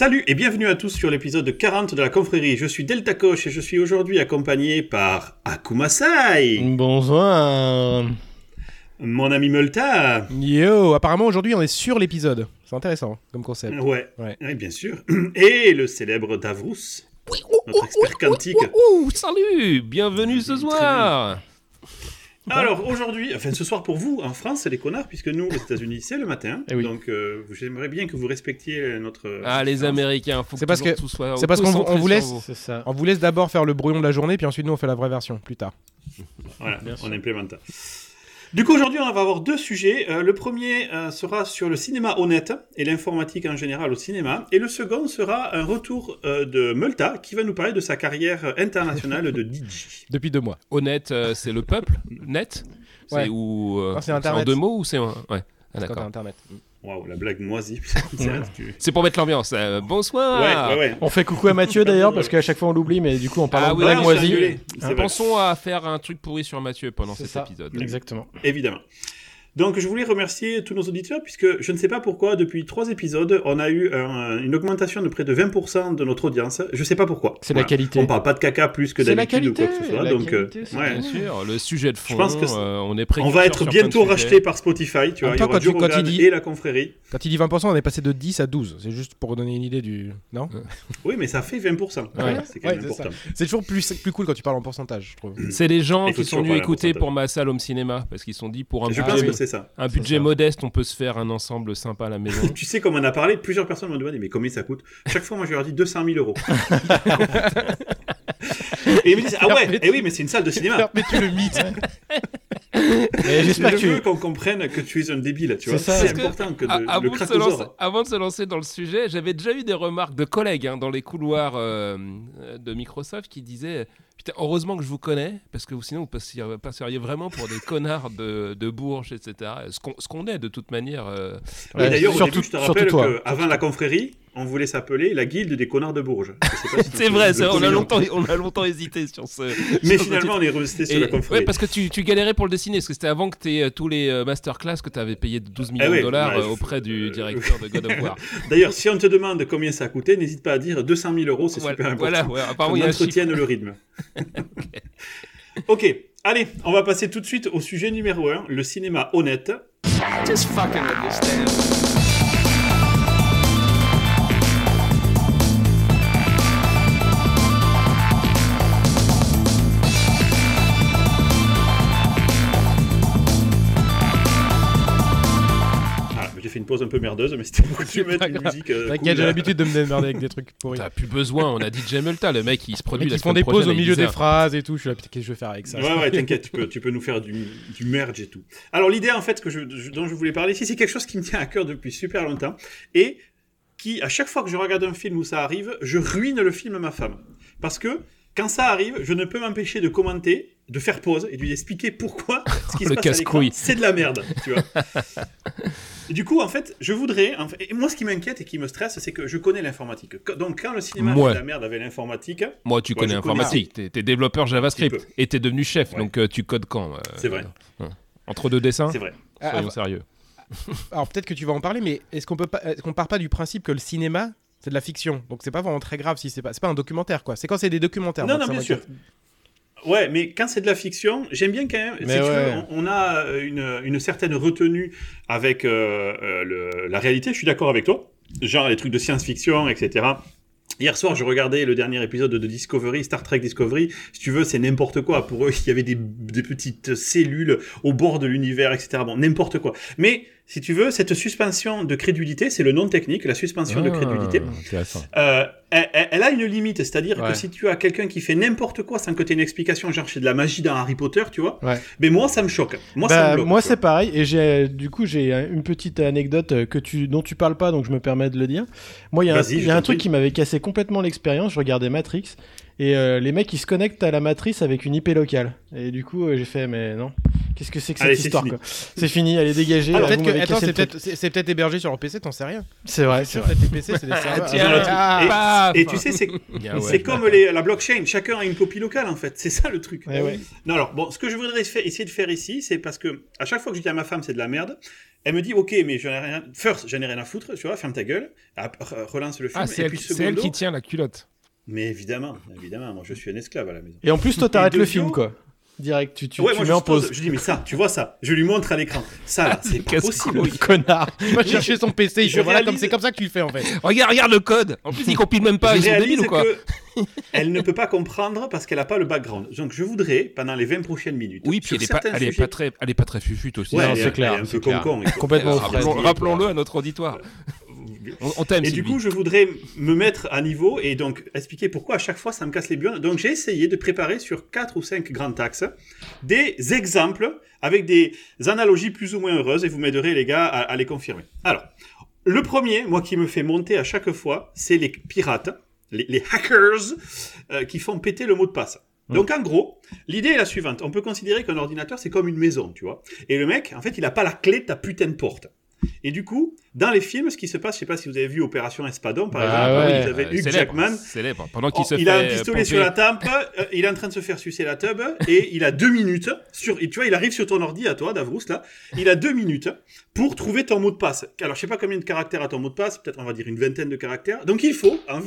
Salut et bienvenue à tous sur l'épisode 40 de la confrérie. Je suis Delta Koch et je suis aujourd'hui accompagné par Akumasai, Bonsoir. mon ami Multa. Yo, apparemment aujourd'hui on est sur l'épisode. C'est intéressant comme concept. Ouais, Ouais. ouais, bien sûr. Et le célèbre Davrous, notre expert quantique. Ouh, salut Bienvenue ce soir Alors aujourd'hui, enfin ce soir pour vous, en France, c'est les connards, puisque nous, aux États-Unis, c'est le matin. Eh oui. Donc euh, j'aimerais bien que vous respectiez notre. Ah, les. Américains, faut C'est parce que- tout soit c'est parce qu'on vous- on vous laisse- vous. C'est ça. On vous laisse d'abord faire le brouillon de la journée, puis ensuite nous on fait la vraie version plus tard. Voilà, Bien on implémente. Du coup, aujourd'hui, on va avoir deux sujets. Euh, le premier euh, sera sur le cinéma honnête et l'informatique en général au cinéma. Et le second sera un retour euh, de Multa qui va nous parler de sa carrière internationale de DJ. Depuis deux mois. Honnête, euh, c'est le peuple Net? C'est Ouais. euh, c'est en Internet. deux mots ou c'est un... Ouais, ah, d'accord. internet. Waouh, la blague moisie. c'est vrai, tu- C'est pour mettre l'ambiance. euh, bonsoir Ouais, ouais, ouais. On fait coucou à Mathieu d'ailleurs parce qu'à chaque fois on l'oublie, mais du coup on parle Ah de oui, blague moisie. vrai, Pensons à faire un truc pourri sur Mathieu pendant cet ça. épisode. Exactement. évidemment. Donc, je voulais remercier tous nos auditeurs, puisque je ne sais pas pourquoi, depuis trois épisodes, on a eu un- une augmentation de près de 20% de notre audience. Je ne sais pas pourquoi. C'est Voilà. la qualité. On parle pas de caca plus que C'est la d'habitude ou quoi qualité, que ce soit. la donc, euh, qualité, c'est ouais. Bien sûr, le sujet de fond, Je pense que euh, on est On va être bientôt racheté par Spotify, tu vois. même Il y temps, aura quand tu- quand il dit- et la confrérie. Quand il dit 20%, on est passé de 10 à 12. C'est juste pour donner une idée du. Non Oui, mais ça fait 20%. Ouais. C'est quand Ouais, même c'est ça. important. C'est toujours plus, plus cool quand tu parles en pourcentage, je trouve. C'est les gens qui sont venus écouter pour ma salle home cinéma parce qu'ils se sont dit pour un budget, c'est ça. un budget ça. modeste, on peut se faire un ensemble sympa à la maison. Tu sais, comme on a parlé, plusieurs personnes m'ont demandé, mais combien ça coûte Chaque fois, moi, je leur dis 200 000 euros. et ils me disent, ah ouais, eh oui, mais c'est une salle de cinéma. Perpétue le mythe. Et j'espère Je que veux tu. qu'on comprenne que tu es un débile, tu vois. C'est que, important que de, avant, le de se cracosaure. lancer, avant de se lancer dans le sujet, j'avais déjà eu des remarques de collègues hein, dans les couloirs euh, de Microsoft qui disaient Putain, heureusement que je vous connais, parce que sinon vous passeriez, passeriez vraiment pour des connards de, de Bourges, etc. Ce qu'on ce qu'on est de toute manière. euh, Ouais, d'ailleurs, au surtout- début, je te rappelle qu'avant la confrérie, on voulait s'appeler la guilde des connards de Bourges. Si C'est vrai, le c'est vrai, on, a longtemps, on a longtemps hésité sur ce. Mais sur finalement, on est resté sur Et- la confrérie. ouais, parce que tu, tu galérais pour le dessiner, parce que c'était avant que tu aies tous les euh, masterclass que tu avais payé de 12 millions Eh ouais, de dollars euh, auprès du euh, directeur de God of War. D'ailleurs, si on te demande combien ça a coûté, n'hésite pas à dire 200 000 euros, c'est voilà, super important. voilà, ouais, apparemment il y a un chiffre. entretienne le rythme. ok, allez, on va passer tout de suite au sujet numéro 1, le cinéma honnête. Pause un peu merdeuse, mais c'était pour que tu une grave. musique. euh, T'inquiète, cool, j'ai l'habitude de me démerder avec des trucs pourris. T'as plus besoin, on a dit Multa, le mec il se produit la qui font semaine des pauses au milieu des 10 heures. phrases et tout. Je suis là, qu'est-ce que je vais faire avec ça Ouais, ouais, t'inquiète, tu peux, tu peux nous faire du, du merge et tout. Alors, l'idée, en fait, que je, je- dont je voulais parler ici, c'est quelque chose qui me tient à cœur depuis super longtemps et qui, à chaque fois que je regarde un film où ça arrive, je ruine le film à ma femme. Parce que, quand ça arrive, je ne peux m'empêcher de commenter, de faire pause et de lui expliquer pourquoi ce qui se passe c'est de la merde, tu vois. Et du coup, en fait, je voudrais. en fait- et moi, ce qui m'inquiète et qui me stresse, c'est que je connais l'informatique. Que- Donc, quand le cinéma Ouais. de la merde avec l'informatique, Moi tu connais je connais t'es développeur JavaScript et t'es devenu chef, Ouais. donc euh, tu codes quand euh, c'est vrai. euh, Entre deux dessins C'est vrai. Ah, Soyons ah, sérieux. Alors peut-être que tu vas en parler, mais est-ce qu'on peut pas, est-ce qu'on part pas du principe que le cinéma c'est de la fiction, donc c'est pas vraiment très grave si c'est pas, c'est pas un documentaire quoi. C'est quand c'est des documentaires. Non, moi, non, bien sûr. Ouais, mais quand c'est de la fiction, j'aime bien quand même. Si tu veux, on, on a euh, une, une certaine retenue avec euh, euh, le- la réalité. Je suis d'accord avec toi. Genre les trucs de science-fiction, etc. Hier soir, je regardais le dernier épisode de Discovery, Star Trek Discovery. Si tu veux, c'est n'importe quoi. Pour eux, il y avait des, des petites cellules au bord de l'univers, etc. Bon, n'importe quoi. Mais si tu veux, cette suspension de crédulité, c'est le nom technique, la suspension de crédulité. Ah, Intéressant. Euh, elle, elle- elle a une limite, c'est-à-dire Ouais. que si tu as quelqu'un qui fait n'importe quoi sans que tu aies une explication, genre c'est de la magie dans Harry Potter, tu vois, Ouais. mais moi ça me choque. Moi ça Bah, me bloque. moi tu c'est pareil et j'ai du coup j'ai une petite anecdote euh, que tu dont tu parles pas donc je me permets de le dire. Moi il y a un, y a truc qui m'avait cassé complètement l'expérience, je regardais Matrix et euh, les mecs ils se connectent à la matrice avec une IP locale et du coup euh, j'ai fait mais non. Qu'est-ce que c'est que cette Allez, c'est histoire fini. quoi C'est fini, elle est dégagée. Alors, euh, peut-être que, attends, c'est peut-être, c'est, c'est peut-être hébergé sur leur PC, t'en sais rien. C'est vrai, c'est Sur vrai. les PC, c'est des serveurs. tiens, le truc. Ah, Et- paf Et tu sais, c'est Bien, ouais. c'est comme les- la blockchain, chacun a une copie locale en fait, c'est ça le truc. Ouais, ouais. Non alors, bon, ce que je voudrais essayer de faire ici, c'est parce que à chaque fois que je dis à ma femme c'est de la merde, Elle me dit, ok, mais j'en ai rien. First, j'en ai rien à foutre, tu vois, ferme ta gueule, Ap- re- relance le film. Ah, c'est et elle, puis c'est elle secondo, qui tient la culotte. Mais évidemment, évidemment, moi je suis un esclave à la maison. Et en plus, toi, t'arrêtes le film, quoi. Direct, tu, tu, ouais, tu moi mets je en pause. pause. Je dis, mais ça, tu vois ça, je lui montre à l'écran. Ça, c'est pas possible. Connard. Il va chercher son PC, il Je fait voilà, comme réalise- c'est comme ça que tu le fais en fait. Regarde, regarde le code. En plus, ils compilent même pas. je Ils sont débiles ou quoi que elle ne peut pas comprendre parce qu'elle n'a pas le background. Donc je voudrais, pendant les 20 prochaines minutes, Oui, puis elle est, pas, certains elle, est sujets- pas très, elle est pas très fufute aussi. Ouais, c'est clair, elle est un c'est peu il faut- Complètement Rappelons-le à notre auditoire. On, on t'aime, Et du coup, je voudrais me mettre à niveau et donc expliquer pourquoi à chaque fois ça me casse les burnes. Donc j'ai essayé de préparer sur quatre ou cinq grands axes des exemples avec des analogies plus ou moins heureuses et vous m'aiderez les gars à, à les confirmer. Alors, le premier, moi qui me fait monter à chaque fois, c'est les pirates, les, les hackers euh, qui font péter le mot de passe. Donc en gros, l'idée est la suivante. On peut considérer qu'un ordinateur c'est comme une maison, tu vois. Et le mec, en fait, il a pas la clé de ta putain de porte. Et du coup, dans les films, ce qui se passe, je sais pas si vous avez vu Opération Espadon, par Bah exemple, ouais. où ils avaient Euh, Hugh célèbre, Jackman. Célèbre. Pendant qu'il Oh, se il fait a un pistolet pomper- sur la tempe, euh, il est en train de se faire sucer la tub, et il a deux minutes, sur, et tu vois, il arrive sur ton ordi à toi, Davrous, là, il a deux minutes pour trouver ton mot de passe. Alors, je sais pas combien de caractères a ton mot de passe, peut-être on va dire une vingtaine de caractères. Donc, il faut, en,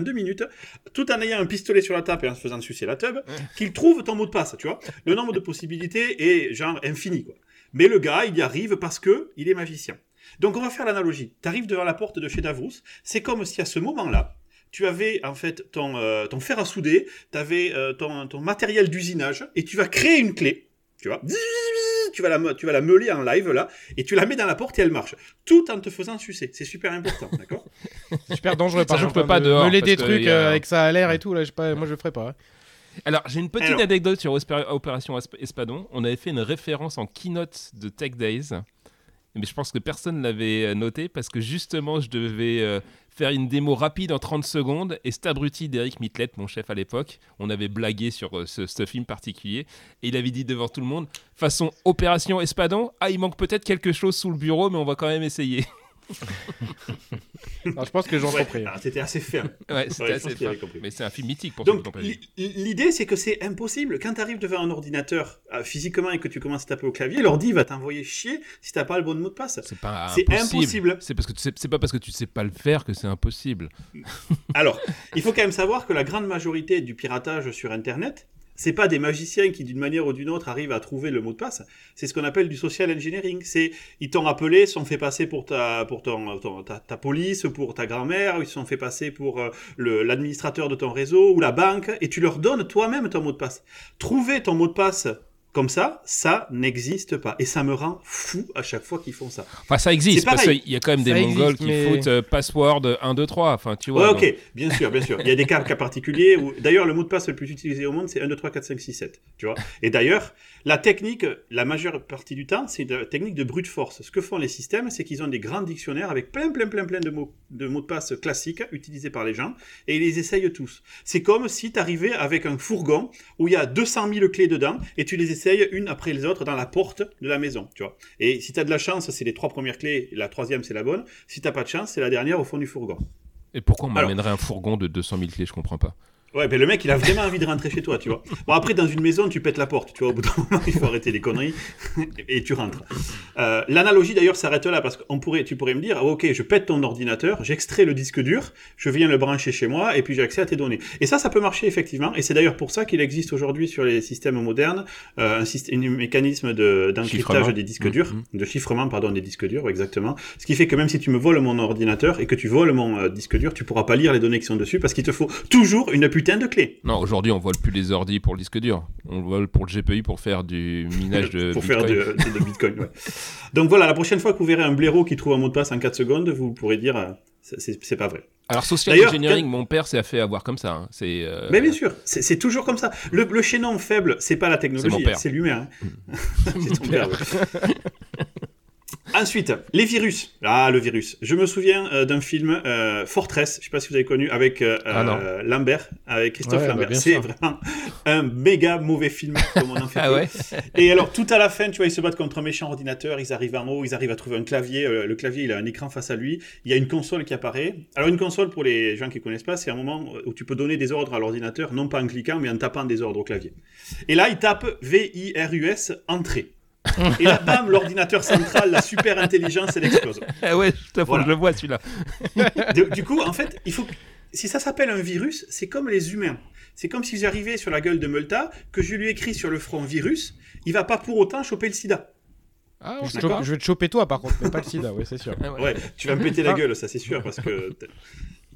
deux minutes, tout en ayant un pistolet sur la tempe et en se faisant sucer la tub, qu'il trouve ton mot de passe, tu vois. Le nombre de possibilités est genre infini, quoi. Mais le gars, il y arrive parce que il est magicien. Donc on va faire l'analogie. Tu arrives devant la porte de chez Davrous, c'est comme si à ce moment-là, tu avais en fait ton, euh, ton fer à souder, tu avais ton, ton matériel d'usinage, et tu vas créer une clé, tu vois, tu vas, la, tu vas la meuler en live là, et tu la mets dans la porte et elle marche, tout en te faisant sucer. C'est super important, d'accord? C'est super dangereux par contre. pas hein, de dehors, Meuler des trucs a- euh, avec ça à l'air et tout, là, je pas, moi je le ferais pas. hein. Alors, j'ai une petite Alors. anecdote sur Opération Esp- Espadon. On avait fait une référence en keynote de Tech Days. Mais je pense que personne ne l'avait euh, noté parce que justement, je devais euh, faire une démo rapide en 30 secondes. Et cet abruti d'Eric Mitlet, mon chef à l'époque, on avait blagué sur euh, ce, ce film particulier. Et il avait dit devant tout le monde façon Opération Espadon, ah, il manque peut-être quelque chose sous le bureau, mais on va quand même essayer. Je pense que ont Ouais, compris. alors, C'était assez ferme. ouais, c'était Ouais, assez compris. Mais c'est un film mythique pour Donc, l'idée, c'est que c'est impossible. Quand tu arrives devant un ordinateur euh, physiquement et que tu commences à taper au clavier, l'ordi va t'envoyer chier si t'as pas le bon mot de passe. C'est pas impossible. impossible. C'est parce que tu sais- c'est pas parce que tu sais pas le faire que c'est impossible. Alors, il faut quand même savoir que la grande majorité du piratage sur Internet, c'est pas des magiciens qui, d'une manière ou d'une autre, arrivent à trouver le mot de passe. C'est ce qu'on appelle du social engineering. C'est, ils t'ont appelé, sont fait passer pour ta, ta, police, pour ta grand-mère, ils sont fait passer pour euh, l'administrateur de ton réseau ou la banque, et tu leur donnes toi-même ton mot de passe. Trouver ton mot de passe comme ça, ça n'existe pas. Et ça me rend fou à chaque fois qu'ils font ça. Enfin, ça existe parce qu'il y a quand même des Ça Mongols existe, qui mais- foutent euh, password 1, 2, 3. Enfin, tu vois. Ouais, donc- ok, bien sûr, bien sûr. Il y a des cas, cas particuliers où, d'ailleurs, le mot de passe le plus utilisé au monde, c'est 1, 2, 3, 4, 5, 6, 7. Tu vois? Et d'ailleurs, la technique, la majeure partie du temps, c'est la technique de brute force. Ce que font les systèmes, c'est qu'ils ont des grands dictionnaires avec plein, plein, plein, plein de mots de, mots de passe classiques utilisés par les gens et ils les essayent tous. C'est comme si tu arrivais avec un fourgon où il y a 200 000 clés dedans et tu les essayes une après les autres dans la porte de la maison, tu vois. Et si tu as de la chance, c'est les trois premières clés, la troisième, c'est la bonne. Si t'as pas de chance, c'est la dernière au fond du fourgon. Et pourquoi on m'amènerait un fourgon de 200 000 clés? Je comprends pas. Ouais, ben le mec, il a vraiment envie de rentrer chez toi, tu vois. Bon, après, dans une maison, tu pètes la porte, tu vois. Au bout d'un moment, il faut arrêter les conneries et tu rentres. Euh, L'analogie, d'ailleurs, s'arrête là parce qu'on pourrait, tu pourrais me dire, ah, ok, je pète ton ordinateur, j'extrais le disque dur, je viens le brancher chez moi et puis j'ai accès à tes données. Et ça, ça peut marcher effectivement. Et c'est d'ailleurs pour ça qu'il existe aujourd'hui sur les systèmes modernes euh, un, système, un mécanisme de- d'encryptage des disques durs, mhm. de chiffrement, pardon, des disques durs, exactement. Ce qui fait que même si tu me voles mon ordinateur et que tu voles mon euh, disque dur, tu pourras pas lire les données qui sont dessus parce qu'il te faut toujours une putain de clé. Non, aujourd'hui, on vole plus les ordi pour le disque dur. On vole pour le GPU pour faire du minage de pour Bitcoin. faire de- de Bitcoin. ouais. Donc voilà, la prochaine fois que vous verrez un blaireau qui trouve un mot de passe en 4 secondes, vous pourrez dire euh, c'est- pas vrai. Alors, social engineering, quand- mon père s'est fait avoir comme ça. hein. C'est. euh, Mais bien sûr, c'est toujours comme ça. Le, le chaînon faible, c'est pas la technologie, c'est l'humain. hein. c'est ton père. ouais. Ensuite, les virus. Ah, le virus. Je me souviens euh, d'un film euh, Fortress, je sais pas si vous avez connu, avec euh, Ah, Lambert, avec Christophe Ouais, bah, Lambert. c'est vraiment un méga mauvais film, comme on en fait Ah ouais Et alors, tout à la fin, tu vois, ils se battent contre un méchant ordinateur, ils arrivent en haut, ils arrivent à trouver un clavier. le clavier, il a un écran face à lui. Il y a une console qui apparaît. Alors, une console, pour les gens qui connaissent pas, c'est un moment où tu peux donner des ordres à l'ordinateur, non pas en cliquant, mais en tapant des ordres au clavier. Et là, il tape V-I-R-U-S, entrée. Et là, bam, l'ordinateur central, la super intelligence, elle explose. Ah ouais, je, t'avoue, Voilà. je le vois celui-là. Du coup, en fait, il faut. que- Si ça s'appelle un virus, c'est comme les humains. C'est comme si j'arrivais sur la gueule de Multa, que je lui écris sur le front virus, il va pas pour autant choper le sida. Ah, Je, chope- je vais te choper toi par contre, mais pas le sida, oui, c'est sûr. Ah ouais. Ouais, tu vas me péter la gueule, ça c'est sûr, parce que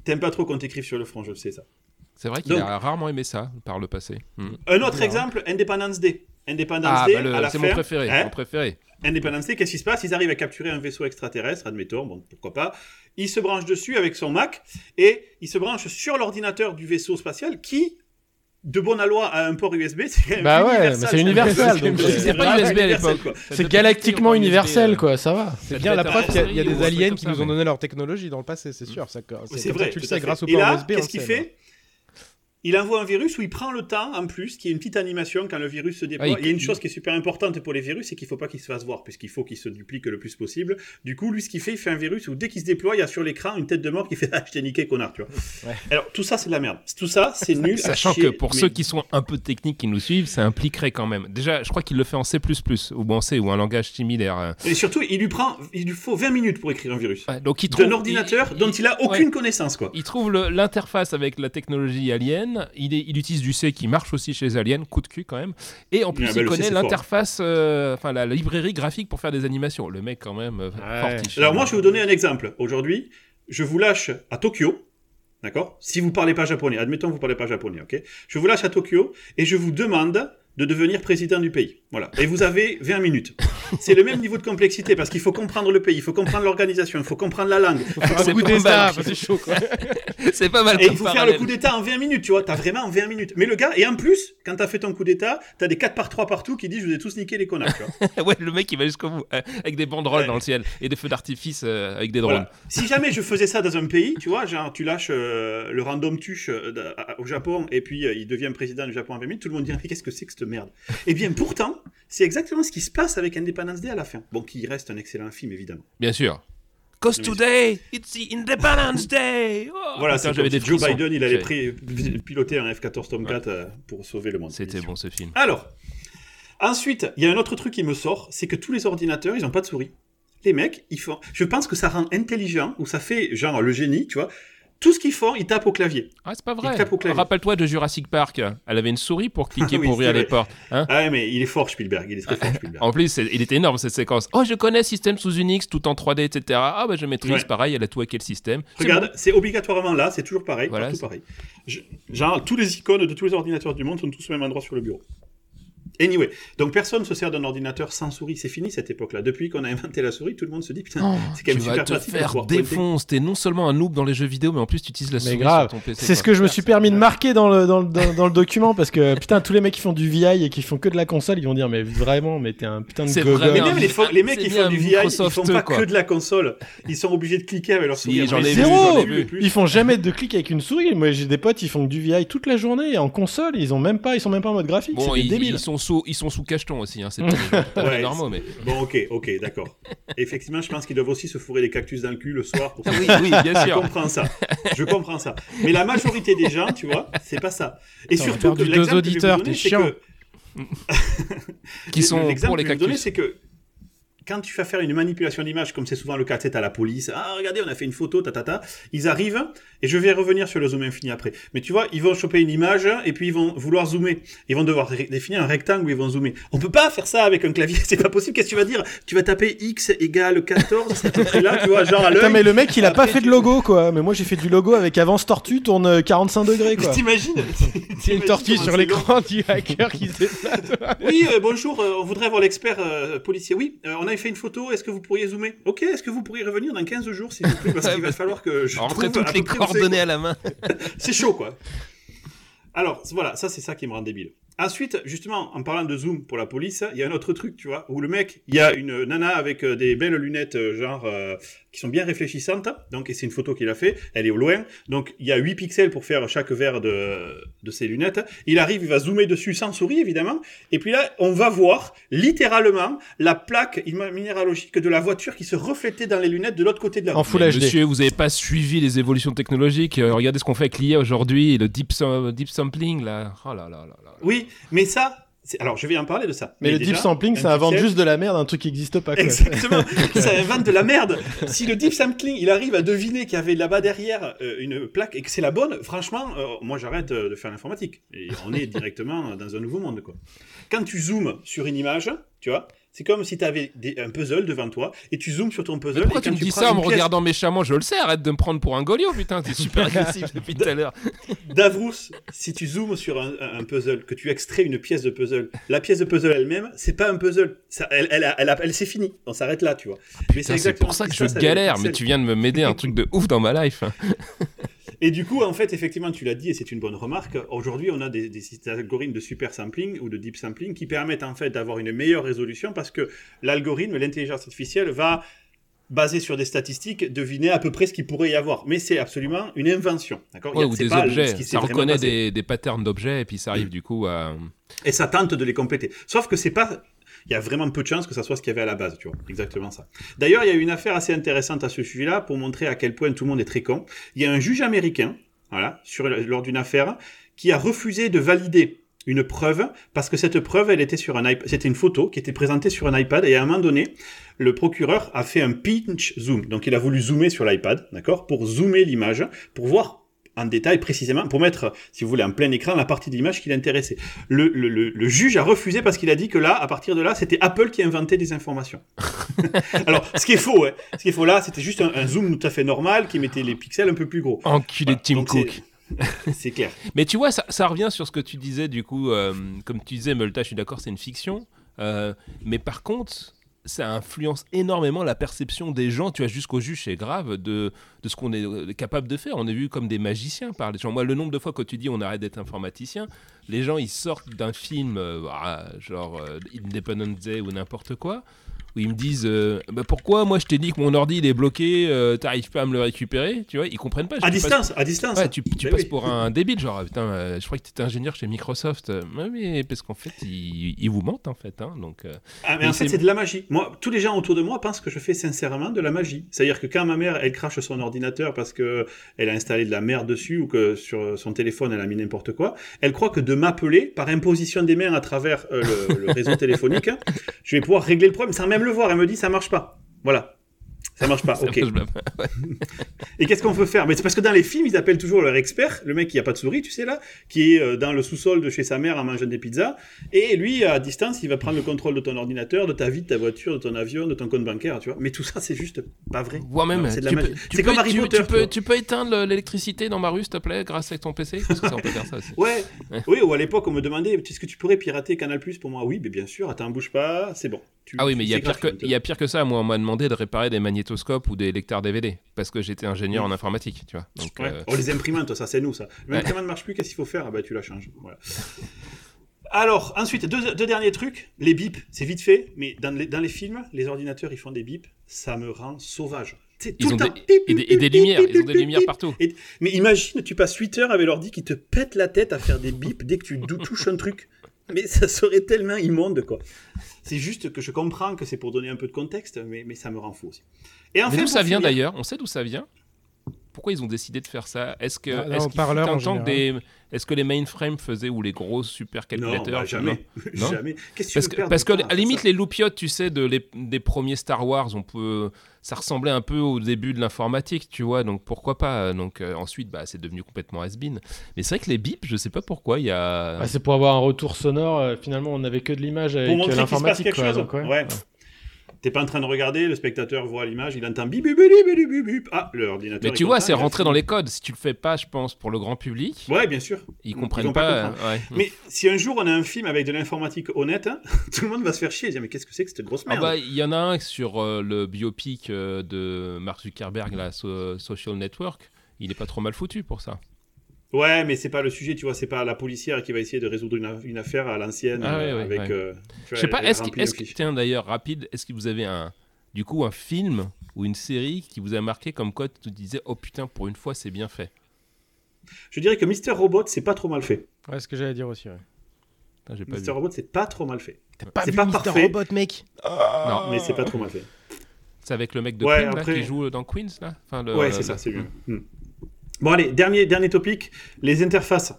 t'aimes pas trop qu'on t'écrive sur le front, je le sais ça. C'est vrai qu'il Donc- a rarement aimé ça par le passé. Hmm. Un autre Bien. exemple, Independence Day. Independence Ah, Day, bah, le- à la c'est fin, mon préféré. hein, mon préféré. Independence Day, qu'est-ce qui se passe? Ils arrivent à capturer un vaisseau extraterrestre, admettons, bon, pourquoi pas. Il se branche dessus avec son Mac et il se branche sur l'ordinateur du vaisseau spatial qui, de bonne loi, a un port USB. C'est Bah ouais, universal, c'est universal, donc C'est c'est pas USB à universel, l'époque. quoi. C'est galactiquement universel, quoi, ça va. C'est bien la preuve qu'il y a, il y a des aliens qui ça, nous ont donné leur technologie dans le passé, c'est sûr. ça- C'est C'est comme vrai. tu le à sais, grâce au Et port là, USB. on qu'est-ce le qu'il fait? Il envoie un virus où il prend le temps, en plus, qu'il y ait une petite animation quand le virus se déploie. Ah, il- il y a une chose qui est super importante pour les virus, c'est qu'il faut pas qu'il se fasse voir, puisqu'il faut qu'il se duplique le plus possible. Du coup, lui, ce qu'il fait, il fait un virus où dès qu'il se déploie, il y a sur l'écran une tête de mort qui fait Ah, je t'ai niqué, connard, tu vois. Ouais. Alors, tout ça, c'est de la merde. Tout ça, c'est nul. à Sachant chier, que pour mais- ceux qui sont un peu techniques qui nous suivent, ça impliquerait quand même. Déjà, je crois qu'il le fait en C++ ou en C ou un langage similaire. euh. Et surtout, il lui prend, il lui faut 20 minutes pour écrire un virus. Ouais, donc il trouve D'un ordinateur dont il a aucune connaissance, quoi. Il trouve l'interface avec la technologie Alien. Il, est- il utilise du C qui marche aussi chez les Aliens, coup de cul quand même. Et en plus, Ah bah, il C, connaît l'interface, euh, enfin la librairie graphique pour faire des animations. Le mec, quand même, euh, Ouais. fortiche. Alors moi, je vais vous donner un exemple. Aujourd'hui, je vous lâche à Tokyo, d'accord? Si vous parlez pas japonais, admettons que vous parlez pas japonais, ok? Je vous lâche à Tokyo et je vous demande de devenir président du pays. Voilà. Et vous avez 20 minutes. C'est le même niveau de complexité parce qu'il faut comprendre le pays, il faut comprendre l'organisation, il faut comprendre la langue. Un C'est coup pas d'État, c'est chaud quoi. C'est pas mal Et il faut faire le coup d'État en 20 minutes, tu vois. T'as vraiment 20 minutes. Mais le gars, et en plus, quand t'as fait ton coup d'État, t'as des 4 par 3 partout qui disent je vous ai tous niqué les connards, tu vois. ouais, le mec, il va jusqu'au bout, euh, avec des banderoles Ouais. dans le ciel et des feux d'artifice euh, avec des drones. Voilà. Si jamais je faisais ça dans un pays, tu vois, genre tu lâches euh, le random tuche euh, au Japon et puis il devient président du Japon en 20 minutes, tout le monde dirait mais qu'est-ce que c'est que cette merde? Eh bien pourtant, c'est exactement ce qui se passe avec Independence Day à la fin. Bon, qui reste un excellent film évidemment. Bien sûr. Cause today, it's the Independence Day. Oh, voilà, c'est j'avais des Joe. Biden, il allait piloter un F-14 Tomcat euh, pour sauver le monde. C'était bon ce film. Alors, ensuite, il y a un autre truc qui me sort, c'est que tous les ordinateurs, ils ont pas de souris. Les mecs, ils font. Je pense que ça rend intelligent ou ça fait genre le génie, tu vois. Tout ce qu'ils font, ils tapent au clavier. Ah, c'est pas vrai. Rappelle-toi de Jurassic Park. Elle avait une souris pour cliquer Ah oui, pour ouvrir les portes. Hein Ah mais il est fort Spielberg, il est très fort Spielberg. en plus, il était énorme cette séquence. Oh, je connais système sous Unix, tout en 3D, etc. Ah, bah je maîtrise. Ouais. Pareil, elle a tout hacké le système. Regarde, c'est obligatoirement là, c'est toujours pareil, Voilà, partout c'est- pareil. Je- genre, tous les icônes de tous les ordinateurs du monde sont tous au même endroit sur le bureau. Anyway, donc personne ne se sert d'un ordinateur sans souris, c'est fini cette époque-là. Depuis qu'on a inventé la souris, tout le monde se dit putain, bon. c'est quand Tu même vas super te pratique de faire pointer. défoncer. T'es non seulement un noob dans les jeux vidéo, mais en plus tu utilises la Mais souris grave. sur ton PC. C'est ce que je me suis permis de marquer dans le, dans, le- dans, dans le document parce que putain, tous les mecs qui font du VI et qui font que de la console, ils vont dire, mais vraiment, mais t'es un putain de vraiment Mais même les, fo- les mecs qui font du VI, ils font pas quoi. que de la console. Ils sont obligés de cliquer avec leur souris. ai vu, zéro ai. Ils font jamais de clic avec une souris. Moi, j'ai des potes, ils font du VI toute la journée en console. Ils ont même pas, ils sont même pas en mode graphique. C'est des sous, ils sont sous cacheton aussi. Hein. C'est pas Ouais, normaux, mais. Bon, ok, ok, d'accord. Effectivement, je pense qu'ils doivent aussi se fourrer des cactus dans le cul le soir pour se Oui, oui, bien Je sûr. comprends ça. Je comprends ça. Mais la majorité des gens, tu vois, c'est pas ça. Et surtout, l'exemple que je vais vous donner, t'es c'est chiant. que- Qui sont L'exemple pour les que je vais vous donner, cactus. c'est que quand tu vas faire une manipulation d'image, comme c'est souvent le cas, tu t'as la police, ah regardez, on a fait une photo, ta ta ta, ils arrivent, et je vais revenir sur le zoom infini après. Mais tu vois, ils vont choper une image, et puis ils vont vouloir zoomer. Ils vont devoir définir un rectangle où ils vont zoomer. On peut pas faire ça avec un clavier, c'est pas possible. Qu'est-ce que tu vas dire? Tu vas taper x égale 14, c'est à là, tu vois, genre à. Putain, mais le mec, il a pas fait de logo, quoi. Mais moi, j'ai fait du logo avec avance tortue, tourne euh, 45 degrés, quoi. T'imagines C'est une tortue sur l'écran du hacker qui se déplace. Oui, euh, bonjour, euh, on voudrait avoir l'expert euh, policier. Oui, euh, on avait fait une photo, est-ce que vous pourriez zoomer? Ok, est-ce que vous pourriez revenir dans 15 jours, s'il vous plaît? Parce qu'il va falloir que je trouve toutes à les coordonnées à la main. C'est chaud, quoi. Alors, voilà, ça, c'est ça qui me rend débile. Ensuite, justement, en parlant de zoom pour la police, il y a un autre truc, tu vois, où le mec, il y a une nana avec euh, des belles lunettes, euh, genre, euh, qui sont bien réfléchissantes. Donc, et c'est une photo qu'il a fait, elle est au loin. Donc, il y a 8 pixels pour faire chaque verre de, de ses lunettes. Il arrive, il va zoomer dessus sans souris, évidemment. Et puis là, on va voir, littéralement, la plaque minéralogique de la voiture qui se reflétait dans les lunettes de l'autre côté de la En rue. full. Monsieur, vous n'avez pas suivi les évolutions technologiques. Euh, regardez ce qu'on fait avec l'IA aujourd'hui, le deep, deep sampling là. Oh là là là là. Oui, mais ça, alors je vais en parler de ça. Mais le déjà, deep sampling, ça invente juste de la merde, un truc qui n'existe pas. Quoi. Exactement, ça invente de la merde. Si le deep sampling, il arrive à deviner qu'il y avait là-bas derrière euh, une plaque et que c'est la bonne, franchement, euh, moi j'arrête euh, de faire l'informatique. Et on est directement dans un nouveau monde, quoi. Quand tu zoomes sur une image, tu vois, c'est comme si tu avais un puzzle devant toi et tu zoomes sur ton puzzle. Mais pourquoi et tu quand me dis ça en me pièce regardant méchamment? Je le sais, arrête de me prendre pour un golio, putain, t'es super agressif depuis tout à l'heure. Davrous, si tu zoomes sur un, un puzzle, que tu extrais une pièce de puzzle, la pièce de puzzle elle-même, c'est pas un puzzle. Ça, elle, elle, elle, c'est fini. On s'arrête là, tu vois. Mais C'est exactement pour ça que je avec galère, mais tu viens de me m'aider un truc de ouf dans ma life. Et du coup, en fait, effectivement, tu l'as dit, et c'est une bonne remarque. Aujourd'hui, on a des, algorithmes de super sampling ou de deep sampling qui permettent en fait d'avoir une meilleure résolution parce que l'algorithme, l'intelligence artificielle, va basé sur des statistiques, deviner à peu près ce qu'il pourrait y avoir. Mais c'est absolument une invention. D'accord? Ouais, ou des pas objets. ce qui Ça reconnaît des, des patterns d'objets et puis ça arrive Mm. du coup à. Et ça tente de les compléter. Sauf que c'est pas. Il y a vraiment peu de chances que ça soit ce qu'il y avait à la base, tu vois. Exactement ça. D'ailleurs, il y a eu une affaire assez intéressante à ce sujet-là pour montrer à quel point tout le monde est très con. Il y a un juge américain, voilà, sur, lors d'une affaire, qui a refusé de valider une preuve parce que cette preuve, elle était sur un iPad. C'était une photo qui était présentée sur un iPad et à un moment donné, le procureur a fait un pinch zoom. Donc, il a voulu zoomer sur l'iPad, d'accord, pour zoomer l'image, pour voir en détail précisément, pour mettre, si vous voulez, en plein écran la partie de l'image qui l'intéressait. Le, le, le, le juge a refusé parce qu'il a dit que là, à partir de là, c'était Apple qui inventait des informations. Alors, ce qui est faux, hein, ce qui est faux là, c'était juste un, un zoom tout à fait normal qui mettait les pixels un peu plus gros. Enculé de Tim Cook. c'est- C'est clair. Mais tu vois, ça, ça revient sur ce que tu disais, du coup, euh, comme tu disais, Multa, je suis d'accord, c'est une fiction. euh, mais par contre, ça influence énormément la perception des gens, tu vois, jusqu'au juge, c'est grave, de, de ce qu'on est euh, capable de faire. On est vu comme des magiciens par les gens. Moi, le nombre de fois que tu dis on arrête d'être informaticien, les gens, ils sortent d'un film, euh, ah, genre euh, Independence Day ou n'importe quoi, où ils me disent euh, bah, pourquoi moi je t'ai dit que mon ordi il est bloqué, euh, t'arrives pas à me le récupérer, tu vois, ils comprennent pas. À distance, à distance. Ouais, tu, tu passes oui. pour un débile, genre, putain, euh, je crois que tu étais ingénieur chez Microsoft. Euh, ouais, mais parce qu'en fait, ils, ils vous mentent, en fait. Hein, donc, Ah, mais en fait, c'est- de la magie. Moi, tous les gens autour de moi pensent que je fais sincèrement de la magie. C'est-à-dire que quand ma mère, elle crache son ordinateur parce que elle a installé de la merde dessus ou que sur son téléphone, elle a mis n'importe quoi, elle croit que de m'appeler par imposition des mains à travers le, le réseau téléphonique, hein, je vais pouvoir régler le problème sans même le voir. Elle me dit, ça marche pas. Voilà. Ça marche pas. ça ok. marche pas. Et qu'est-ce qu'on peut faire? Mais c'est parce que dans les films, ils appellent toujours leur expert, le mec qui a pas de souris, tu sais là, qui est euh, dans le sous-sol de chez sa mère en mangeant des pizzas. Et lui, à distance, il va prendre le contrôle de ton ordinateur, de ta vie, de ta voiture, de ton avion, de ton compte bancaire, tu vois. Mais tout ça, c'est juste pas vrai. Moi-même, Non, c'est de la magie. C'est comme Harry tu- Potter, tu peux, tu peux éteindre le- l'électricité dans ma rue, s'il te plaît, grâce à ton PC Parce que ça, on peut faire ça aussi. Ouais, Ouais. oui, ou à l'époque, on me demandait, est-ce que tu pourrais pirater Canal Plus pour moi? Oui, mais bien sûr, attends, bouge pas, c'est bon. Tu- Ah oui, mais il y, a pire que, gratuit, il y a pire que ça. Moi, on m'a demandé de réparer des magnétoscopes ou des lecteurs DVD. Parce que j'étais ingénieur en informatique, tu vois. Donc, Ouais. euh, Oh, les imprimantes, ça c'est nous ça. Ouais. L'imprimante ne marche plus, qu'est-ce qu'il faut faire? Ah bah tu la changes. Voilà. Alors, ensuite, deux, deux derniers trucs. Les bips, c'est vite fait, mais dans les, dans les films, les ordinateurs, ils font des bips, ça me rend sauvage. Tout ils ont des, et des, et des lumières. Ils ont des lumières partout. Et- mais imagine, tu passes 8 heures avec l'ordi qui te pète la tête à faire des bips dès que tu touches un truc. Mais ça serait tellement immonde, quoi. C'est juste que je comprends que c'est pour donner un peu de contexte, mais, mais ça me rend fou aussi. Et enfin, Mais d'où ça vient finir- d'ailleurs? On sait d'où ça vient? Pourquoi ils ont décidé de faire ça? Est-ce que, Ah, là, est-ce qu'il un temps que des, est-ce que les mainframes faisaient ou les gros Non, supercalculateurs bah, tu vois, jamais. Non? Jamais. Qu'est-ce Parce que, parce à la limite, les loupiotes, tu sais, de les- des premiers Star Wars, on peut, ça ressemblait un peu au début de l'informatique, tu vois. Donc pourquoi pas? Donc euh, ensuite, bah, c'est devenu complètement has-been. Mais c'est vrai que les bips, je sais pas pourquoi, il y a. Bah, c'est pour avoir un retour sonore. euh, finalement, on n'avait que de l'image avec Pour montrer qu'il se passe l'informatique. quelque quoi, chose. donc, ouais. ouais. T'es pas en train de regarder, le spectateur voit l'image, il entend bip bip bip bip bip. Ah, l'ordinateur. mais tu vois, c'est rentré dans les codes. Si tu le fais pas, je pense, pour le grand public, Ouais, bien sûr. ils comprennent pas ouais. Mais si un jour on a un film avec de l'informatique honnête, hein, tout le monde va se faire chier. et dire, mais qu'est-ce que c'est que cette grosse Ah merde? bah, il y en a un sur euh, le biopic euh, de Mark Zuckerberg, la so- Social Network. Il est pas trop mal foutu pour ça. Ouais, mais c'est pas le sujet, tu vois, c'est pas la policière qui va essayer de résoudre une, une affaire à l'ancienne Ah ouais, euh, ouais, avec. ouais. euh, vois, Je sais pas, est-ce que, un que- tiens d'ailleurs rapide, est-ce que vous avez un, du coup, un film ou une série qui vous a marqué comme quoi tu te disais, oh putain, pour une fois, c'est bien fait? Je dirais que Mister Robot, c'est pas trop mal fait. Ouais, ce que j'allais dire aussi. Ouais. Putain, pas Mister vu. Robot, c'est pas trop mal fait. T'as pas C'est pas Mr. parfait. Robot, mec? Non, Mais c'est pas trop mal fait. c'est avec le mec de Ouais, Queen là, après- qui joue dans Queens là? Enfin, le- Ouais, le- c'est ça, c'est bien. Hmm. Bon, allez, dernier, dernier topic les interfaces.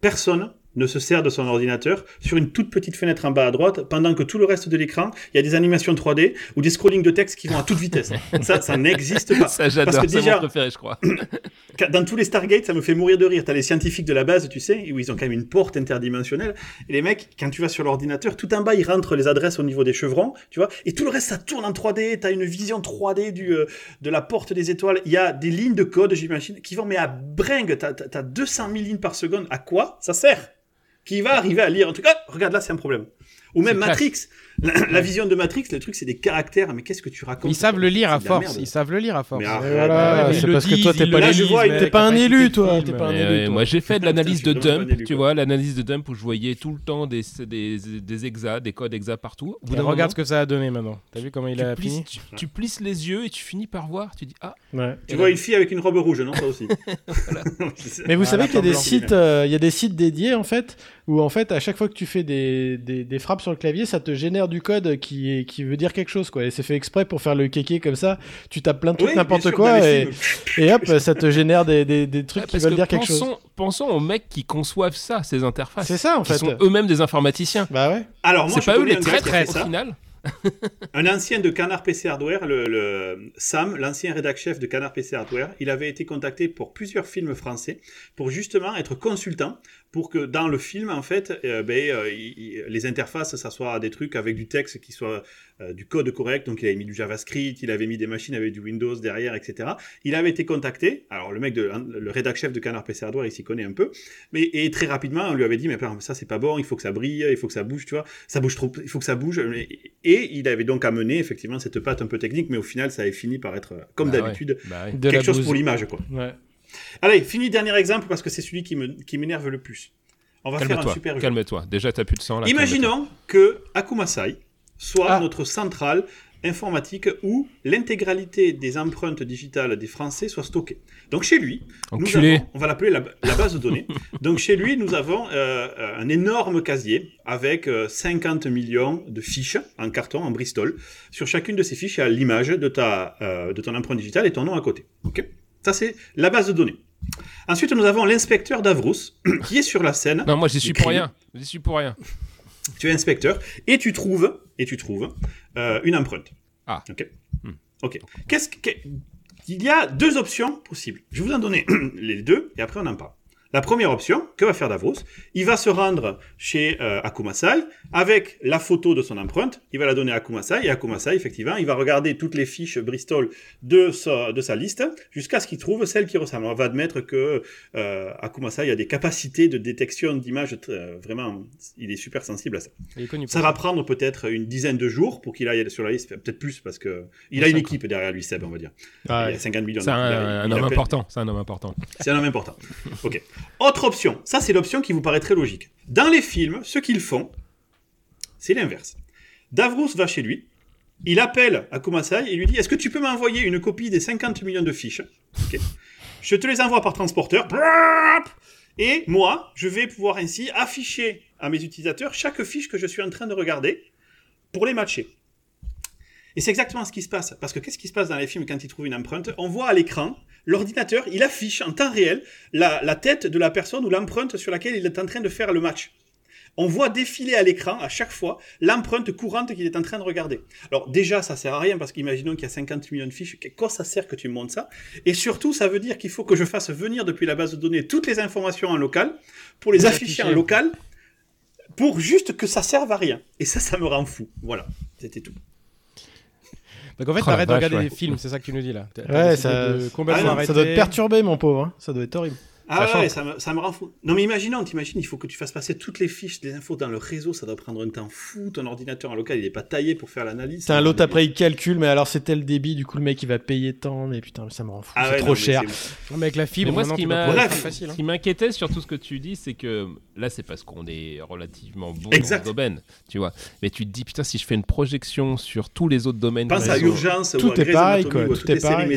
Personne ne se sert de son ordinateur sur une toute petite fenêtre en bas à droite, pendant que tout le reste de l'écran, il y a des animations 3D ou des scrollings de texte qui vont à toute vitesse. ça, ça n'existe pas. Ça, j'adore. Parce que déjà- mon préféré, je crois. Dans tous les Stargate, ça me fait mourir de rire. T'as les scientifiques de la base, tu sais, où ils ont quand même une porte interdimensionnelle. Et les mecs, quand tu vas sur l'ordinateur, tout en bas, ils rentrent les adresses au niveau des chevrons, tu vois. Et tout le reste, ça tourne en 3D. T'as une vision 3D du, euh, de la porte des étoiles. Il y a des lignes de code, j'imagine, qui vont, mais à bringue. T'as, t'as 200 000 lignes par seconde. À quoi ça sert? Qui va arriver à lire un truc Ah, regarde là, c'est un problème. Ou même. Matrix. La, la vision de Matrix, le truc, c'est des caractères. Mais qu'est-ce que tu racontes Ils savent le lire à force. Ils savent le lire à force. Voilà, c'est parce que toi, t'es pas, le Là, je vois disent, une- mais t'es pas un élu, toi. moi j'ai fait de l'analyse de dump, tu vois, l'analyse de dump où je voyais tout le temps des, des, des hexas, des codes hexas partout. Regarde ce que ça a donné maintenant. T'as vu comment il tu, a plisses, fini tu, plisses les yeux et tu finis par voir, tu dis ah, Ouais. Tu vois une fille avec une robe rouge, non Ça aussi. Mais vous Ah, savez qu'il y a des blanc. sites, euh, il y a des sites dédiés en fait, où en fait à chaque fois que tu fais des, des, des frappes sur le clavier, ça te génère du code qui, est- qui veut dire quelque chose quoi. Et c'est fait exprès pour faire le kéké comme ça. Tu tapes plein de trucs Oui, n'importe quoi et, et hop, ça te génère des, des, des trucs Ah, qui veulent que dire quelque chose. pensons, aux mecs qui conçoivent ça, ces interfaces. C'est ça en qui fait. sont eux-mêmes des informaticiens. Bah ouais. Alors, moi, C'est pas eux les qui traîtres au ça. final Un ancien de Canard PC Hardware, le, le- Sam, l'ancien rédac-chef de Canard PC Hardware, il avait été contacté pour plusieurs films français pour justement être consultant pour que dans le film, en fait, euh, ben, euh, il- les interfaces, ça soit des trucs avec du texte qui soit euh, du code correct. Donc, il avait mis du JavaScript, il avait mis des machines avec du Windows derrière, etc. Il avait été contacté. Alors, le mec, de, le rédac-chef de Canard PC Hardware, il s'y connaît un peu. Mais, et très rapidement, on lui avait dit, mais ça, c'est pas bon, il faut que ça brille, il faut que ça bouge, tu vois. Ça bouge trop, il faut que ça bouge. Et il avait donc amené, effectivement, cette patte un peu technique, mais au final, ça avait fini par être, comme Bah ouais, d'habitude, bah ouais. Quelque chose pour l'image, quoi. Ouais. Allez, fini dernier exemple, parce que c'est celui qui me- qui m'énerve le plus. On va faire un super jeu. calme-toi. Déjà, t'as plus de sang là. Imaginons que Akumasai soit Ah. notre centrale informatique où l'intégralité des empreintes digitales des Français soit stockée. Donc chez lui, nous Enculé. avons- on va l'appeler la, la base de données. Donc chez lui, nous avons euh, euh, un énorme casier avec euh, 50 millions de fiches en carton, en Bristol. Sur chacune de ces fiches, il y a l'image de, ta, euh, de ton empreinte digitale et ton nom à côté. Ok? Ça, c'est la base de données. Ensuite, nous avons l'inspecteur Davrous qui est sur la scène. Non, moi j'y suis pour rien. J'y suis pour rien. Tu es inspecteur et tu trouves et tu trouves euh, une empreinte. Ah. Ok. Hmm. Ok. Qu'est-ce que il y a deux options possibles. Je vais vous en donner les deux et après on en parle. La première option, que va faire Davros? Il va se rendre chez euh, Akumasai avec la photo de son empreinte. Il va la donner à Akumasai et Akumasai, effectivement, il va regarder toutes les fiches Bristol de sa, de sa liste jusqu'à ce qu'il trouve celle qui ressemble. On va admettre que euh, Akumasai a des capacités de détection d'images euh, vraiment, il est super sensible à ça. Ça va prendre peut-être une dizaine de jours pour qu'il aille sur la liste, peut-être plus parce que il a une équipe derrière lui, Seb, on va dire. Ah il a 50 millions. C'est un, un homme important. C'est un homme important. C'est un homme important. Ok. Autre option. Ça, c'est l'option qui vous paraît très logique. Dans les films, ce qu'ils font, c'est l'inverse. Davros va chez lui. Il appelle Akumasai et lui dit Est-ce que tu peux m'envoyer une copie des 50 millions de fiches? Je te les envoie par transporteur. Et moi, je vais pouvoir ainsi afficher à mes utilisateurs chaque fiche que je suis en train de regarder pour les matcher. Et c'est exactement ce qui se passe. Parce que qu'est-ce qui se passe dans les films quand ils trouvent une empreinte? On voit à l'écran, l'ordinateur, il affiche en temps réel la, la tête de la personne ou l'empreinte sur laquelle il est en train de faire le match. On voit défiler à l'écran à chaque fois l'empreinte courante qu'il est en train de regarder. Alors déjà, ça sert à rien parce qu'imaginons qu'il y a 50 millions de fiches. À quoi ça sert que tu montes ça? Et surtout, ça veut dire qu'il faut que je fasse venir depuis la base de données toutes les informations en local pour les Les afficher en afficher. local pour juste que ça serve à rien. Et ça, ça me rend fou. Voilà, c'était tout. Donc en fait, Oh la t'arrêtes de regarder ouais. des films, c'est ça que tu nous dis là. Ouais, ça- de Ah non. Ça doit te perturber, mon pauvre. hein. Ça doit être horrible. Ah Sachant ouais, que- ça me, ça me rend fou. Non mais imaginons, t'imagines, il faut que tu fasses passer toutes les fiches des infos dans le réseau, ça doit prendre un temps fou, ton ordinateur en local il est pas taillé pour faire l'analyse. C'est un l'autre me- après il calcule, mais alors c'est tel débit, du coup le mec il va payer tant, mais putain ça me rend fou, Ah c'est ouais, trop non, cher. Non, mais avec la fibre, Mais moi, ce qui tu facile. Ce hein. qui m'inquiétait sur tout ce que tu dis, c'est que là, c'est parce qu'on est relativement bon Exact. dans le domaine, tu vois. Mais tu te dis, putain, si je fais une projection sur tous les autres domaines, Pense du à Urgence Tout est pareil, quoi, tout toutes est les séries pareil.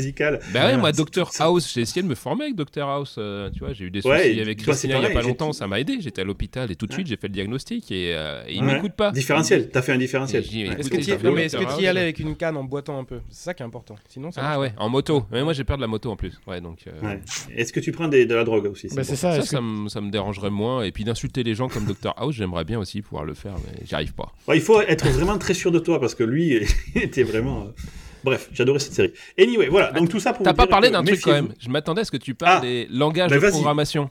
Bah ouais, moi, c'est- House, j'ai essayé de me former avec Doctor House, euh, tu vois, j'ai eu des soucis Ouais, avec Christina il y a pas longtemps, ça m'a aidé, j'étais à l'hôpital et tout de suite j'ai fait le diagnostic et, euh, et il Ouais. m'écoute pas. Différentiel, t'as fait un différentiel. Est-ce que tu y... fait non, mais est-ce que Doctor tu y House, allais avec une canne en boitant un peu? C'est ça qui est important. Sinon, ça Ah ouais, en moto. Mais moi j'ai peur de la moto en plus. Ouais, donc euh, Ouais. Est-ce que tu prends des- de la drogue aussi Bah, c'est ça, ça, est-ce que- ça, me, ça me dérangerait moins. Et puis d'insulter les gens comme Dr House, j'aimerais bien aussi pouvoir le faire, mais j'y arrive pas. Il faut être vraiment très sûr de toi parce que lui il était vraiment. Bref, j'adorais cette série. Anyway, voilà. Donc tout ça pour. T'as pas parlé d'un truc quand même. Je m'attendais à ce que tu parles Ah. des langages Bah, de programmation.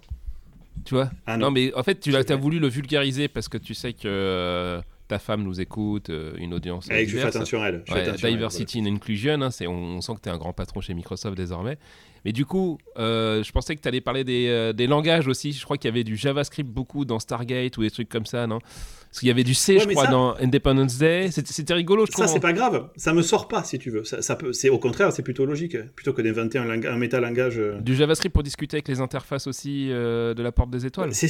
Tu vois Ah, non. non. mais en fait, tu as, voulu le vulgariser parce que tu sais que euh, ta femme nous écoute, euh, une audience Eh, que je fais attention à elle. Ouais, attention diversity and inclusion, hein, c'est, on, on sent que tu es un grand patron chez Microsoft désormais. Mais du coup, euh, je pensais que tu allais parler des, des langages aussi. Je crois qu'il y avait du JavaScript beaucoup dans Stargate ou des trucs comme ça, non? Parce qu'il y avait du C, Ouais, je crois, ça- dans Independence Day. C'était, rigolo, je Ça, trouve. c'est pas grave. Ça me sort pas, si tu veux. Ça, ça peut... c'est Au contraire, c'est plutôt logique. Plutôt que d'inventer un, lang- un métalangage. euh, Du JavaScript pour discuter avec les interfaces aussi euh, de la porte des étoiles. C'est...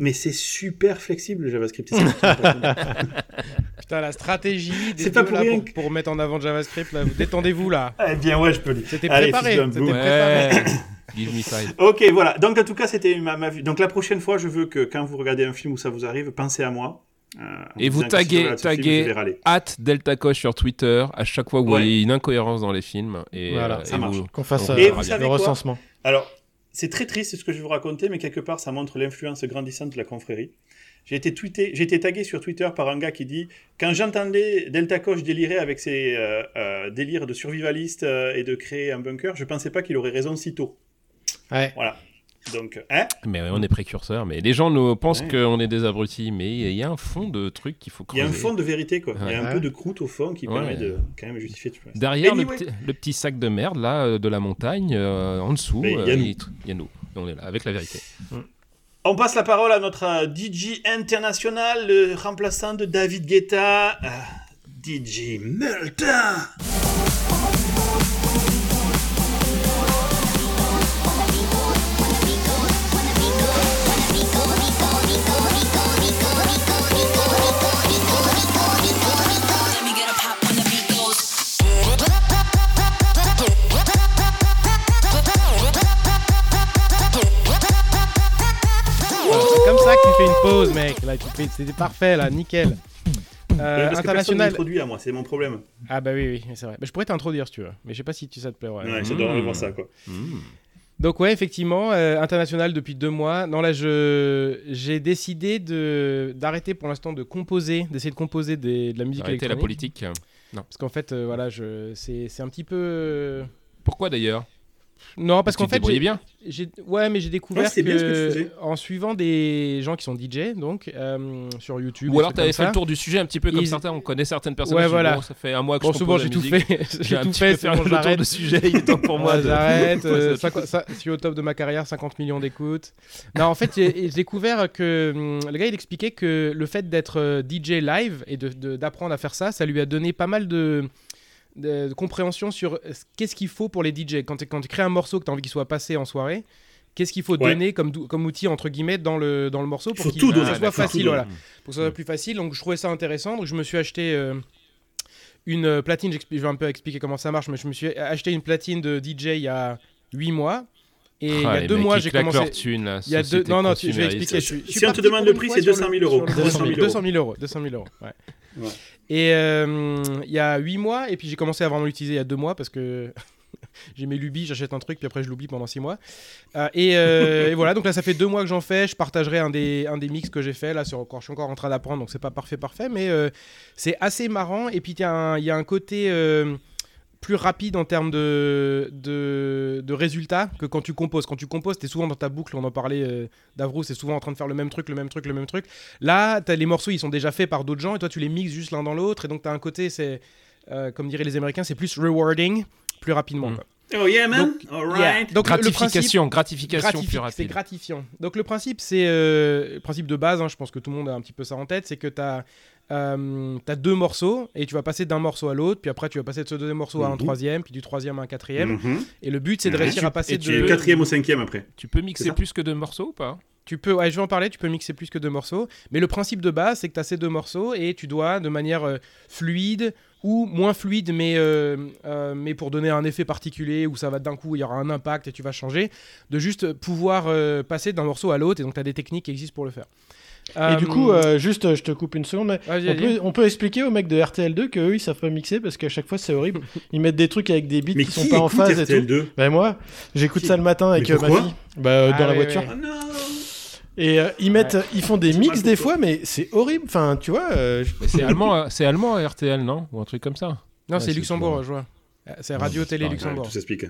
Mais c'est super flexible, le JavaScript. Ça. Putain, la stratégie des C'est pas pour là, rien pour, que- pour mettre en avant JavaScript, là. vous- Détendez-vous là. Eh bien, ouais, je peux le dire. C'était Allez, préparé. C'était préparé. Ouais. Give me five. Ok, voilà. Donc, en tout cas, c'était ma, ma vue. Donc, la prochaine fois, je veux que quand vous regardez un film où ça vous arrive, pensez à moi. Euh, Et vous taguez- taguez-. At Delta Coche sur Twitter à chaque fois que vous Ouais. voyez une incohérence dans les films. Et, Voilà, euh, ça et marche. vous- Qu'on fasse euh, Et vous savez le recensement. Alors, c'est très triste ce que je vais vous raconter, mais quelque part, ça montre l'influence grandissante de la confrérie. J'ai été tweeté, j'ai été tagué sur Twitter par un gars qui dit quand j'entendais Delta Coche délirer avec ses euh, euh, délires de survivaliste euh, et de créer un bunker, je pensais pas qu'il aurait raison si tôt. Ouais. Voilà. Donc, hein Mais ouais, on est précurseurs. Mais les gens nous pensent Ouais. qu'on est des abrutis. Mais il y a un fond de trucs qu'il faut Il y creuser. a un fond de vérité, quoi. Il y a un peu de croûte au fond qui Ouais. permet de quand même justifier tout ça. Derrière le, Anyway. petit, le petit sac de merde là euh, de la montagne, euh, en dessous, Mais il y a euh, nous. il y a nous. Et on est là avec la vérité. On passe la parole à notre DJ international, le remplaçant de David Guetta, DJ Melta. Ça que tu fais une pause, mec. Là. C'était parfait, là, nickel. Euh, parce que international. m'introduit à moi, c'est mon problème. Ah bah oui, oui, c'est vrai. Bah, je pourrais t'introduire si tu veux, mais je sais pas si tu ça te plaît. Ouais, j'adore Mmh. voir ça, quoi. Donc ouais, effectivement, euh, international depuis deux mois. Non là, je j'ai décidé de d'arrêter pour l'instant de composer, d'essayer de composer des- de la musique Arrêtez la électronique. politique. Parce qu'en fait, euh, voilà, je c'est c'est un petit peu euh, Pourquoi d'ailleurs? Non parce Tu qu'en fait j'ai- bien. ouais mais j'ai découvert Ouais, c'est bien ce que tu en suivant des gens qui sont DJ donc euh, sur YouTube. Ou alors t'avais comme fait ça. le tour du sujet un petit peu comme Ils- certains. On connaît certaines personnes. Ouais, voilà. bon, ça fait un mois que Bon je souvent j'ai tout fait, J'ai tout fait, faire bon, le tour de sujet. Il est temps pour moi. J'arrête, euh, je suis au top de ma carrière, 50 millions d'écoutes. Non, en fait, j'ai découvert que hum, le gars, il expliquait que le fait d'être euh, DJ live et d'apprendre à faire ça, ça lui a donné pas mal de, de- de compréhension sur euh, qu'est-ce qu'il faut pour les DJ. Quand tu quand tu crées un morceau que tu as envie qu'il soit passé en soirée, qu'est-ce qu'il faut Ouais. donner comme, comme outil, entre guillemets, dans le, dans le morceau pour qu'il soit facile. Voilà pour que ça soit plus facile. Donc je trouvais ça intéressant. Donc je me suis acheté euh, une euh, platine. Je vais un peu expliquer comment ça marche, mais je me suis acheté une platine de DJ il y a 8 mois. Et il y Ah, a les deux mois, j'ai commencé. leur thune, là, Il y a deux... Non, non, tu- je vais expliquer. Je suis- je suis Si on te demande le prix, c'est sur 200 000 le- euros. sur le- 200 000 euros. 200 000 euros. 200 000 euros. Ouais. Ouais. Et euh, il y a 8 mois, et puis j'ai commencé à vraiment l'utiliser il y a 2 mois parce que j'ai mes lubies, j'achète un truc, puis après je l'oublie pendant 6 mois. Euh, et, euh, et voilà, donc là ça fait 2 mois que j'en fais. Je partagerai un des, un des mix que j'ai fait. Là, sur, je suis encore en train d'apprendre, donc c'est pas parfait, parfait, mais c'est assez marrant. Et puis il y, y a un côté. Plus rapide en termes de, de, de résultats que quand tu composes. Quand tu composes, tu es souvent dans ta boucle, on en parlait euh, d'Avrou, c'est souvent en train de faire le même truc, le même truc, le même truc. Là, as les morceaux, ils sont déjà faits par d'autres gens et toi, tu les mixes juste l'un dans l'autre. Et donc, tu as un côté, c'est, euh, comme diraient les Américains, c'est plus rewarding, plus rapidement. Mm. quoi. Oh yeah, man. Donc, All Yeah. right. Donc, le- le principe, Gratification, gratification gratifi- plus c'est rapide. gratifiant. Donc le principe, c'est euh, le principe de base. hein, je pense que tout le monde a un petit peu ça en tête, c'est que tu as deux morceaux et tu vas passer d'un morceau à l'autre, puis après tu vas passer de ce deuxième morceau à un Mhm. troisième, puis du troisième à un quatrième. Mhm. Et le but, c'est de Ouais. réussir à passer Et tu de quatrième au cinquième après. Tu peux mixer plus que deux morceaux ou pas? Tu peux, ouais, je vais en parler, tu peux mixer plus que deux morceaux. Mais le principe de base, c'est que tu as ces deux morceaux et tu dois, de manière euh, fluide ou moins fluide, mais, euh, euh, mais pour donner un effet particulier où ça va d'un coup, il y aura un impact et tu vas changer, de juste pouvoir euh, passer d'un morceau à l'autre. Et donc, tu as des techniques qui existent pour le faire. Et du coup, euh, juste, euh, je te coupe une seconde, mais vas-y, on vas-y. peut, on peut expliquer aux mecs de RTL2 qu'eux, ils savent pas mixer parce qu'à chaque fois, c'est horrible. Ils mettent des trucs avec des beats Mais qui qui sont pas en phase et tout. RTL2 Ben moi, j'écoute Qui ça le matin avec euh, ma fille. Bah, euh, Ah, dans la voiture. Oh non Et euh, ils mettent, ils font des mix des fois, mais c'est horrible. Enfin, tu vois. euh, je- c'est allemand, c'est allemand RTL, non? Ou un truc comme ça. Non, Ouais, c'est c'est Luxembourg, je vois. Euh, C'est Radio c'est Télé pareil. Luxembourg. tout s'explique.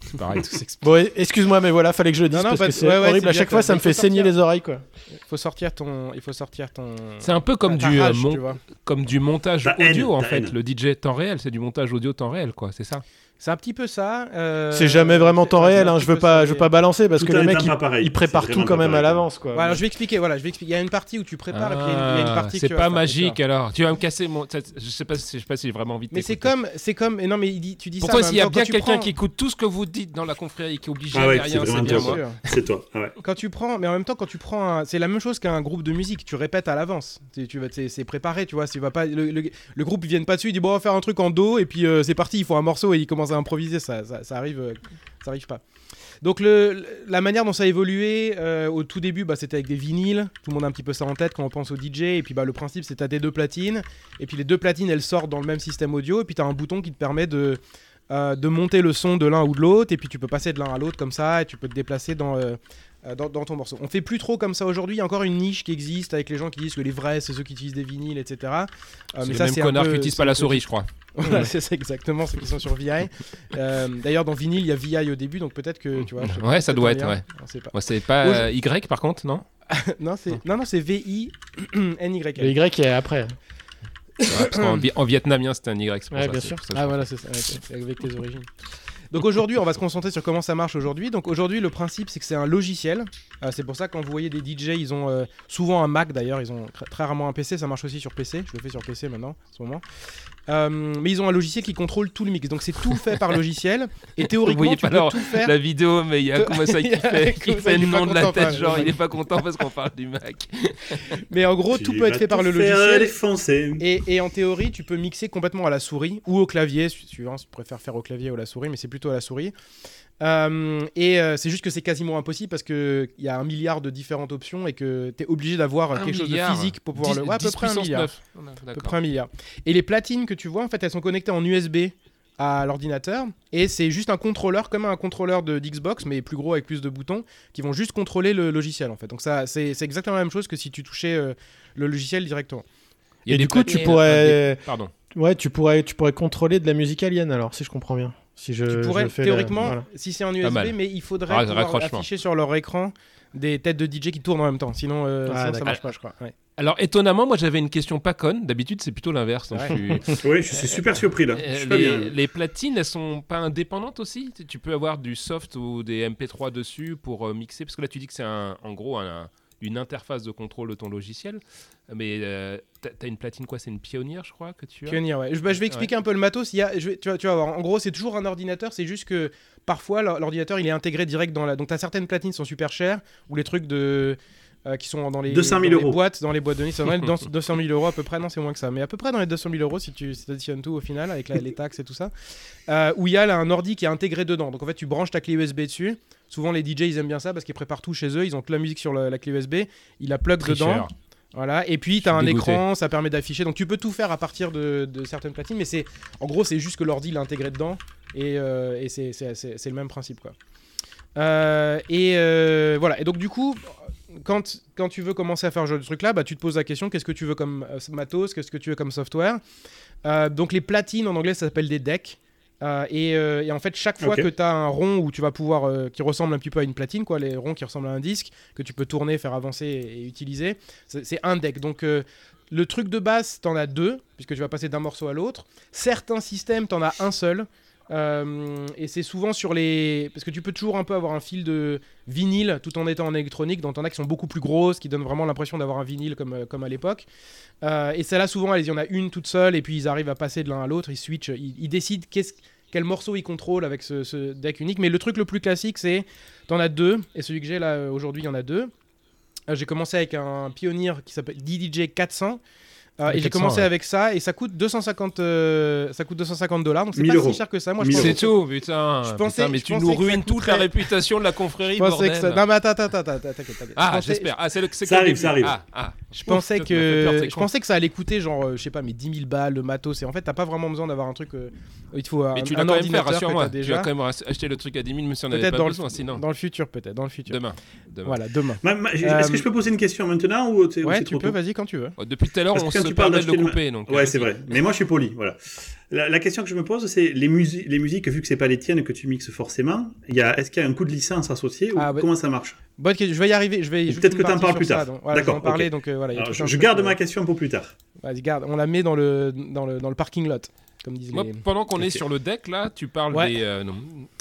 C'est pareil. Bon, e- excuse-moi, mais voilà, fallait que je le dise Non, non, parce pas que c'est ouais, ouais, horrible. À chaque que- fois, ça me fait saigner les oreilles, quoi. Il faut sortir ton, il faut sortir ton. C'est un peu comme du, euh, rage, mon- tu vois. comme du montage Ta haine, audio en fait. haine. Le DJ temps réel, c'est du montage audio temps réel, quoi. C'est ça. C'est un petit peu ça. euh, C'est jamais vraiment temps réel. Hein. Je veux pas, je veux pas balancer parce Tout que un les mecs état ils, pas pareil. ils préparent C'est tout quand même à l'avance, quoi. Voilà, alors je vais expliquer. Voilà, je vais expliquer. Il y a une partie où tu prépares et puis il y a une- il y a une partie. que c'est pas magique alors. Tu vas me casser mon. Je sais pas, si- je sais pas si j'ai vraiment envie de. Mais c'est comme, c'est comme. et Non, mais il dit- tu dis ça. s'il y a bien quelqu'un prends- qui écoute tout ce que vous dites dans la confrérie et qui est obligé Ah à ouais, rien, c'est bien toi, moi. sûr. C'est toi. Ah. Quand tu prends, mais en même temps, quand tu prends, c'est la même chose qu'un groupe de musique. Tu répètes à l'avance. Tu, vas, c'est préparé, tu vois. Pas, le, le- le groupe ils viennent pas dessus. Ils disent bon, on va faire un truc en do et puis euh, c'est parti. Ils font un morceau et ils commencent improviser. Ça, ça, arrive, euh, ça arrive pas. Donc la manière dont ça a évolué euh, au tout début, bah, c'était avec des vinyles. Tout le monde a un petit peu ça en tête quand on pense au DJ. Et puis bah, le principe, c'est t'as tes deux platines. Et puis les deux platines, elles sortent dans le même système audio. Et puis t'as un bouton qui te permet de euh, monter le son de l'un ou de l'autre. Et puis tu peux passer de l'un à l'autre comme ça. Et tu peux te déplacer dans dans, dans ton morceau. On fait plus trop comme ça aujourd'hui. Il y a encore une niche qui existe avec les gens qui disent que les vrais, c'est ceux qui utilisent des vinyles, etc. Euh, C'est mais les ça, c'est connards qui utilisent c'est pas la souris, je crois. Voilà, c'est ça exactement, ceux qui sont sur VI. Euh, D'ailleurs, dans vinyle, il y a VI au début, donc peut-être que tu vois. Ouais, ça doit être, ouais. Pas. C'est pas Aujourd- euh, Y par contre, non non, c'est non, non, c'est VI N Y. Le Y est après. Ouais, Parce en vietnamien, c'était un Y. Ouais, ça, bien sûr. pour ça que Ah voilà, c'est ça, ouais, avec tes origines. Donc aujourd'hui, on va se concentrer sur comment ça marche aujourd'hui. Donc aujourd'hui, le principe, c'est que c'est un logiciel. Euh, c'est pour ça que quand vous voyez des DJ, ils ont euh, souvent un Mac d'ailleurs, ils ont tr- très rarement un PC. Ça marche aussi sur PC. Je le fais sur PC maintenant, en ce moment. Euh, mais ils ont un logiciel qui contrôle tout le mix. Donc c'est tout fait par logiciel. Et théoriquement, voyez tu pas peux tout faire. La vidéo, mais il y a ça qui fait, qui fait il le nom de la tête, pas, genre il est pas content parce qu'on parle du Mac. Mais en gros, tout peut être fait par le logiciel. Et, et en théorie, tu peux mixer complètement à la souris ou au clavier, su- suivant si tu préfères faire au clavier ou à la souris, mais c'est plutôt à la souris. Euh, et euh, c'est juste que c'est quasiment impossible parce qu'il y a un milliard de différentes options et que tu es obligé d'avoir euh, Un quelque chose de physique pour pouvoir 10 le. Ouais, à peu 10 près un milliard. 9. À peu près un milliard. Et les platines que tu vois, en fait, elles sont connectées en USB à l'ordinateur et c'est juste un contrôleur comme un contrôleur de d'Xbox mais plus gros avec plus de boutons qui vont juste contrôler le logiciel en fait donc ça c'est c'est exactement la même chose que si tu touchais euh, le logiciel directement Et du coup, tu pourrais, Pardon. ouais, tu pourrais, tu pourrais contrôler de la musique alien alors, si je comprends bien. Si je, tu je pourrais fais la- théoriquement voilà. si c'est en USB mais il faudrait Ah, pouvoir afficher sur leur écran des têtes de DJ qui tournent en même temps sinon, euh, Ah, sinon ça marche pas je crois ouais. Alors étonnamment, moi j'avais une question pas conne. D'habitude c'est plutôt l'inverse. Ouais. je suis- Oui, je suis super surpris là. Je suis pas les, bien. les platines, elles sont pas indépendantes aussi? Tu- peux avoir du soft ou des MP3 dessus pour euh, mixer? Parce que là, tu dis que c'est en gros un- une interface de contrôle de ton logiciel. Mais euh, t'as t'as une platine quoi C'est une pionnière, je crois, que tu as? Pioneer, ouais. Je, bah, je vais expliquer un peu le matos. Il y a, je vais- tu, vas, tu vas voir. En gros, c'est toujours un ordinateur. C'est juste que parfois, l'or- l'ordinateur, il est intégré direct dans la. Donc, tu as certaines platines qui sont super chères ou les trucs de. Euh, qui sont dans les, 200 000 dans les euros. boîtes, dans les boîtes de nuit, c'est dans les- dans 200 000 euros à peu près, non c'est moins que ça, mais à peu près dans les 200 000 euros si tu si additionnes tout au final avec la- les taxes et tout ça, euh, où il y a là, un ordi qui est intégré dedans. Donc en fait tu branches ta clé USB dessus. Souvent les DJ ils aiment bien ça parce qu'ils préparent tout chez eux, ils ont toute la musique sur le- la clé USB, ils la plug dedans. Voilà, et puis tu as un dégoûté. écran, ça permet d'afficher. Donc tu peux tout faire à partir de, de certaines platines, mais c'est en gros c'est juste que l'ordi il est intégré dedans et, euh, et c'est- le même principe quoi. Euh, et euh, voilà, et donc du coup, quand, quand tu veux commencer à faire ce truc là, bah, tu te poses la question qu'est-ce que tu veux comme euh, matos, qu'est-ce que tu veux comme software? Euh, donc les platines en anglais ça s'appelle des decks. Euh, et, euh, et en fait, chaque fois que tu as un rond où tu vas pouvoir, euh, qui ressemble un petit peu à une platine, quoi, les ronds qui ressemblent à un disque, que tu peux tourner, faire avancer et, et utiliser, c'est un deck. Donc le truc de base, t'en as deux, puisque tu vas passer d'un morceau à l'autre. Certains systèmes, t'en as un seul. Euh, et c'est souvent sur les. Parce que tu peux toujours un peu avoir un fil de vinyle tout en étant en électronique, dont t'en as qui sont beaucoup plus grosses, qui donnent vraiment l'impression d'avoir un vinyle comme, euh, comme à l'époque. Euh, et celle-là, souvent, il y en a une toute seule, et puis ils arrivent à passer de l'un à l'autre, ils switchent, ils, décident qu'est-ce- quel morceau ils contrôlent avec ce, deck unique. Mais le truc le plus classique, c'est t'en as deux, et celui que j'ai là aujourd'hui, il y en a deux. J'ai commencé avec un pionnier qui s'appelle DDJ 400. Euh, et j'ai 400, commencé ouais. avec ça et ça coûte 250 euh, ça coûte 250 dollars donc c'est 1000 pas euros. si cher que ça moi je 1000 pensais, C'est tout, putain. Je pensais- Putain, mais je tu pensais nous que ça ruines toute la réputation de la confrérie, je pensais que bordel. ça non mais attends attends attends attends, t'inquiète. Ah, Je pensais- j'espère. Ah, c'est le Ça le arrive, ça arrive. Ah, ah. Je pensais Ouf, peur, que c'est je pensais que ça allait coûter genre euh, je sais pas mais 10 000 balles de matos et en fait t'as pas vraiment besoin d'avoir un truc euh, il faut un, Mais tu l'as quand même fait, rassure-moi. Tu vas quand même acheter le truc à 10 000, mais si on peut-être pas dans, besoin, le, sinon. dans le futur peut-être dans le futur Demain. Voilà demain Ma- ma- Est-ce Euh, que je peux poser une question maintenant ou ouais tu peux vas-y quand tu veux Oh, Depuis tout à l'heure, on tu parles de le d'acheter le- couper. Donc, Ouais, vas-y. c'est vrai. Mais moi, je suis poli. Voilà. La, la question que je me pose, c'est les, musi- les musiques, vu que c'est pas les tiennes que tu mixes forcément, il y a, est-ce qu'il y a un coût de licence associé ou Ah, bah- comment ça marche? Bonne question, je vais y arriver je vais peut-être que t'en partie parles plus ça, tard. en D'accord, euh, je, garde euh, ma question pour plus tard. vas-y garde on la met dans le dans le dans le parking lot comme disent Moi, les pendant qu'on est sur le deck, là, tu parles Ouais. des. euh,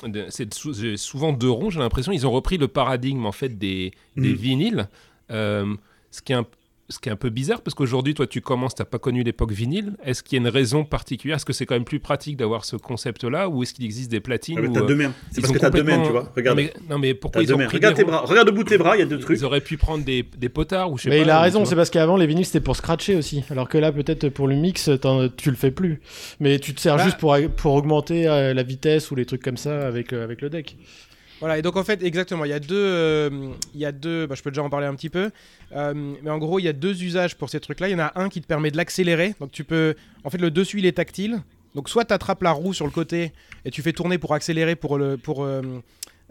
de- c'est souvent deux ronds, j'ai l'impression. Ils ont repris le paradigme, en fait, des, des Mhm. vinyles. Euh, ce, qui est un, ce qui est un peu bizarre, parce qu'aujourd'hui, toi, tu commences, t'as pas connu l'époque vinyle. Est-ce qu'il y a une raison particulière? Est-ce que c'est quand même plus pratique d'avoir ce concept-là Ou est-ce qu'il existe des platines Ah, mais où, T'as euh, deux mains. C'est parce que t'as deux mains, complètement- tu vois. Regarde. Non, mais, non, mais pourquoi ils ont pris Regarde tes bras. Regarde au bout de tes bras, il y a deux trucs. Ils auraient pu prendre des, des potards ou je sais Mais pas. il a raison, c'est parce qu'avant les vinyles c'était pour scratcher aussi. Alors que là, peut-être pour le mix, tu le fais plus. Mais tu te sers Bah- juste pour, pour augmenter euh, la vitesse ou les trucs comme ça avec, euh, avec le deck. Voilà, et donc en fait, exactement, il y a deux. euh, il y a deux bah, je peux déjà en parler un petit peu. Euh, mais en gros, il y a deux usages pour ces trucs-là. Il y en a un qui te permet de l'accélérer. Donc tu peux. En fait, le dessus, il est tactile. Donc soit tu attrapes la roue sur le côté et tu fais tourner pour accélérer, pour, le, pour euh,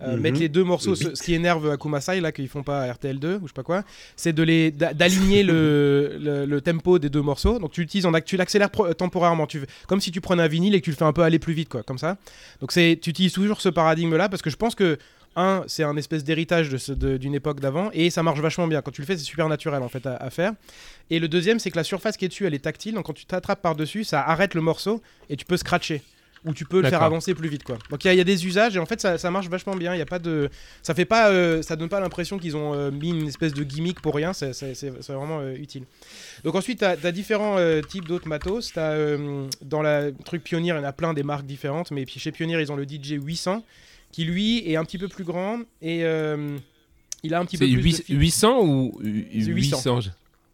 euh, Mhm. mettre les deux morceaux. Ce, ce qui énerve Akuma Sai, là, qu'ils font pas à RTL2 ou je sais pas quoi, c'est de les d'a- d'aligner le, le, le tempo des deux morceaux. Donc tu l'utilises en tu l'accélères pro- temporairement. Tu, comme si tu prenais un vinyle et que tu le fais un peu aller plus vite, quoi, comme ça. Donc c'est, tu utilises toujours ce paradigme-là parce que je pense que un, c'est un espèce d'héritage de ce- de- d'une époque d'avant et ça marche vachement bien. Quand tu le fais, c'est super naturel en fait à, à faire. Et le deuxième, c'est que la surface qui est dessus, elle est tactile. Donc quand tu t'attrapes par-dessus, ça arrête le morceau et tu peux scratcher. Ou tu peux le faire avancer plus vite quoi. Donc il y, a- il y a des usages et en fait ça, ça marche vachement bien. Il y a pas de, ça fait pas, euh, ça donne pas l'impression qu'ils ont euh, mis une espèce de gimmick pour rien. C'est vraiment euh, utile. Donc ensuite, tu as, différents types d'autres matos. T'as, dans la truc Pioneer, il y en a plein des marques différentes, mais puis chez Pioneer, ils ont le DJ 800, qui lui est un petit peu plus grand et il a un petit peu plus de huit- fil- 800 ou C'est 800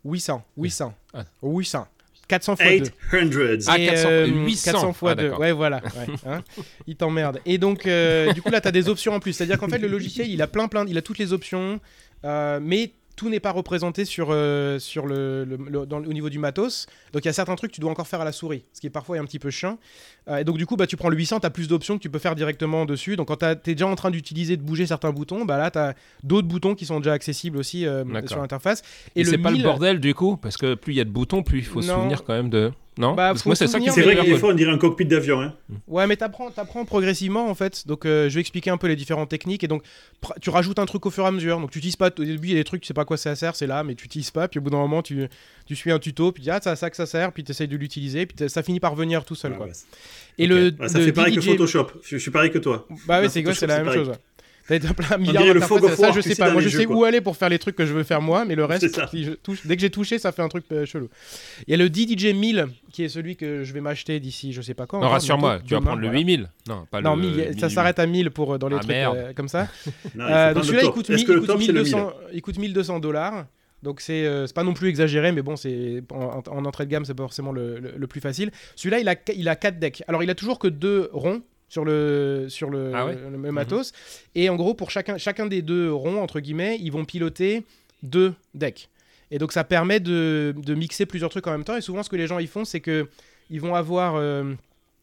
800, 800, Ah. 800, 400 fois 2. 800. Ah, Et, 400, euh, 800. 400 fois Ah, 2. d'accord. Ouais, voilà. ouais, hein. il t'emmerde. Et donc, euh, du coup, là, tu as des options en plus. C'est-à-dire qu'en fait, le logiciel, il a plein, plein, il a toutes les options, euh, mais tout n'est pas représenté sur, euh, sur le, le- le- dans, le- au niveau du matos. Donc, il y a certains trucs que tu dois encore faire à la souris, ce qui est parfois un petit peu chiant. Euh, et donc, du coup, bah, tu prends le 800, tu as plus d'options que tu peux faire directement dessus. Donc, quand tu es déjà en train d'utiliser, de bouger certains boutons, bah, là, tu as d'autres boutons qui sont déjà accessibles aussi euh, sur l'interface. Et, c'est pas le 1000, bordel du coup Parce que plus il y a de boutons, plus il faut se souvenir quand même de. Non Bah, Parce que faut moi, c'est ça qui vrai qu'il quoi. faut, on dirait un cockpit d'avion. Hein. Ouais, mais t'apprends, t'apprends progressivement en fait. Donc, euh, je vais expliquer un peu les différentes techniques. Et donc, pr- tu rajoutes un truc au fur et à mesure. Donc, tu utilises pas. Au début, il y a des trucs, tu sais pas à quoi ça sert, c'est là, mais tu utilises pas. Puis au bout d'un moment, tu, tu suis un tuto. Puis tu dis, ah, c'est à ça que ça sert. Puis tu essayes de l'utiliser. Puis ça finit par venir tout seul. Ouais, quoi. ouais. Et le, ça le fait pareil que Photoshop. Je, je suis pareil que toi. Bah, Non, c'est la c'est même pareil. chose. T'as un milliard le of ça, je sais pas. Moi, je jeux, sais quoi. où aller pour faire les trucs que je veux faire moi, mais le reste, C'est ça. si je touche, dès que j'ai touché, ça fait un truc euh, chelou. Il y a le DDJ 1000 qui est celui que je vais m'acheter d'ici, je sais pas quand. Non, rassure-moi, tu vas prendre le voilà. 8000. Non, pas Non, le. 1000, ça 1000. s'arrête à 1000 pour euh, dans les Ah, trucs euh, comme ça. Non, Euh, donc celui-là, il coûte, Est-ce 1000 que il le coûte top, c'est le 1200, il coûte 1200 dollars. Donc c'est euh, c'est pas non plus exagéré, mais bon, c'est en, en entrée de gamme, c'est pas forcément le, le- le plus facile. Celui-là, il a, il a 4 decks. Alors il a toujours que deux ronds sur le, sur le, Ah ouais le- le matos. Et en gros, pour chacun, chacun des deux ronds, entre guillemets, ils vont piloter deux decks. Et donc ça permet de, de mixer plusieurs trucs en même temps. Et souvent, ce que les gens ils font, c'est que ils vont avoir. euh,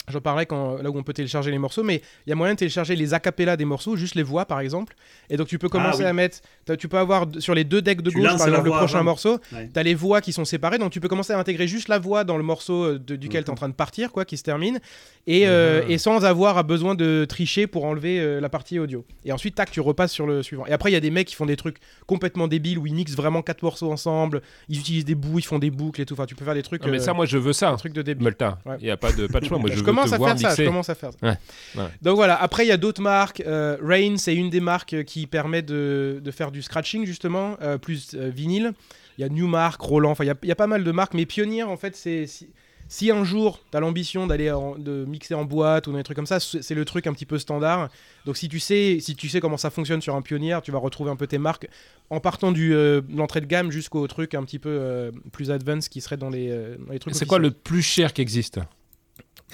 J'en parlais quand, là où on peut télécharger les morceaux, mais il y a moyen de télécharger les acapellas des morceaux, juste les voix par exemple. Et donc tu peux commencer oui. à mettre, tu peux avoir sur les deux decks de Tu gauche par exemple le prochain avant. morceau, Ouais. tu as les voix qui sont séparées, donc tu peux commencer à intégrer juste la voix dans le morceau euh, de- duquel Mhm. tu es en train de partir, quoi, qui se termine, et, euh, Mhm. et sans avoir à besoin de tricher pour enlever euh, la partie audio. Et ensuite, tac, tu repasses sur le suivant. Et après, il y a des mecs qui font des trucs complètement débiles où ils mixent vraiment quatre morceaux ensemble, ils utilisent des bouts, ils font des boucles et tout. Enfin, tu peux faire des trucs, Non, mais euh, ça, moi, je veux ça. un truc de débile. Multa. Il Ouais. n'y a pas de, pas de choix. Moi, je, je veux commence à faire ça, je commence à faire ça. Ouais, ouais. Donc voilà, après il y a d'autres marques. Euh, Rain, c'est une des marques euh, qui permet de, de faire du scratching justement, euh, plus euh, vinyle. Il y a Newmark, Roland, enfin il y a- il y, a pas mal de marques, mais Pioneer en fait c'est si- si un jour tu as l'ambition d'aller de mixer en boîte ou dans des trucs comme ça, c'est le truc un petit peu standard. Donc si tu sais, si tu sais comment ça fonctionne sur un pionnier, tu vas retrouver un peu tes marques en partant du euh, de l'entrée de gamme jusqu'au truc un petit peu euh, plus advanced qui serait dans les, dans les trucs. C'est quoi le plus cher qui existe?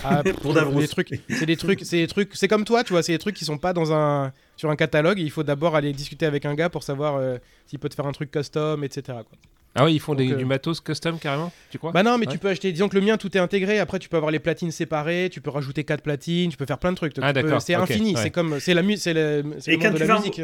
Ah, Pour Davros. les trucs, c'est des trucs, c'est des trucs, c'est comme toi, tu vois, c'est des trucs qui sont pas dans un sur un catalogue. il faut d'abord aller discuter avec un gars pour savoir euh, s'il peut te faire un truc custom, etc. quoi. Ah oui, ils font des- Donc, euh, du matos custom carrément, tu crois? Bah non, mais Ouais. tu peux acheter. Disons que le mien, tout est intégré. Après, tu peux avoir les platines séparées. Tu peux rajouter 4 platines. Tu peux faire plein de trucs. Ah, Tu peux- d'accord, C'est infini. ouais. C'est comme. C'est la, mu- c'est le, c'est Et quand de tu la vas en- musique.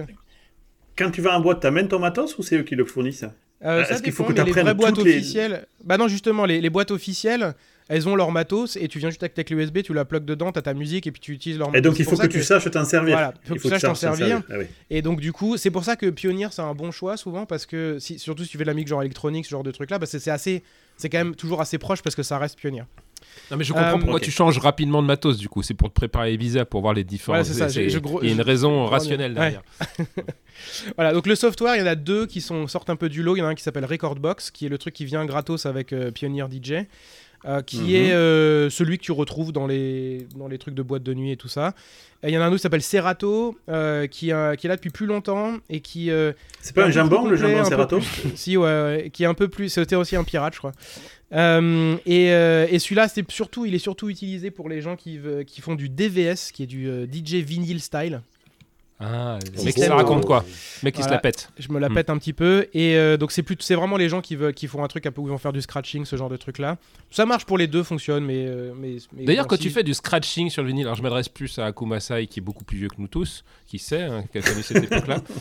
Quand tu vas en boîte, t'amènes ton matos ou c'est eux qui le fournissent? Euh, Est-ce ça qu'il faut dépend, que mais les t'apprennes vraies boîtes les- officielles. Bah non, justement, les, les boîtes officielles, elles ont leur matos et tu viens juste avec ta clé USB, tu la plugues dedans, t'as ta musique et puis tu utilises leur Et matos. donc C'est il faut que, tu saches t'en servir. Voilà, il faut Il que tu saches t'en servir. Ah oui. Et donc du coup, c'est pour ça que Pioneer c'est un bon choix souvent parce que si, surtout si tu fais de la musique genre électronique, ce genre de truc là, c'est assez, c'est quand même toujours assez proche parce que ça reste Pioneer. Non mais je comprends Euh, pourquoi tu changes rapidement de matos du coup, c'est pour te préparer les visas, pour voir les différences. Voilà, c'est ça, je- gros- Il y a une raison rationnelle ouais. derrière. Voilà, donc le software, il y en a deux qui sont, sortent un peu du lot. Il y en a un qui s'appelle Recordbox, qui est le truc qui vient gratos avec euh, Pioneer DJ, euh, qui Mhm. est euh, celui que tu retrouves dans les, dans les trucs de boîte de nuit et tout ça. Il y en a un autre qui s'appelle Serato, euh, qui, qui est là depuis plus longtemps et qui. C'est pas un jambon, le jambon Serato plus- Si, ouais, qui est un peu plus. C'était aussi un pirate, je crois. Et et celui-là, c'est surtout, il est surtout utilisé pour les gens qui, qui font du DVS, qui est du DJ vinyl style. Ah, le mec qui se la raconte quoi. Le mec qui se la pète. Je me la Hmm. pète un petit peu. Et euh, donc, c'est plus, c'est vraiment les gens qui, veulent, qui font un truc un peu où ils vont faire du scratching, ce genre de truc-là. Ça marche pour les deux, fonctionne, mais. euh, mais, mais D'ailleurs, quand si- tu fais du scratching sur le vinyle, alors je m'adresse plus à Akumasai qui est beaucoup plus vieux que nous tous, qui sait, hein, qui a connu cette époque-là.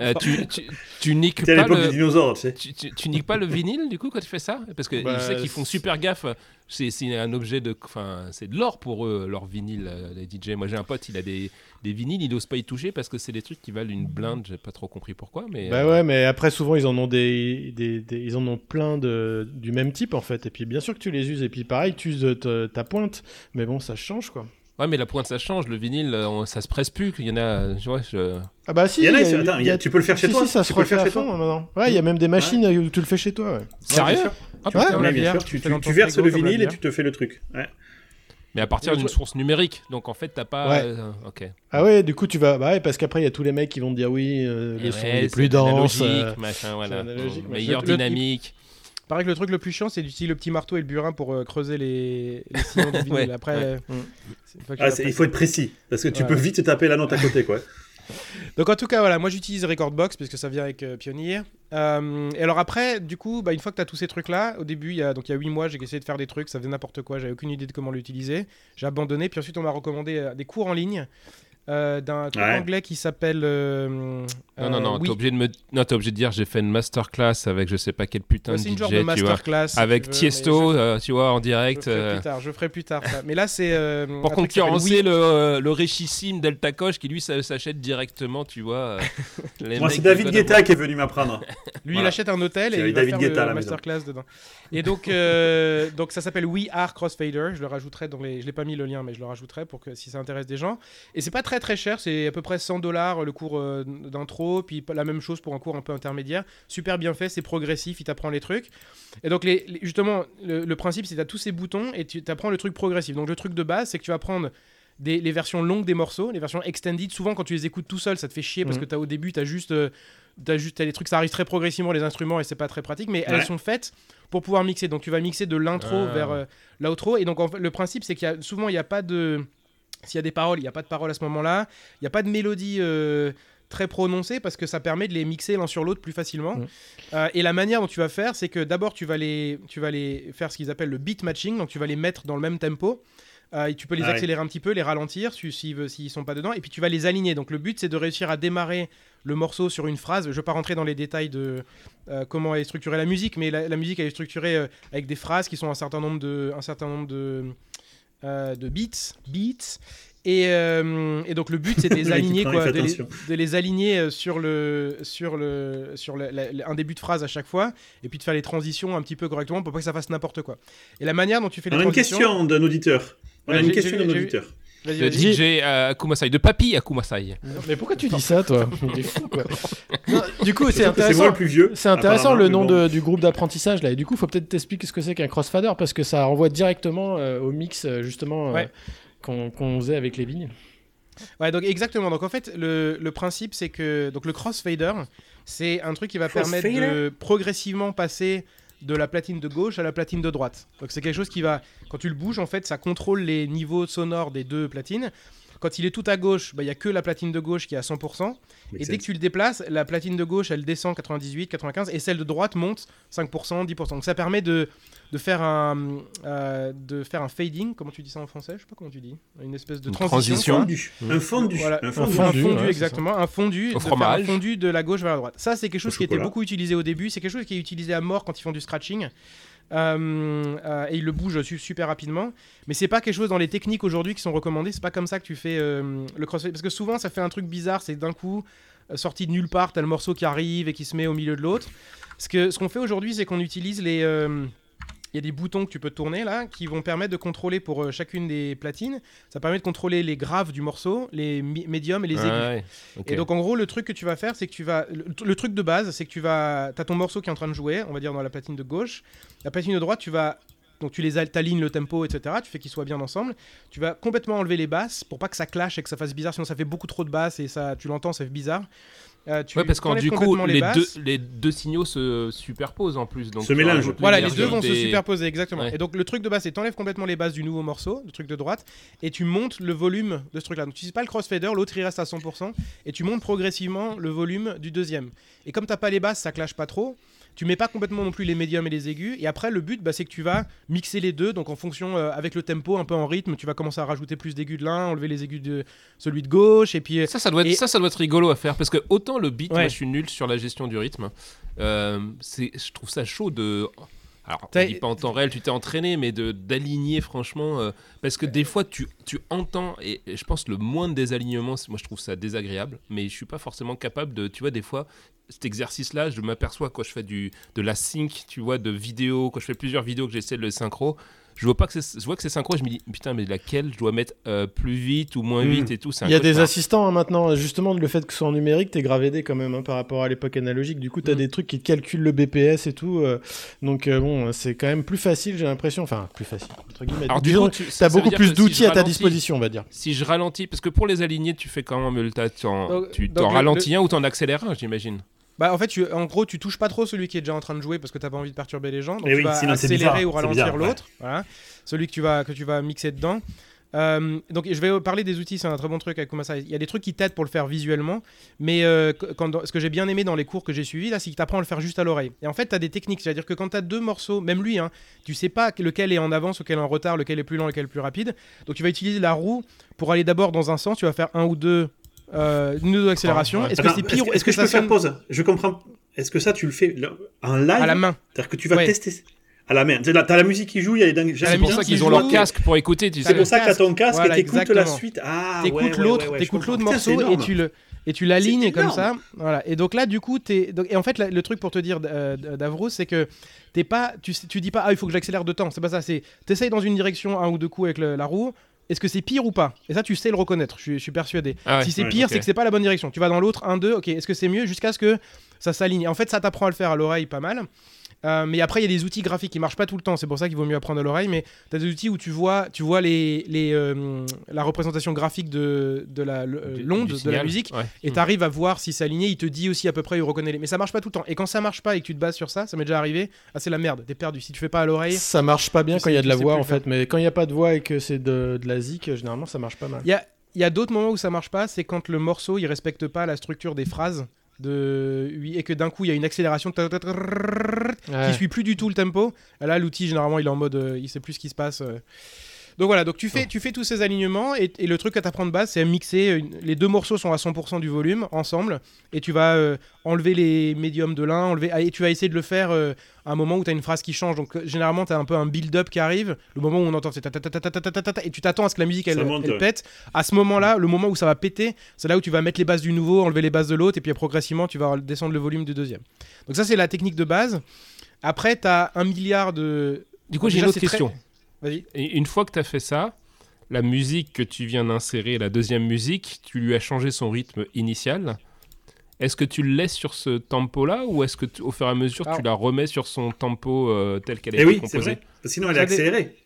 Euh, tu, tu, tu niques pas l'époque le... des dinosaures, tu sais. Tu, tu- tu niques pas le vinyle du coup quand tu fais ça? Parce que Bah, je sais qu'ils font super gaffe. C'est un objet de. Enfin, c'est de l'or pour eux, leur vinyle, les DJ. Moi j'ai un pote, il a des, des vinyles, il n'ose pas y toucher parce que c'est des trucs qui valent une blinde. J'ai pas trop compris pourquoi. Mais, Bah euh, ouais, mais après souvent ils en ont des, des- des- ils en ont plein de du même type en fait. Et puis bien sûr que tu les uses et puis pareil tu uses ta, ta pointe, mais bon ça change quoi. ouais, mais la pointe ça change. Le vinyle, euh, on- ça se presse plus. Il y en a. Je vois, je- Ah bah si. Il y en a, attends, y tu peux le faire chez si, toi Si, ça Tu se peux le faire chez fond toi maintenant. Ouais, il y a même des machines où tu le fais chez toi. Ouais. Sérieux? Bien sûr. Ah, Ouais, bien bière, sûr, tu tu, tu- verses le vinyle et tu te fais le truc. Ouais. Mais à partir Le d'une source numérique. Donc en fait, t'as pas. Ouais. euh, ok. Ah ouais, du coup tu vas, bah ouais, parce qu'après il y a tous les mecs qui vont te dire oui, euh, le Et son ouais, il est plus dense. euh, machin, voilà. Mmh, machin. Meilleure Le- le- dynamique. Pareil que le truc le plus chiant, c'est d'utiliser le petit marteau et le burin pour euh, creuser les, les sillons du vinyle. Ouais, Après, ouais. euh, tu Ah, il faut être précis, parce que tu Ouais. peux vite te taper la note à côté, quoi. Donc en tout cas, voilà, moi j'utilise Recordbox puisque ça vient avec euh, Pioneer. Euh, et alors après, du coup, bah, une fois que tu as tous ces trucs-là, au début, il y a, donc il y a 8 mois, j'ai essayé de faire des trucs, ça faisait n'importe quoi, j'avais aucune idée de comment l'utiliser. J'ai abandonné, puis ensuite on m'a recommandé euh, des cours en ligne euh, d'un truc Ouais. anglais qui s'appelle... euh, Non, euh, non, non, oui. t'es obligé de me. Non, t'es obligé de dire j'ai fait une masterclass avec je sais pas quel putain Ouais, de c'est DJ, une genre de tu vois. masterclass. si Avec veux, Tiesto, je- euh, tu vois, en Je, direct. ferai euh, plus tard, je ferai plus tard ça. Mais là, c'est. euh, Pour concurrencer le, euh, le richissime Delta Coche qui lui s'achète directement, tu vois. euh, Moi, c'est David Guetta qui est venu m'apprendre. Lui, il achète un hôtel et il va David faire Guetta le maison. masterclass dedans. Et donc, euh, donc ça s'appelle We Are Crossfader. Je le rajouterai dans les. Je l'ai pas mis le lien, mais je le rajouterai pour que si ça intéresse des gens. Et c'est pas très très cher. C'est à peu près 100 dollars le cours euh, d'intro, puis la même chose pour un cours un peu intermédiaire. Super bien fait, c'est progressif. Il t'apprend les trucs. Et donc les, les- justement, le, le principe, c'est que tu as tous ces boutons et tu apprends le truc progressif. Donc le truc de base, c'est que tu vas prendre des, les versions longues des morceaux, les versions extended. Souvent, quand tu les écoutes tout seul, ça te fait chier parce Mhm. que as, au début, tu as juste, euh, t'as juste des trucs, ça arrive très progressivement, les instruments, et c'est pas très pratique, mais Ouais. elles sont faites pour pouvoir mixer. Donc tu vas mixer de l'intro Ah. vers euh, l'outro. Et donc en fait, le principe, c'est qu'il y a souvent, il n'y a pas de. S'il y a des paroles, il n'y a pas de paroles à ce moment-là. Il n'y a pas de mélodie. euh, très prononcée parce que ça permet de les mixer l'un sur l'autre plus facilement. Mhm. Euh, et la manière dont tu vas faire, c'est que d'abord tu vas les, tu vas les faire ce qu'ils appellent le beat matching, donc tu vas les mettre dans le même tempo. Euh, et tu peux les Ah ouais. accélérer un petit peu, les ralentir si- s'ils s'ils sont pas dedans, et puis tu vas les aligner. Donc le but c'est de réussir à démarrer le morceau sur une phrase. Je ne vais pas rentrer dans les détails de euh, comment est structurée la musique, mais la, la musique elle est structurée avec des phrases qui sont un certain nombre de, un certain nombre de, euh, de beats, beats. Et, euh, et donc le but c'est de les aligner quoi, de les, attention. de les aligner euh, sur le sur le sur le- la- la- un début de phrase à chaque fois et puis de faire les transitions un petit peu correctement pour pas que ça fasse n'importe quoi. Et la manière dont tu fais les On a une question d'un auditeur. On a une question d'un auditeur. De. DJ à Kumasai, de Papy à Kumasai. Mais pourquoi tu dis ça, toi Il est fou, quoi. Non, du coup, c'est C'est moi intéressant. le plus vieux. C'est intéressant apparemment, le nom de- du groupe d'apprentissage là. Et du coup, faut peut-être t'expliquer ce que c'est qu'un crossfader parce que ça renvoie directement euh, au mix euh, justement euh, Ouais. qu'on faisait avec les vignes. Ouais, donc exactement. Donc en fait, le, le principe, c'est que donc le crossfader, c'est un truc qui va permettre de progressivement passer de la platine de gauche à la platine de droite. Donc c'est quelque chose qui va, quand tu le bouges, en fait, ça contrôle les niveaux sonores des deux platines. Quand il est tout à gauche, bah, il y a que la platine de gauche qui est à 100%. Et dès que tu le déplaces, la platine de gauche, elle descend 98, 95, et celle de droite monte 5%, 10%. Donc ça permet de, de, faire un, euh, de faire un fading, comment tu dis ça en français? Je sais pas comment tu dis. Une espèce de Une transition. transition. Fondu. Un fondu. Voilà, Un un fondu. ouais, exactement, un fondu, Au fromage. un fondu de la gauche vers la droite. Ça, c'est quelque chose Au qui était beaucoup utilisé au début. C'est quelque chose qui est utilisé à mort quand ils font du scratching. Euh, euh, et ils le bougent su- super rapidement. Mais c'est pas quelque chose dans les techniques aujourd'hui qui sont recommandées. C'est pas comme ça que tu fais euh, le crossfade. Parce que souvent, ça fait un truc bizarre. C'est d'un coup, sorti de nulle part, t'as le morceau qui arrive et qui se met au milieu de l'autre. Ce qu'on fait aujourd'hui, c'est qu'on utilise les. Il y a des boutons que tu peux tourner là qui vont permettre de contrôler pour euh, chacune des platines. Ça permet de contrôler les graves du morceau, les médiums et les aigus. Ah ouais. Et donc en gros le truc que tu vas faire c'est que tu vas le, le truc de base c'est que tu vas t'as ton morceau qui est en train de jouer on va dire dans la platine de gauche la platine de droite tu vas donc tu les al- t'alignes le tempo etc tu fais qu'ils soient bien ensemble tu vas complètement enlever les basses pour pas que ça clash et que ça fasse bizarre sinon ça fait beaucoup trop de basses et ça tu l'entends ça fait bizarre Euh, tu Ouais, parce qu'en du coup, les, basses. deux, les deux signaux se superposent en plus. Donc Se mélangent. rajoutes Voilà, les deux vont se superposer, exactement. Ouais. Et donc le truc de base, c'est t'enlèves complètement les bases du nouveau morceau, le truc de droite, et tu montes le volume de ce truc-là. Donc tu sais pas le crossfader, l'autre il reste à 100%, et tu montes progressivement le volume du deuxième. Et comme t'as pas les basses, ça clash pas trop. Tu mets pas complètement non plus les médiums et les aigus. Et après, le but, bah, c'est que tu vas mixer les deux. Donc en fonction, euh, avec le tempo, un peu en rythme, tu vas commencer à rajouter plus d'aigus de l'un, enlever les aigus de celui de gauche, et puis Ça, ça doit, être, Et- ça, ça doit être rigolo à faire parce que autant le beat, Ouais. moi je suis nul sur la gestion du rythme. Euh, c'est, je trouve ça chaud de. Alors, on dit pas en temps réel, tu t'es entraîné, mais de d'aligner franchement, euh, parce que des fois tu, tu entends et, et je pense le moindre c'est- moi je trouve ça désagréable, mais je suis pas forcément capable de, tu vois, des fois cet exercice-là, je m'aperçois quand je fais du de la sync, tu vois, de vidéos, quand je fais plusieurs vidéos que j'essaie de le synchro. Je vois pas que c'est, je vois que c'est synchro, je me dis putain mais laquelle je dois mettre euh, plus vite ou moins Mm. vite et tout. Il y a des assistants hein, maintenant, justement, le fait que ce soit en numérique, t'es gravé D quand même hein, par rapport à l'époque analogique. Du coup, t'as Mm. des trucs qui te calculent le BPS et tout. euh, donc, euh, bon, c'est quand même plus facile, j'ai l'imprestion. Enfin, plus facile, entre guillemets. Alors, du coup, t'as beaucoup plus si d'outils à ta disposition, on va dire. Si je ralentis, parce que pour les aligner, tu fais t'as- t'en- Donc- Tu donc t'en le- ralentis un ou t'en accélères un, j'imagine. Bah en fait, tu, en gros, tu touches pas trop celui qui est déjà en train de jouer parce que t'as pas envie de perturber les gens. Donc Eh tu oui, vas sinon accélérer bizarre, ou ralentir ouais. l'autre. Voilà. Celui que tu vas que tu vas mixer dedans. Euh, donc je vais parler des outils, c'est un très bon truc. Il y a des trucs qui t'aident pour le faire visuellement, mais euh, quand, ce que j'ai bien aimé dans les cours que j'ai suivis là, c'est qu'il t'apprend à le faire juste à l'oreille. Et en fait, tu as des techniques, c'est-à-dire que quand tu as deux morceaux, même lui, hein, tu sais pas lequel est en avance, lequel est en retard, lequel est plus lent, lequel est plus rapide. Donc tu vas utiliser la roue pour aller d'abord dans un sens, tu vas faire un ou deux, euh, une ou deux accélérations. Est-ce que c'est pire ou Est-ce que, je ça peux faire sonne pause? Je comprends. Est-ce que ça, tu le fais en live? À la main C'est-à-dire que tu vas Ouais. tester à la main. T'as la musique qui joue, il y a les dingues. C'est pour ça qui qu'ils ont leur casque pour écouter, tu C'est pour ça que t'as casque. ton casque Voilà, et t'écoutes la suite. Ah, t'écoutes ouais, l'autre, ouais, ouais, je t'écoutes l'autre morceau et tu le et tu l'alignes comme ça. Voilà. Et donc là, du coup, t'es et en fait, le truc pour te dire euh, Davros, c'est que t'es pas, tu, tu dis pas, ah, il faut que j'accélère de temps. C'est pas ça. C'est t'essayes dans une direction un ou deux coups avec le- la roue. Est-ce que c'est pire ou pas? Et ça, tu sais le reconnaître. Je suis, je suis persuadé. Ah ouais. si c'est Ouais, pire, c'est que c'est pas la bonne direction. Tu vas dans l'autre, un, deux. Ok. Est-ce que c'est mieux? Jusqu'à ce que ça s'aligne En fait, ça t'apprend à le faire à l'oreille, pas mal. Euh, mais après, il y a des outils graphiques qui marchent pas tout le temps. C'est pour ça qu'il vaut mieux apprendre à l'oreille. Mais tu as des outils où tu vois, tu vois les, les, euh, la représentation graphique de, de la euh, l'onde de la musique. Ouais. Et tu arrives à voir si c'est aligné. Il te dit aussi à peu près, il reconnaît les. Mais ça marche pas tout le temps. Et quand ça marche pas et que tu te bases sur ça, ça m'est déjà arrivé. Ah, c'est la merde. T'es perdu. Si tu fais pas à l'oreille. Ça marche pas bien quand il y a de la voix en fait, mais quand il y a pas de voix et que c'est de, de la zik, généralement ça marche pas mal. Il y a, y a d'autres moments où ça marche pas. C'est quand le morceau il respecte pas la structure des phrases. De... Et que d'un coup il y a une accélération Ouais. qui suit plus du tout le tempo. Là, l'outil, généralement, il est en mode, euh, il sait plus ce qui se passe. Donc voilà, donc tu fais, tu fais tous ces alignements et, le truc à t'apprendre de base, c'est à mixer. Les deux morceaux sont à 100% du volume ensemble et tu vas enlever les médiums de l'un, enlever et tu vas essayer de le faire à un moment où tu as une phrase qui change. Donc généralement, tu as un peu un build-up qui arrive. Le moment où on entend et tu t'attends à ce que la musique elle, elle pète. À ce moment-là, le moment où ça va péter, c'est là où tu vas mettre les bases du nouveau, enlever les bases de l'autre et puis progressivement, tu vas descendre le volume du deuxième. Donc ça, c'est la technique de base. Après, tu as un milliard de. Du coup, j'ai une autre question. Vas-y. Et une fois que tu as fait ça, la musique que tu viens d'insérer, la deuxième musique, tu lui as changé son rythme initial. Est-ce que tu le laisses sur ce tempo-là ou est-ce que tu- au fur et à mesure tu la remets sur son tempo euh, tel qu'elle été Eh oui, c'est composée sinon, elle est accélérée.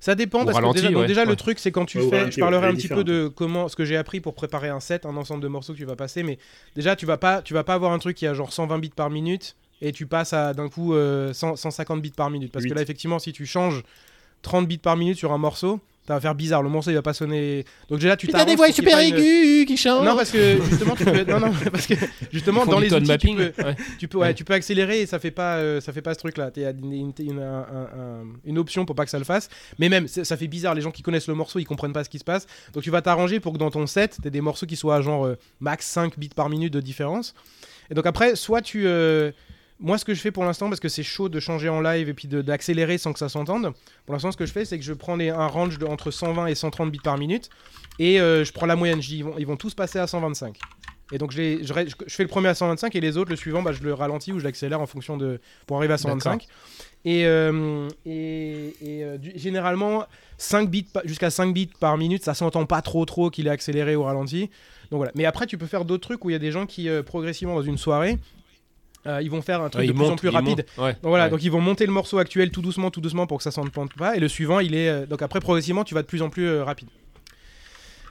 Ça dépend Ou parce ralenti, que déjà, donc ouais, déjà ouais. le truc c'est quand tu Ouais, fais, ralenti, je parlerai ouais, un est petit peu de comment ce que j'ai appris pour préparer un set, un ensemble de morceaux que tu vas passer, mais déjà tu vas pas, tu vas pas avoir un truc qui a genre 120 bits par minute et tu passes à d'un coup euh, 100 150 bits par minute parce que là effectivement si tu changes 30 bits par minute sur un morceau, ça va faire bizarre, le morceau il va pas sonner. Donc déjà tu Putain, t'arranges des voix super une- aiguës qui chantent. Non parce que justement tu peux non non parce que justement dans les outils tu mapping. peux, ouais. tu peux, ouais, Ouais. tu peux accélérer et ça fait pas, euh, ça fait pas ce truc-là. Il y a une, une- une- un- un- un- une option pour pas que ça le fasse. Mais même, ça fait bizarre. Les gens qui connaissent le morceau, ils comprennent pas ce qui se passe. Donc tu vas t'arranger pour que dans ton set, tu des morceaux qui soient à genre euh, max 5 bits par minute de différence. Et donc après, soit tu. euh, moi, ce que je fais pour l'instant, parce que c'est chaud de changer en live et puis de- d'accélérer sans que ça s'entende, pour l'instant, ce que je fais, c'est que je prends les- un range de, entre 120 et 130 bits par minute et euh, je prends la moyenne. Je dis, ils vont, ils vont tous passer à 125. Et donc je, les- je, fais le premier à 125 et les autres, le suivant, bah, je le ralentis ou je l'accélère en fonction de pour arriver à 125. Et, euh, et, et, euh, du- généralement 5 bits jusqu'à 5 bits par minute, ça s'entend pas trop trop qu'il est accéléré ou ralenti. Donc voilà. Mais après tu peux faire d'autres trucs où il y a des gens qui euh, progressivement dans une soirée, euh, ils vont faire un truc Ouais, de plus en plus rapide. Ouais, Donc voilà, ouais. donc ils vont monter le morceau actuel tout doucement, tout doucement pour que ça s'entende pas. Et le suivant, il est. euh, donc après, progressivement, tu vas de plus en plus euh, rapide.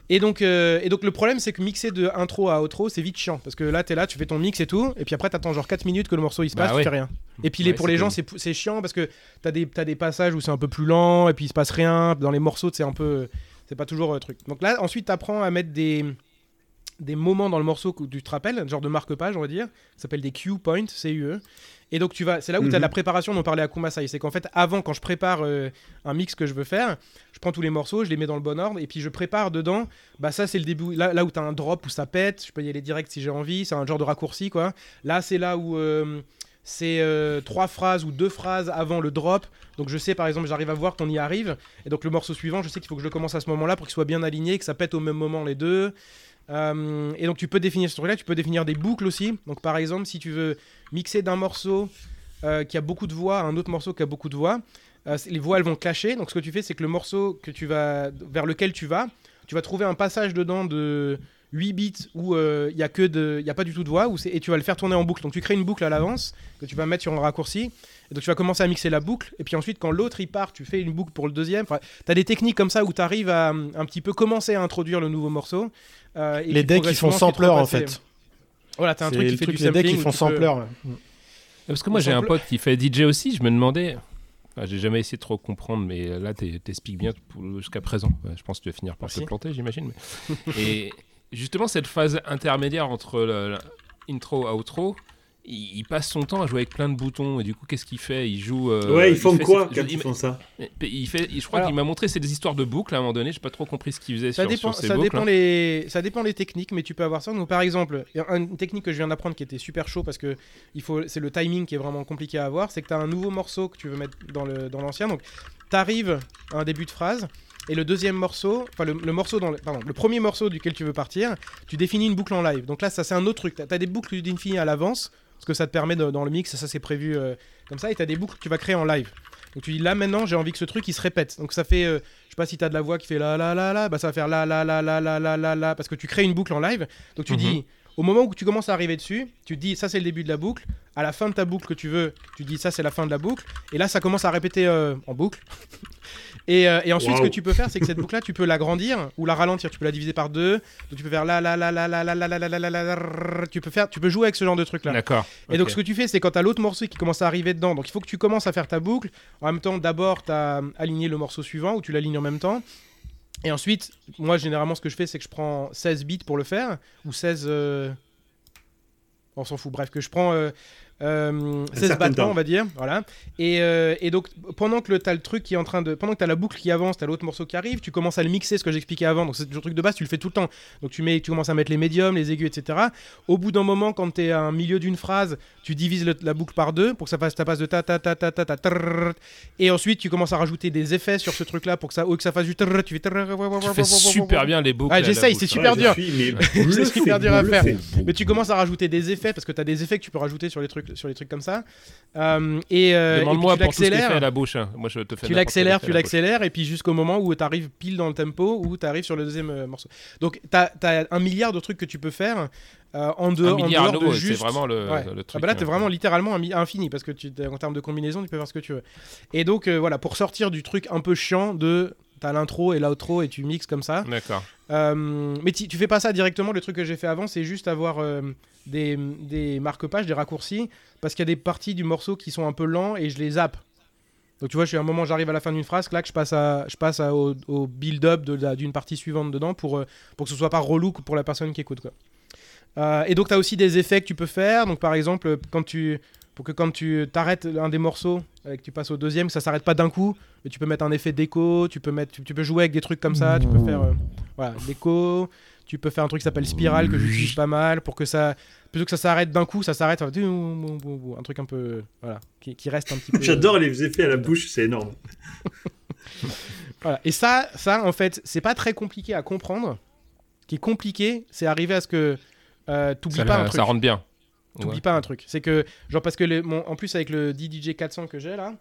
Et donc, euh, et donc le problème, c'est que mixer de intro à outro, c'est vite chiant. Parce que là, t'es là, tu fais ton mix et tout. Et puis après, t'attends genre 4 minutes que le morceau il se Bah passe, tu fais rien. Et puis les, pour les gens, cool. c'est chiant parce que t'as des, t'as des passages où c'est un peu plus lent et puis il se passe rien. Dans les morceaux, c'est un peu. C'est pas toujours le truc. Donc là, ensuite, t'apprends à mettre des des moments dans le morceau que tu te rappelles, genre de marque-page, on va dire, ça s'appelle des cue points, C-U-E. Et donc tu vas, c'est là où tu as Mhm. la préparation dont parlait à Kumasai. C'est qu'en fait, avant, quand je prépare euh, un mix que je veux faire, je prends tous les morceaux, je les mets dans le bon ordre, et puis je prépare dedans. Bah ça, c'est le début. Là, là où tu as un drop où ça pète, je peux y aller direct si j'ai envie. C'est un genre de raccourci, quoi. Là, c'est là où euh, c'est euh, trois phrases ou deux phrases avant le drop. Donc je sais, par exemple, j'arrive à voir qu'on y arrive. Et donc le morceau suivant, je sais qu'il faut que je le commence à ce moment-là pour qu'il soit bien aligné, que ça pète au même moment les deux. Euh, et donc tu peux définir ce truc-là, tu peux définir des boucles aussi. Donc par exemple, si tu veux mixer d'un morceau euh, qui a beaucoup de voix à un autre morceau qui a beaucoup de voix, euh, les voix elles vont clasher. Donc ce que tu fais, c'est que le morceau que tu vas vers lequel tu vas, tu vas trouver un passage dedans de 8 bits où il y a y a pas du tout de voix, et tu vas le faire tourner en boucle. Donc tu crées une boucle à l'avance que tu vas mettre sur un raccourci. Et donc tu vas commencer à mixer la boucle. Et puis ensuite, quand l'autre il part, tu fais une boucle pour le deuxième. Enfin, tu as des techniques comme ça où tu arrives à hum, un petit peu commencer à introduire le nouveau morceau. euh, et Les decks qui font sampler en fait. Voilà, t'as un truc qui fait truc, du les decks qui font peux- sampler. ouais. Parce que moi j'ai un pote qui fait DJ aussi, je me demandais, enfin, j'ai jamais essayé de trop comprendre, mais là t'expliques bien jusqu'à présent. Je pense que tu vas finir par te Merci. planter, j'imagine. mais- Et justement cette phase intermédiaire entre le, le intro et outro, il, il passe son temps à jouer avec plein de boutons et du coup qu'est-ce qu'il fait? Il joue. euh, ouais, ils il font quoi ses- quand il- ils font ça il fait, je crois Alors- qu'il m'a montré c'est des histoires de boucles à un moment donné. J'ai pas trop compris ce qu'il faisait Ça sur, dépend, sur ces ça, boucles. dépend hein. les, ça dépend les techniques, mais tu peux avoir ça. Donc, par exemple, une technique que je viens d'apprendre qui était super chaud parce que il faut, c'est le timing qui est vraiment compliqué à avoir. C'est que tu as un nouveau morceau que tu veux mettre dans, le, dans l'ancien. Donc, tu arrives à un début de phrase et le deuxième morceau, enfin, le, le morceau dans le, pardon, le premier morceau duquel tu veux partir, tu définis une boucle en live. Donc là, ça, c'est un autre truc. Tu as, des boucles définis à l'avance parce que ça te permet de- dans le mix, ça, c'est prévu euh, comme ça. Et tu as des boucles que tu vas créer en live. Donc tu dis là maintenant j'ai envie que ce truc il se répète. Donc ça fait euh, je sais pas si t'as de la voix qui fait la la la la bah ça va faire la la la la la la la la parce que tu crées une boucle en live. Donc tu Mhm. dis au moment où tu commences à arriver dessus, tu te dis ça c'est le début de la boucle. À la fin de ta boucle que tu veux, tu dis ça c'est la fin de la boucle. Et là ça commence à répéter euh, en boucle. Et, euh, et ensuite, ce Waouh. que tu peux faire, c'est que cette boucle-là, tu peux l'agrandir ou la ralentir. Tu peux la diviser par deux. Donc, tu peux faire la la la la la la la la la la la la. Tu peux faire, tu peux jouer avec ce genre de truc-là. D'accord. Et donc ok. ce que tu fais, c'est quand t'as l'autre morceau qui commence à arriver dedans, donc il faut que tu commences à faire ta boucle. En même temps, d'abord, t'as aligné le morceau suivant, ou tu l'alignes en même temps. Et ensuite, moi, généralement, ce que je fais, c'est que je prends 16 bits pour le faire, ou 16... euh, On s'en fout, bref, que je prends... euh, euh, 16 certain battements, on va dire, voilà. Et, euh, et donc, pendant que le- t'as le truc qui est en train de, pendant que t'as la boucle qui avance, t'as l'autre morceau qui arrive, tu commences à le mixer, ce que j'expliquais avant. Donc, c'est le truc de base, tu le fais tout le temps. Donc, tu mets, tu commences à mettre les médiums, les aigus, etc. Au bout d'un moment, quand t'es à un milieu d'une phrase, tu divises le- la boucle par deux pour que ça fasse ta passe de ta ta ta ta ta ta trrrr. et ensuite tu commences à rajouter des effets sur ce truc là pour que ça ou que ça fasse du tu fais Tu fais super bien les boucles. Ah, à j'essaye, c'est super Ouais, dur. C'est super dur à faire. mais tu commences à rajouter des effets parce que tu as des effets que tu peux rajouter sur les trucs sur les trucs comme ça. Euh, et euh, Demande-moi tu pour tout ce qui est fait l'accélères. à la bouche. hein. Moi, je te fais Tu l'accélères, tu l'accélères, et puis jusqu'au moment où tu arrives pile dans le tempo, où tu arrives sur le deuxième euh, morceau. Donc, tu as, un milliard de trucs que tu peux faire euh, en dehors, Un en dehors de de c'est juste. vraiment le, Ouais. le Ah truc. bah là, t'es hein. vraiment littéralement infini parce que tu, en termes de combinaison, tu peux faire ce que tu veux. Et donc, voilà, pour sortir du truc un peu chiant de. T'as l'intro et l'outro et tu mixes comme ça. D'accord. Euh, mais tu fais pas ça directement. Le truc que j'ai fait avant, c'est juste avoir euh, des, des marque-pages, des raccourcis, parce qu'il y a des parties du morceau qui sont un peu lents et je les zappe. Donc tu vois, je suis à un moment, j'arrive à la fin d'une phrase, là que je passe, à, je passe à- au, au build-up d'une partie suivante dedans pour, euh, pour que ce soit pas relou pour la personne qui écoute. Quoi. Et donc tu as aussi des effets que tu peux faire. Donc par exemple, quand tu, pour que quand tu t'arrêtes un des morceaux et que tu passes au deuxième, que ça s'arrête pas d'un coup, mais tu peux mettre un effet d'écho, tu peux mettre, tu, tu peux jouer avec des trucs comme ça, tu peux faire euh, voilà, l'écho, tu peux faire un truc qui s'appelle spirale que j'utilise pas mal pour que ça, plutôt que ça s'arrête d'un coup, ça s'arrête, un truc un peu, voilà, qui, qui reste un petit peu. J'adore les effets à la bouche, c'est énorme. Voilà. Et ça, ça, en fait, c'est pas très compliqué à comprendre. Ce qui est compliqué, c'est arriver à ce que euh, t'oublies pas un truc. ça rentre bien. T'oublies Ouais. pas un truc. C'est que, genre, parce que les- mon- en plus, avec le DDJ 400 que j'ai là,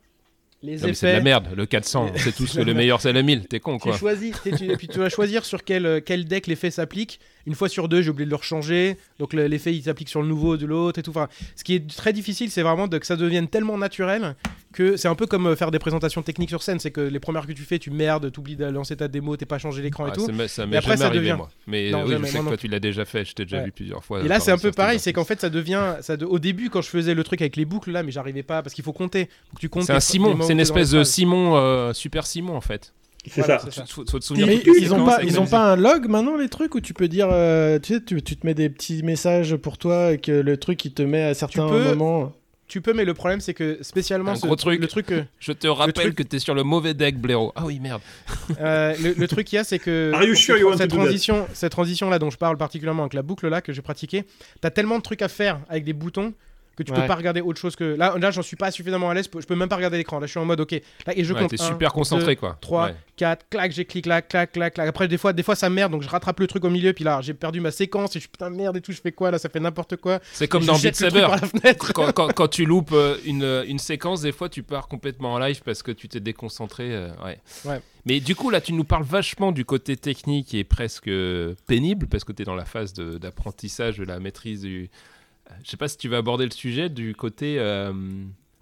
les Non, mais c'est de la effets. merde. Le 400, c'est tous C'est que le meilleur, c'est le 1000. T'es con, Tu quoi. choisis, t'es- tu- et puis tu vas choisir sur quel, euh, quel deck l'effet s'applique. Une fois sur deux, j'ai oublié de le rechanger. Donc le- l'effet il s'applique sur le nouveau de l'autre et tout. Enfin, ce qui est très difficile, c'est vraiment de, que ça devienne tellement naturel que c'est un peu comme euh, faire des présentations techniques sur scène. C'est que les premières que tu fais, tu merdes, t'oublies de lancer ta démo, t'es pas changé l'écran et Ah, tout. ça m'est- après, jamais ça arrivé, devient- moi. Mais Non, oui, jamais, je sais que non toi, tu l'as déjà fait. Je t'ai déjà Ouais. vu plusieurs fois. Et là, c'est un peu pareil, c'est qu'en fait, ça devient. Ça de- Au début, quand je faisais le truc avec les boucles là, mais j'arrivais pas parce qu'il faut compter. Faut que tu comptes. C'est un Simon, c'est une espèce de. Simon, euh, super Simon en fait. C'est Voilà, ça. Faut, faut te souvenir Mais ils ont séquences pas, ils ont pas un log maintenant les trucs où tu peux dire, euh, tu sais, tu, tu te mets des petits messages pour toi et que le truc il te met à certains peux- moments. Tu peux, mais le problème, c'est que spécialement Un ce- gros truc. le truc. que- Je te rappelle truc- que t'es sur le mauvais deck, blaireau. Ah oui, merde. Euh, le, le truc qu'il y a, c'est que Are you sure cette- you want cette to do that? transition, cette transition là dont je parle particulièrement avec la boucle là que j'ai pratiquée, t'as tellement de trucs à faire avec des boutons que tu peux Ouais. pas regarder autre chose que là. Là, j'en suis pas suffisamment à l'aise. Je peux même pas regarder l'écran. Là, je suis en mode ok. Là, et je Ouais, compte. t'es un, super concentré quoi. 3, Ouais. 4, clac, j'ai clic, clac, clac, clac, clac. Après, des fois, des fois, ça merde, donc je rattrape le truc au milieu, puis là, j'ai perdu ma séquence, et je suis putain merde et tout, je fais quoi là, ça fait n'importe quoi. C'est comme dans Beat Saber. par la fenêtre. quand, quand- quand tu loupes euh, une, une séquence, des fois tu pars complètement en live parce que tu t'es déconcentré. euh, ouais. Ouais. Mais du coup, là, tu nous parles vachement du côté technique et presque euh, pénible parce que tu es dans la phase de- d'apprentissage de, la maîtrise du. Je sais pas si tu vas aborder le sujet du côté. euh,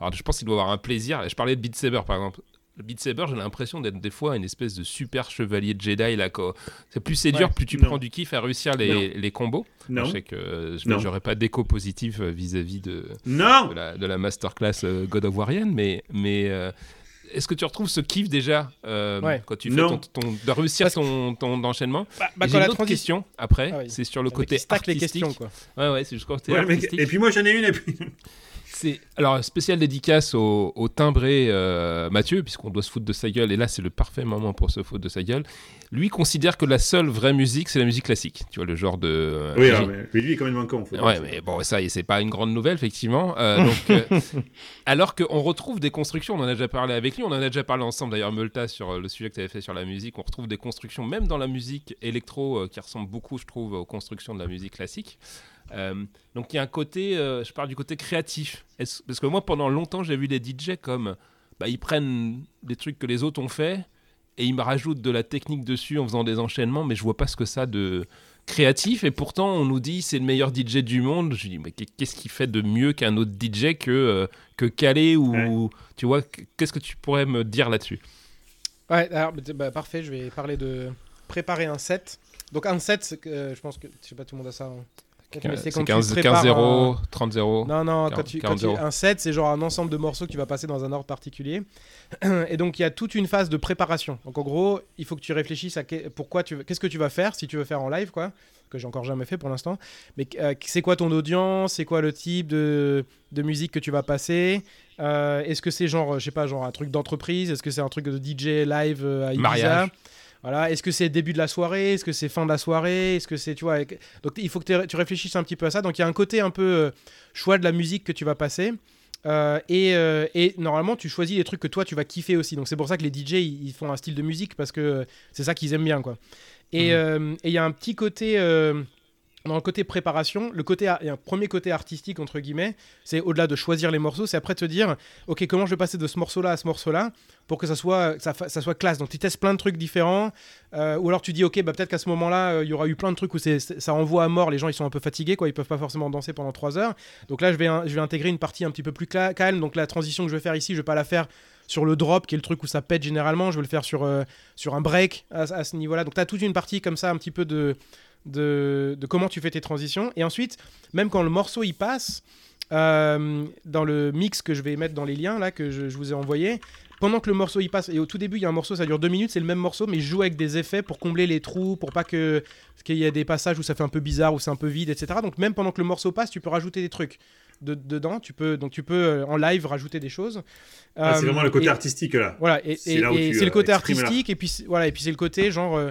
Alors, je pense qu'il doit avoir un plaisir. Je parlais de Beat Saber par exemple. Le Beat Saber, j'ai l'impression d'être des fois une espèce de super chevalier de Jedi. Là, quoi. Plus c'est dur, Ouais. plus tu Non. prends du kiff à réussir les, les combos. Non. Je sais que euh, j'aurais pas d'écho positif euh, vis-à-vis de, de la, de la masterclass euh, God of Warian, mais, mais euh, est-ce que tu retrouves ce kiff déjà euh, Ouais. quand tu fais Non. ton, ton- de réussir Parce ton, ton enchaînement Bah, Et bah, J'ai quand une la autre question après, Ah oui. c'est sur le mec, côté stack les artistique. questions, quoi. Ouais, ouais, c'est juste le côté Ouais, mais- artistique. Et puis moi j'en ai une et puis... C'est alors spécial dédicace au, au timbré euh, Mathieu, puisqu'on doit se foutre de sa gueule, et là c'est le parfait moment pour se foutre de sa gueule. Lui considère que la seule vraie musique, c'est la musique classique. Tu vois le genre de. euh, Oui, alors, mais, mais lui est quand même con. faut dire Ouais, ça. mais bon, ça, c'est pas une grande nouvelle, effectivement. Euh, donc, alors qu'on retrouve des constructions, on en a déjà parlé avec lui, on en a déjà parlé ensemble, d'ailleurs, Multa, sur le sujet que tu avais fait sur la musique, on retrouve des constructions, même dans la musique électro, qui ressemblent beaucoup, je trouve, aux constructions de la musique classique. Euh, donc, il y a un côté, euh, je parle du côté créatif. Est-ce- parce que moi, pendant longtemps, j'ai vu des DJ comme, bah, ils prennent des trucs que les autres ont fait, et ils me rajoutent de la technique dessus en faisant des enchaînements, mais je vois pas ce que ça de créatif et pourtant on nous dit c'est le meilleur DJ du monde. Je dis mais qu'est-ce qui fait de mieux qu'un autre DJ que euh, que Calais ou tu vois qu'est-ce que tu pourrais me dire là-dessus? Ouais, alors, bah, bah, parfait, je vais parler de préparer un set. Donc, un set, euh, je pense que, je sais pas, tout le monde a ça. hein. Mais C'est quand tu 15 prépares 15-0, 30-0. Non, non, 40, quand tu, quand 40 tu- euros. un set, c'est genre un ensemble de morceaux que tu vas passer dans un ordre particulier. Et donc, il y a toute une phase de préparation. Donc, en gros, il faut que tu réfléchisses à que- pourquoi tu qu'est-ce que tu vas faire si tu veux faire en live, quoi, que j'ai encore jamais fait pour l'instant. Mais euh, c'est quoi ton audience C'est quoi le type de, de musique que tu vas passer Euh, Est-ce que c'est genre, je sais pas, genre un truc d'entreprise Est-ce que c'est un truc de DJ live euh, à Ibiza Mariage. Voilà, est-ce que c'est début de la soirée Est-ce que c'est fin de la soirée Est-ce que c'est, tu vois, donc il faut que tu réfléchisses un petit peu à ça. Donc il y a un côté un peu euh, choix de la musique que tu vas passer. Euh, et, euh, et normalement, tu choisis les trucs que toi tu vas kiffer aussi. Donc c'est pour ça que les DJ ils, font un style de musique parce que c'est ça qu'ils aiment bien, quoi. Et et il y a un petit côté dans le côté préparation, le côté, il y a un premier côté artistique entre guillemets, c'est au-delà de choisir les morceaux, c'est après te dire, ok, comment je vais passer de ce morceau-là à ce morceau-là pour que ça soit, ça, classe. Donc tu testes plein de trucs différents, euh, ou alors tu dis, ok, bah peut-être qu'à ce moment-là, euh, il y aura eu plein de trucs où ça envoie à mort, les gens ils sont un peu fatigués, quoi, ils peuvent pas forcément danser pendant 3 heures. Donc là, je vais, intégrer une partie un petit peu plus calme. Donc la transition que je vais faire ici, je vais pas la faire sur le drop, qui est le truc où ça pète généralement, je vais le faire sur, euh, un break à, à ce niveau-là. Donc tu as toute une partie comme ça, un petit peu de, de, de comment tu fais tes transitions. Et ensuite, même quand le morceau il passe, euh, dans le mix que je vais mettre dans les liens là que je, je vous ai envoyé, pendant que le morceau il passe, et au tout début il y a un morceau, ça dure deux minutes, c'est le même morceau, mais je joue avec des effets pour combler les trous, pour pas que parce qu'il y a des passages où ça fait un peu bizarre, où c'est un peu vide, etc. Donc même pendant que le morceau passe, tu peux rajouter des trucs de- dedans. Tu peux donc tu peux euh, en live rajouter des choses. Ah, c'est Euh, vraiment le côté et- artistique là. voilà, et, C'est et- et le côté artistique, et puis c'est- voilà, et puis c'est le côté genre, euh,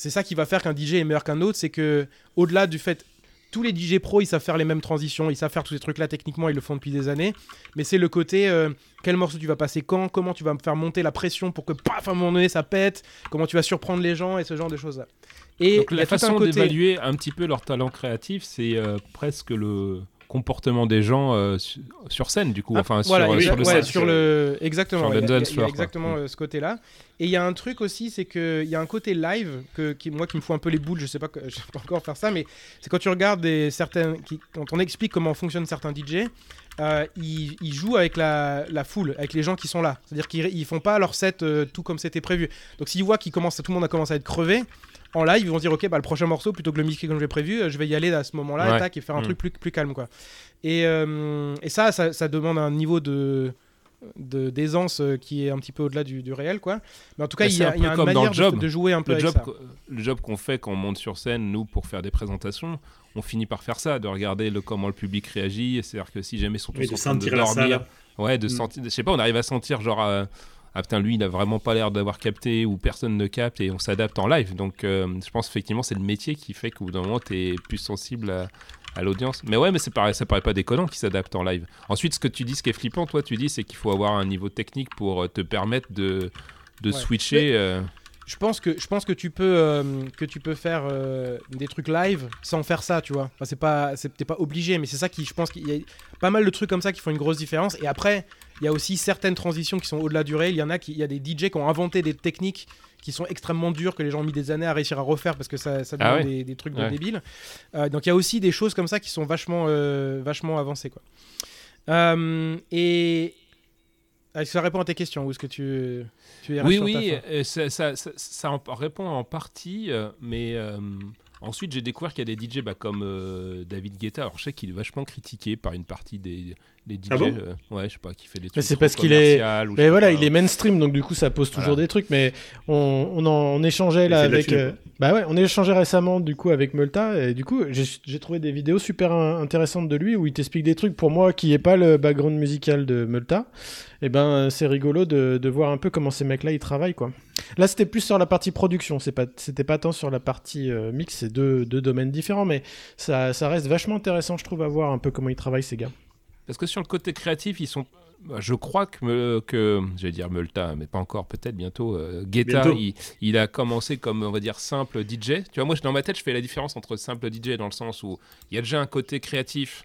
c'est ça qui va faire qu'un DJ est meilleur qu'un autre, c'est que au-delà du fait, tous les DJ pro ils savent faire les mêmes transitions, ils savent faire tous ces trucs-là techniquement, ils le font depuis des années, mais c'est le côté euh, quel morceau tu vas passer quand, comment tu vas me faire monter la pression pour que paf à un moment donné ça pète, comment tu vas surprendre les gens et ce genre de choses là. Et Donc la façon côté- d'évaluer un petit peu leur talent créatif, c'est euh, presque le comportement des gens euh, su- sur scène du coup, Ah, enfin voilà, sur, exa- sur le ouais, set. sur le exactement. sur ouais, le il y a- dance il y a, floor, quoi. exactement euh, ce côté-là. Et il y a un truc aussi, c'est que il y a un côté live que qui, moi qui me fout un peu les boules. Je sais pas, je sais pas encore faire ça, mais c'est quand tu regardes des certaines, qui- quand on explique comment fonctionnent certains DJ. euh, ils, ils jouent avec la, la foule, avec les gens qui sont là. C'est-à-dire qu'ils ils font pas leur set euh, tout comme c'était prévu. Donc s'ils voient qu'ils commencent, tout le monde a commencé à être crevé, en live, ils vont se dire ok, bah, le prochain morceau, plutôt que le mixer comme j'avais prévu, euh, je vais y aller à ce moment-là, Ouais. tac, et faire un Mm. truc plus, plus calme, quoi. Et, euh, et ça, ça, ça demande un niveau de de- d'aisance euh, qui est un petit peu au-delà du, du réel quoi mais en tout cas Mais il y c'est a, un y a une comme dans manière le job. de, de jouer un peu le avec job, ça le job qu'on fait quand on monte sur scène, nous, pour faire des présentations, on finit par faire ça, de regarder le, comment le public réagit. C'est-à-dire que si jamais ils sont tous en train de dormir, ouais, de Mm. sentir, je sais pas, on arrive à sentir genre, euh, ah putain, lui, il a vraiment pas l'air d'avoir capté ou personne ne capte et on s'adapte en live. Donc, euh, je pense effectivement, c'est le métier qui fait qu'au bout d'un moment, t'es plus sensible à, à l'audience. Mais ouais, mais ça paraît, ça paraît pas déconnant qu'ils s'adaptent en live. Ensuite, ce que tu dis, ce qui est flippant, toi, tu dis, c'est qu'il faut avoir un niveau technique pour euh, te permettre de, de Ouais. switcher. euh, je pense que je pense que tu peux euh, que tu peux faire euh, des trucs live sans faire ça tu vois enfin, c'est pas c'est t'es pas obligé mais c'est ça qui je pense qu'il y a pas mal de trucs comme ça qui font une grosse différence et après il y a aussi certaines transitions qui sont au-delà du réel il y en a qui il y a des DJ qui ont inventé des techniques qui sont extrêmement dures que les gens ont mis des années à réussir à refaire parce que ça, ça Ah ouais. des, des trucs de Ouais. débiles Euh, donc il y a aussi des choses comme ça qui sont vachement vachement avancées quoi et Ah, ça répond à tes questions ou est-ce que tu tu es Oui, oui, euh, ça, ça, ça, ça en répond en partie, euh, mais euh, ensuite j'ai découvert qu'il y a des DJ bah, comme euh, David Guetta. Alors je sais qu'il est vachement critiqué par une partie des, des DJ. Ah bon euh, ouais, je sais pas, qui fait des trucs. Mais c'est parce qu'il est- Mais voilà, pas. il est mainstream, donc du coup ça pose toujours Voilà. des trucs. Mais on, on, en, on échangeait là avec. euh, bah ouais, on échangeait récemment du coup avec Multa et du coup j'ai trouvé des vidéos super in- intéressantes de lui où il t'explique des trucs pour moi qui est pas le background musical de Multa. Et ben c'est rigolo de, de voir un peu comment ces mecs-là ils travaillent quoi. Là c'était plus sur la partie production, c'est pas c'était pas tant sur la partie euh, mix, c'est deux, deux domaines différents, mais ça, ça reste vachement intéressant je trouve à voir un peu comment ils travaillent ces gars. Parce que sur le côté créatif, ils sont. bah, Je crois que, me- que je vais dire Multa, mais pas encore, peut-être bientôt. euh, Guetta, Bientôt. il, il a commencé comme, on va dire, simple DJ. Tu vois, moi, dans ma tête, je fais la différence entre simple DJ dans le sens où il y a déjà un côté créatif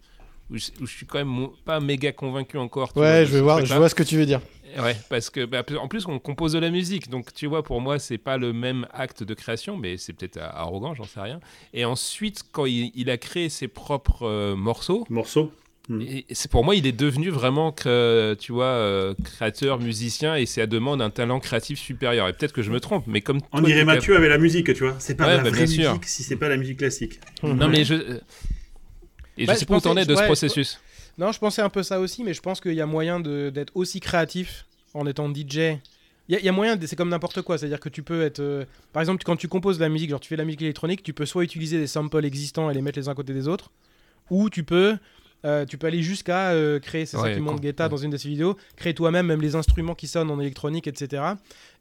où je, où je suis quand même pas méga convaincu encore. vois, Ouais, je vais voir, je vois ce que tu veux dire. Ouais, parce que bah, en plus on compose de la musique, donc tu vois pour moi c'est pas le même acte de création, mais c'est peut-être arrogant, j'en sais rien. Et ensuite quand il, il a créé ses propres euh, morceaux, Morceau. Mm. et, et c'est pour moi il est devenu vraiment que, tu vois euh, créateur, musicien, et c'est à demande d'un talent créatif supérieur. Et peut-être que je me trompe, mais comme On toi, dirait Mathieu avec la musique, tu vois. C'est pas Ouais, la bah, vraie bien sûr. musique si c'est pas la musique classique. Non mais je et Bah, je sais pas où t'en es de ce processus. Non, je pensais un peu ça aussi, mais je pense qu'il y a moyen d'être aussi créatif en étant DJ. Il y, a- il y a moyen, c'est comme n'importe quoi, c'est-à-dire que tu peux être. euh, par exemple, quand tu composes de la musique, genre tu fais de la musique électronique, tu peux soit utiliser des samples existants et les mettre les uns à côté des autres, ou tu peux. euh, tu peux aller jusqu'à euh, créer, c'est ça Ouais, qui montre Guetta ouais. dans une de ses vidéos, créer toi-même même les instruments qui sonnent en électronique, etc.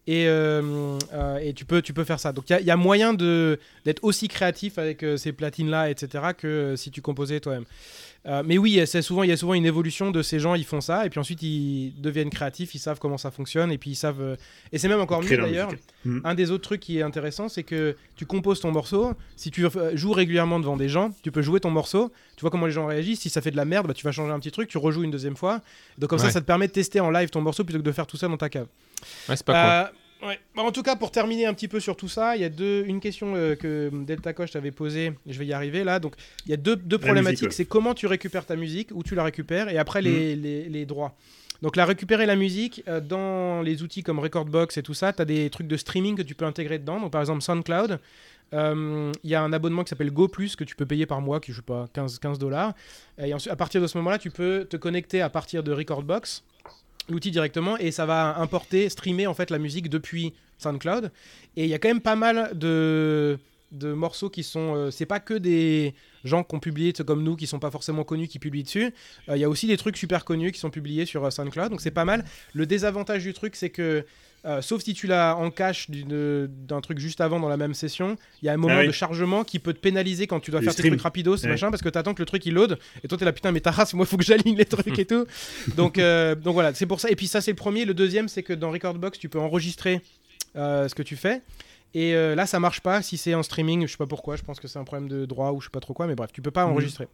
Et, euh, et tu, peux, tu peux faire ça. Donc il y a- il y, a moyen d'être aussi créatif avec ces platines-là, etc., que si tu composais toi-même. Euh, mais oui, c'est souvent, il y a souvent une évolution de ces gens, ils font ça, et puis ensuite ils deviennent créatifs, ils savent comment ça fonctionne, et puis ils savent. euh, Et c'est même encore mieux d'ailleurs. Mhm. Un des autres trucs qui est intéressant, c'est que tu composes ton morceau. Si tu euh, joues régulièrement devant des gens, tu peux jouer ton morceau. Tu vois comment les gens réagissent. Si ça fait de la merde, bah, tu vas changer un petit truc, tu rejoues une deuxième fois. Donc comme ça, Ouais. ça te permet de tester en live ton morceau plutôt que de faire tout ça dans ta cave. Ouais, c'est pas Euh, ouais. Bah, en tout cas, pour terminer un petit peu sur tout ça, il y a deux, une question euh, que Delta Coche t'avait posée. Je vais y arriver là. Donc, il y a deux, problématiques. ouais. C'est comment tu récupères ta musique, où tu la récupères, et après Mm. les, les- les droits. Donc, la récupérer la musique euh, dans les outils comme Recordbox et tout ça, tu as des trucs de streaming que tu peux intégrer dedans. Donc, par exemple, SoundCloud. Euh, Il y a un abonnement qui s'appelle Go Plus que tu peux payer par mois, qui je sais pas 15 15 dollars. Et ensuite, à partir de ce moment-là, tu peux te connecter à partir de Recordbox l'outil directement et ça va importer, streamer en fait la musique depuis SoundCloud. Et il y a quand même pas mal de, de morceaux qui sont. euh, c'est pas que des gens qui ont publié, comme nous, qui sont pas forcément connus, qui publient dessus. Euh, Il y a aussi des trucs super connus qui sont publiés sur euh, SoundCloud, donc c'est pas mal. Le désavantage du truc, c'est que. euh, sauf si tu l'as en cache d'un truc juste avant dans la même session, il y a un moment Ah oui. de chargement qui peut te pénaliser quand tu dois faire tes stream. trucs rapidos, Ouais. machin, parce que t'attends que le truc il load, et toi t'es là putain mais ta race, moi faut que j'aligne les trucs et tout. Donc, euh, donc voilà, c'est pour ça. Et puis ça, c'est le premier. Le deuxième, c'est que dans Recordbox, tu peux enregistrer euh, ce que tu fais. Et euh, là, ça marche pas si c'est en streaming. Je sais pas pourquoi. Je pense que c'est un problème de droit ou je sais pas trop quoi. Mais bref, tu peux pas Mhm. enregistrer.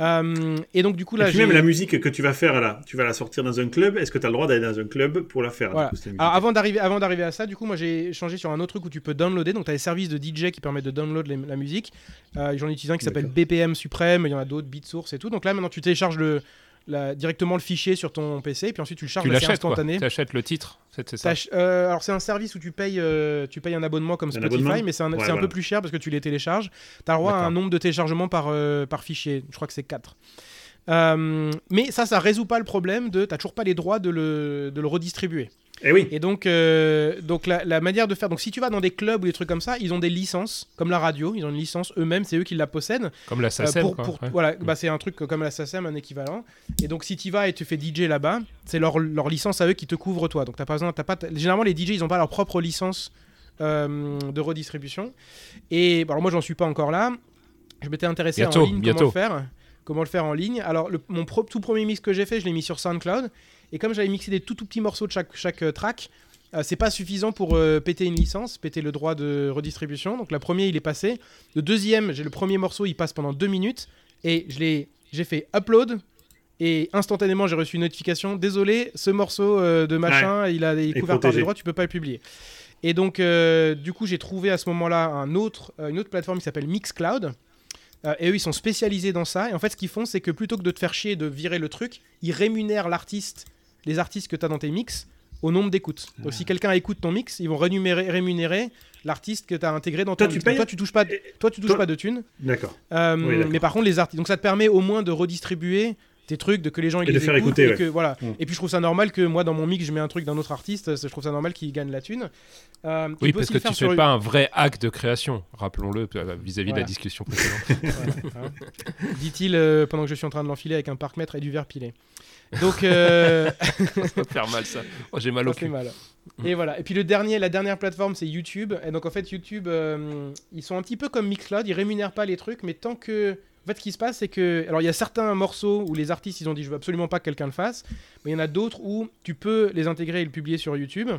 Euh, et donc du coup Et là, puis même la musique que tu vas faire là, tu vas la sortir dans un club. Est-ce que tu as le droit d'aller dans un club pour la faire Voilà. coup, Alors avant d'arriver, avant d'arriver à ça, du coup, moi j'ai changé sur un autre truc où tu peux downloader. Donc tu as des services de DJ qui permettent de download les- la musique. Euh, J'en utilise un qui s'appelle. BPM Supreme. Il y en a d'autres, BeatSource et tout. Donc là maintenant tu télécharges le, la- directement le fichier sur ton PC, puis ensuite tu le charges. Tu instantané. Tu achètes le titre, c'est ça. Euh, alors c'est un service où tu payes, euh, tu payes un abonnement comme Un Spotify, abonnement mais c'est un, Ouais, un peu plus cher parce que tu les télécharges. Tu as le droit à un nombre de téléchargements par, euh, par fichier. Je crois que c'est 4. Mais ça, ça résout pas le problème de. T'as toujours pas les droits de le, de le redistribuer. Eh oui. Et donc, euh, donc la, la manière de faire. Donc, si tu vas dans des clubs ou des trucs comme ça, ils ont des licences, comme la radio. Ils ont une licence eux-mêmes, c'est eux qui la possèdent. Comme la Euh, SACEM pour- quoi. pour- ouais. Voilà, bah, c'est un truc comme la SACEM, un équivalent. Et donc, si tu vas et tu fais DJ là-bas, c'est leur, leur licence à eux qui te couvre toi. Donc, t'as pas besoin, t'as pas, généralement, les DJ, ils ont pas leur propre licence euh, de redistribution. Et bah, alors, moi, j'en suis pas encore là. Je m'étais intéressé Bientôt, en ligne bientôt. comment faire. Comment le faire en ligne. Alors, le- mon pro- tout premier mix que j'ai fait, je l'ai mis sur SoundCloud. Et comme j'avais mixé des tout, tout petits morceaux de chaque, chaque euh, track, euh, c'est pas suffisant pour euh, péter une licence, péter le droit de redistribution. Donc, le premier, il est passé. Le deuxième, j'ai le premier morceau, il passe pendant deux minutes. Et je l'ai, j'ai fait upload. Et instantanément, j'ai reçu une notification. Désolé, ce morceau euh, de machin, il a il est couvert par des droits, tu peux pas le publier. Et donc, du coup, j'ai trouvé à ce moment-là un autre, une autre plateforme qui s'appelle Mixcloud. Euh, et eux, ils sont spécialisés dans ça. Et en fait, ce qu'ils font, c'est que plutôt que de te faire chier et de virer le truc, ils rémunèrent l'artiste, les artistes que tu as dans tes mix, au nombre d'écoutes. Donc, si quelqu'un écoute ton mix, ils vont rémunérer, rémunérer l'artiste que tu as intégré dans ton Toi, tu mix. Payes toi, tu touches pas, de- toi, tu touches toi- pas de thunes. D'accord. Euh, Oui, d'accord. mais par contre, les artistes. Donc ça te permet au moins de redistribuer tes trucs, de que les gens ils Et de les faire écoutent, écouter, et ouais. que voilà. Mm. Et puis je trouve ça normal que moi dans mon mix je mets un truc d'un autre artiste. Je trouve ça normal qu'il gagne la thune. Euh, Oui, peux parce que tu fais sur- pas un vrai hack de création, rappelons-le euh, vis-à-vis de Voilà. la discussion précédente. Voilà, hein. Dit-il euh, pendant que je suis en train de l'enfiler avec un parc-mètre et du verre pilé. Donc euh, ça va faire mal ça. Oh, j'ai mal au ça fait cul. mal. Et voilà. Et puis le dernier, la dernière plateforme, c'est YouTube. Et donc en fait, YouTube, euh, ils sont un petit peu comme Mixcloud. Ils rémunèrent pas les trucs, mais tant que, fait, ce qui se passe, c'est que, alors il y a certains morceaux où les artistes, ils ont dit, je veux absolument pas que quelqu'un le fasse. Mais il y en a d'autres où tu peux les intégrer et le publier sur YouTube.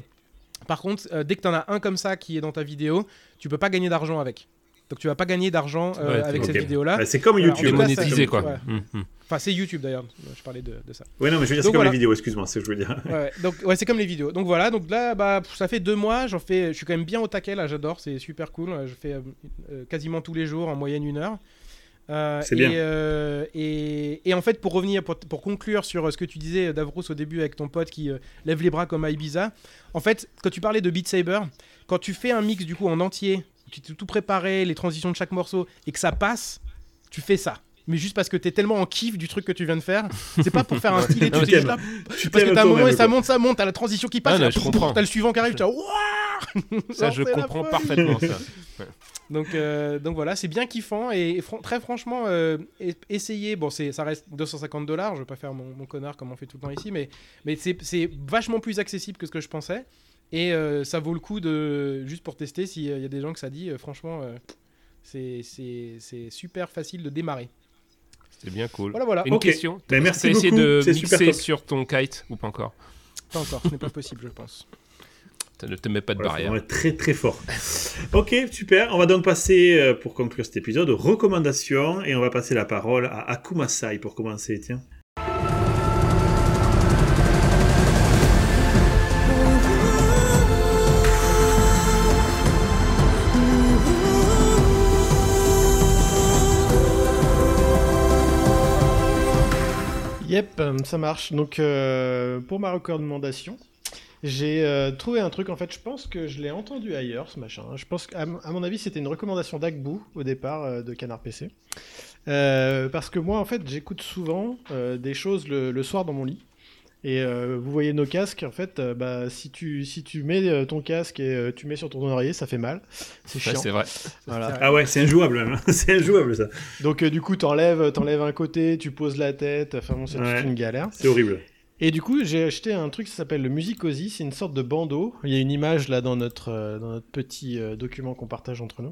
Par contre, euh, dès que tu en as un comme ça qui est dans ta vidéo, tu peux pas gagner d'argent avec. Donc tu vas pas gagner d'argent euh, Ouais, avec cette vidéo-là. Bah, c'est comme YouTube. cas, Démonétisé ça- quoi. ouais. Hum, hum. Enfin, c'est YouTube d'ailleurs. Je parlais de, de ça. Ouais, non, mais je veux dire, c'est comme voilà. les vidéos, excuse-moi, c'est ce que je veux dire. Ouais, donc ouais, c'est comme les vidéos. Donc voilà, donc là, bah, ça fait deux mois, j'en fais, je suis quand même bien au taquet là, j'adore, c'est super cool. Je fais euh, euh, quasiment tous les jours, en moyenne une heure. Euh, C'est et, bien. euh, et, et en fait, pour revenir, pour, pour conclure sur euh, ce que tu disais, Davrous, au début avec ton pote qui euh, lève les bras comme à Ibiza, en fait, quand tu parlais de Beat Saber, quand tu fais un mix du coup en entier, tu t'es tout préparé, les transitions de chaque morceau, et que ça passe, tu fais ça. Mais juste parce que t'es tellement en kiff du truc que tu viens de faire, c'est pas pour faire un style et tu t'es là Tu parce que t'as un moment et ça monte, ça monte, t'as la transition qui passe, Ah, t'as le suivant qui arrive, tu Ça, je comprends parfaitement ça. Donc, euh, donc voilà, c'est bien kiffant et, et fran- très franchement, euh, essayez. Bon, ça reste 250 dollars. Je vais pas faire mon, mon connard comme on fait tout le temps ici, mais, mais c'est, vachement plus accessible que ce que je pensais. Et euh, ça vaut le coup de juste pour tester s'il y a des gens que ça dit. euh, franchement, euh, c'est super facile de démarrer. C'était bien cool. Voilà, voilà. Une Ok. question. Ben, merci T'as essayé de mixer sur ton kite ou pas encore Pas encore, ce n'est pas possible, je pense. Tu ne te mets pas de Voilà, barrière. vraiment être très très fort. ok, super. On va donc passer, euh, pour conclure cet épisode, aux recommandations. Et on va passer la parole à Akumasai pour commencer. Tiens. Yep, euh, ça marche. Donc, euh, pour ma recommandation, j'ai euh, trouvé un truc. En fait, je pense que je l'ai entendu ailleurs, ce machin. Je pense qu'à à mon avis, c'était une recommandation d'Agbou au départ de Canard PC. Parce que moi, en fait, j'écoute souvent des choses le soir dans mon lit. Et euh, vous voyez nos casques, en fait, euh, bah, si, tu, si tu mets euh, ton casque et euh, tu mets sur ton oreiller, ça fait mal. C'est Ouais, chiant. c'est vrai. Voilà. Ah ouais, c'est injouable même. c'est injouable ça. Donc, euh, du coup, t'enlèves, t'enlèves un côté, tu poses la tête. Enfin, bon, c'est Ouais. toute une galère. C'est horrible. Et du coup, j'ai acheté un truc qui s'appelle le Musicosi. C'est une sorte de bandeau. Il y a une image là dans notre, euh, dans notre petit euh, document qu'on partage entre nous.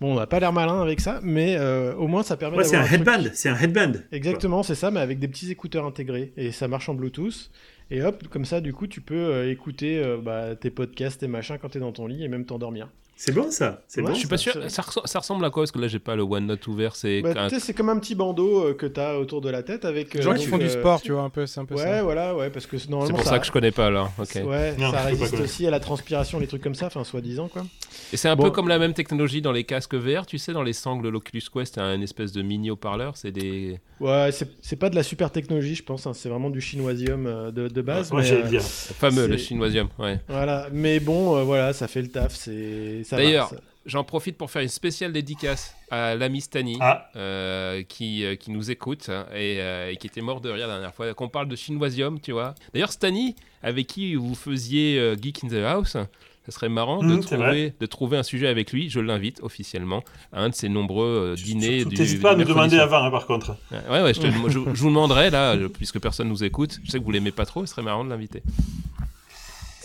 Bon, on n'a pas l'air malin avec ça, mais euh, au moins ça permet Ouais, c'est un truc- headband. C'est un headband. Exactement, c'est ça, mais avec des petits écouteurs intégrés. Et ça marche en Bluetooth. Et hop, comme ça, du coup, tu peux écouter bah, tes podcasts, tes machins quand t'es dans ton lit et même t'endormir. C'est bon ça. C'est Ouais, bon. Je suis pas ça- sûr. ça- Ça, ressemble- ça ressemble à quoi? Parce que là, j'ai pas le OneNote ouvert. C'est Bah, un- tu sais, c'est comme un petit bandeau euh, que t'as autour de la tête avec. Les euh, gens qui donc, font du euh, sport, tu vois, un peu, c'est un peu Ouais, ça. voilà, ouais, parce que normalement. c'est pour ça que je connais pas là. Ok. Ouais, Non, ça résiste aussi à la transpiration, les trucs comme ça, enfin, soi-disant, quoi. Et c'est un Bon. peu comme la même technologie dans les casques VR, tu sais, dans les sangles l'Oculus Quest, t'as un espèce de mini haut-parleur, c'est des. Ouais, c'est pas de la super technologie, je pense. hein, C'est vraiment du chinoisium euh, de, de base. Ouais, mais, euh, le dire. le fameux, le chinoisium, ouais. Voilà, mais bon, euh, voilà, ça fait le taf. C'est. D'ailleurs, J'en profite pour faire une spéciale dédicace à l'ami Stani, Ah. euh, qui, euh, qui nous écoute hein, et, euh, et qui était mort de rire la dernière fois, qu'on parle de chinoisium, tu vois. D'ailleurs, Stani, avec qui vous faisiez euh, Geek in the House, ça serait marrant de, c'est trouver, de trouver un sujet avec lui. Je l'invite officiellement à un de ses nombreux euh, dîners. T'hésites pas à nous demander avant, hein, par contre. Ouais, ouais, je, te- je- je vous demanderai là, puisque personne nous écoute. Je sais que vous l'aimez pas trop, ce serait marrant de l'inviter.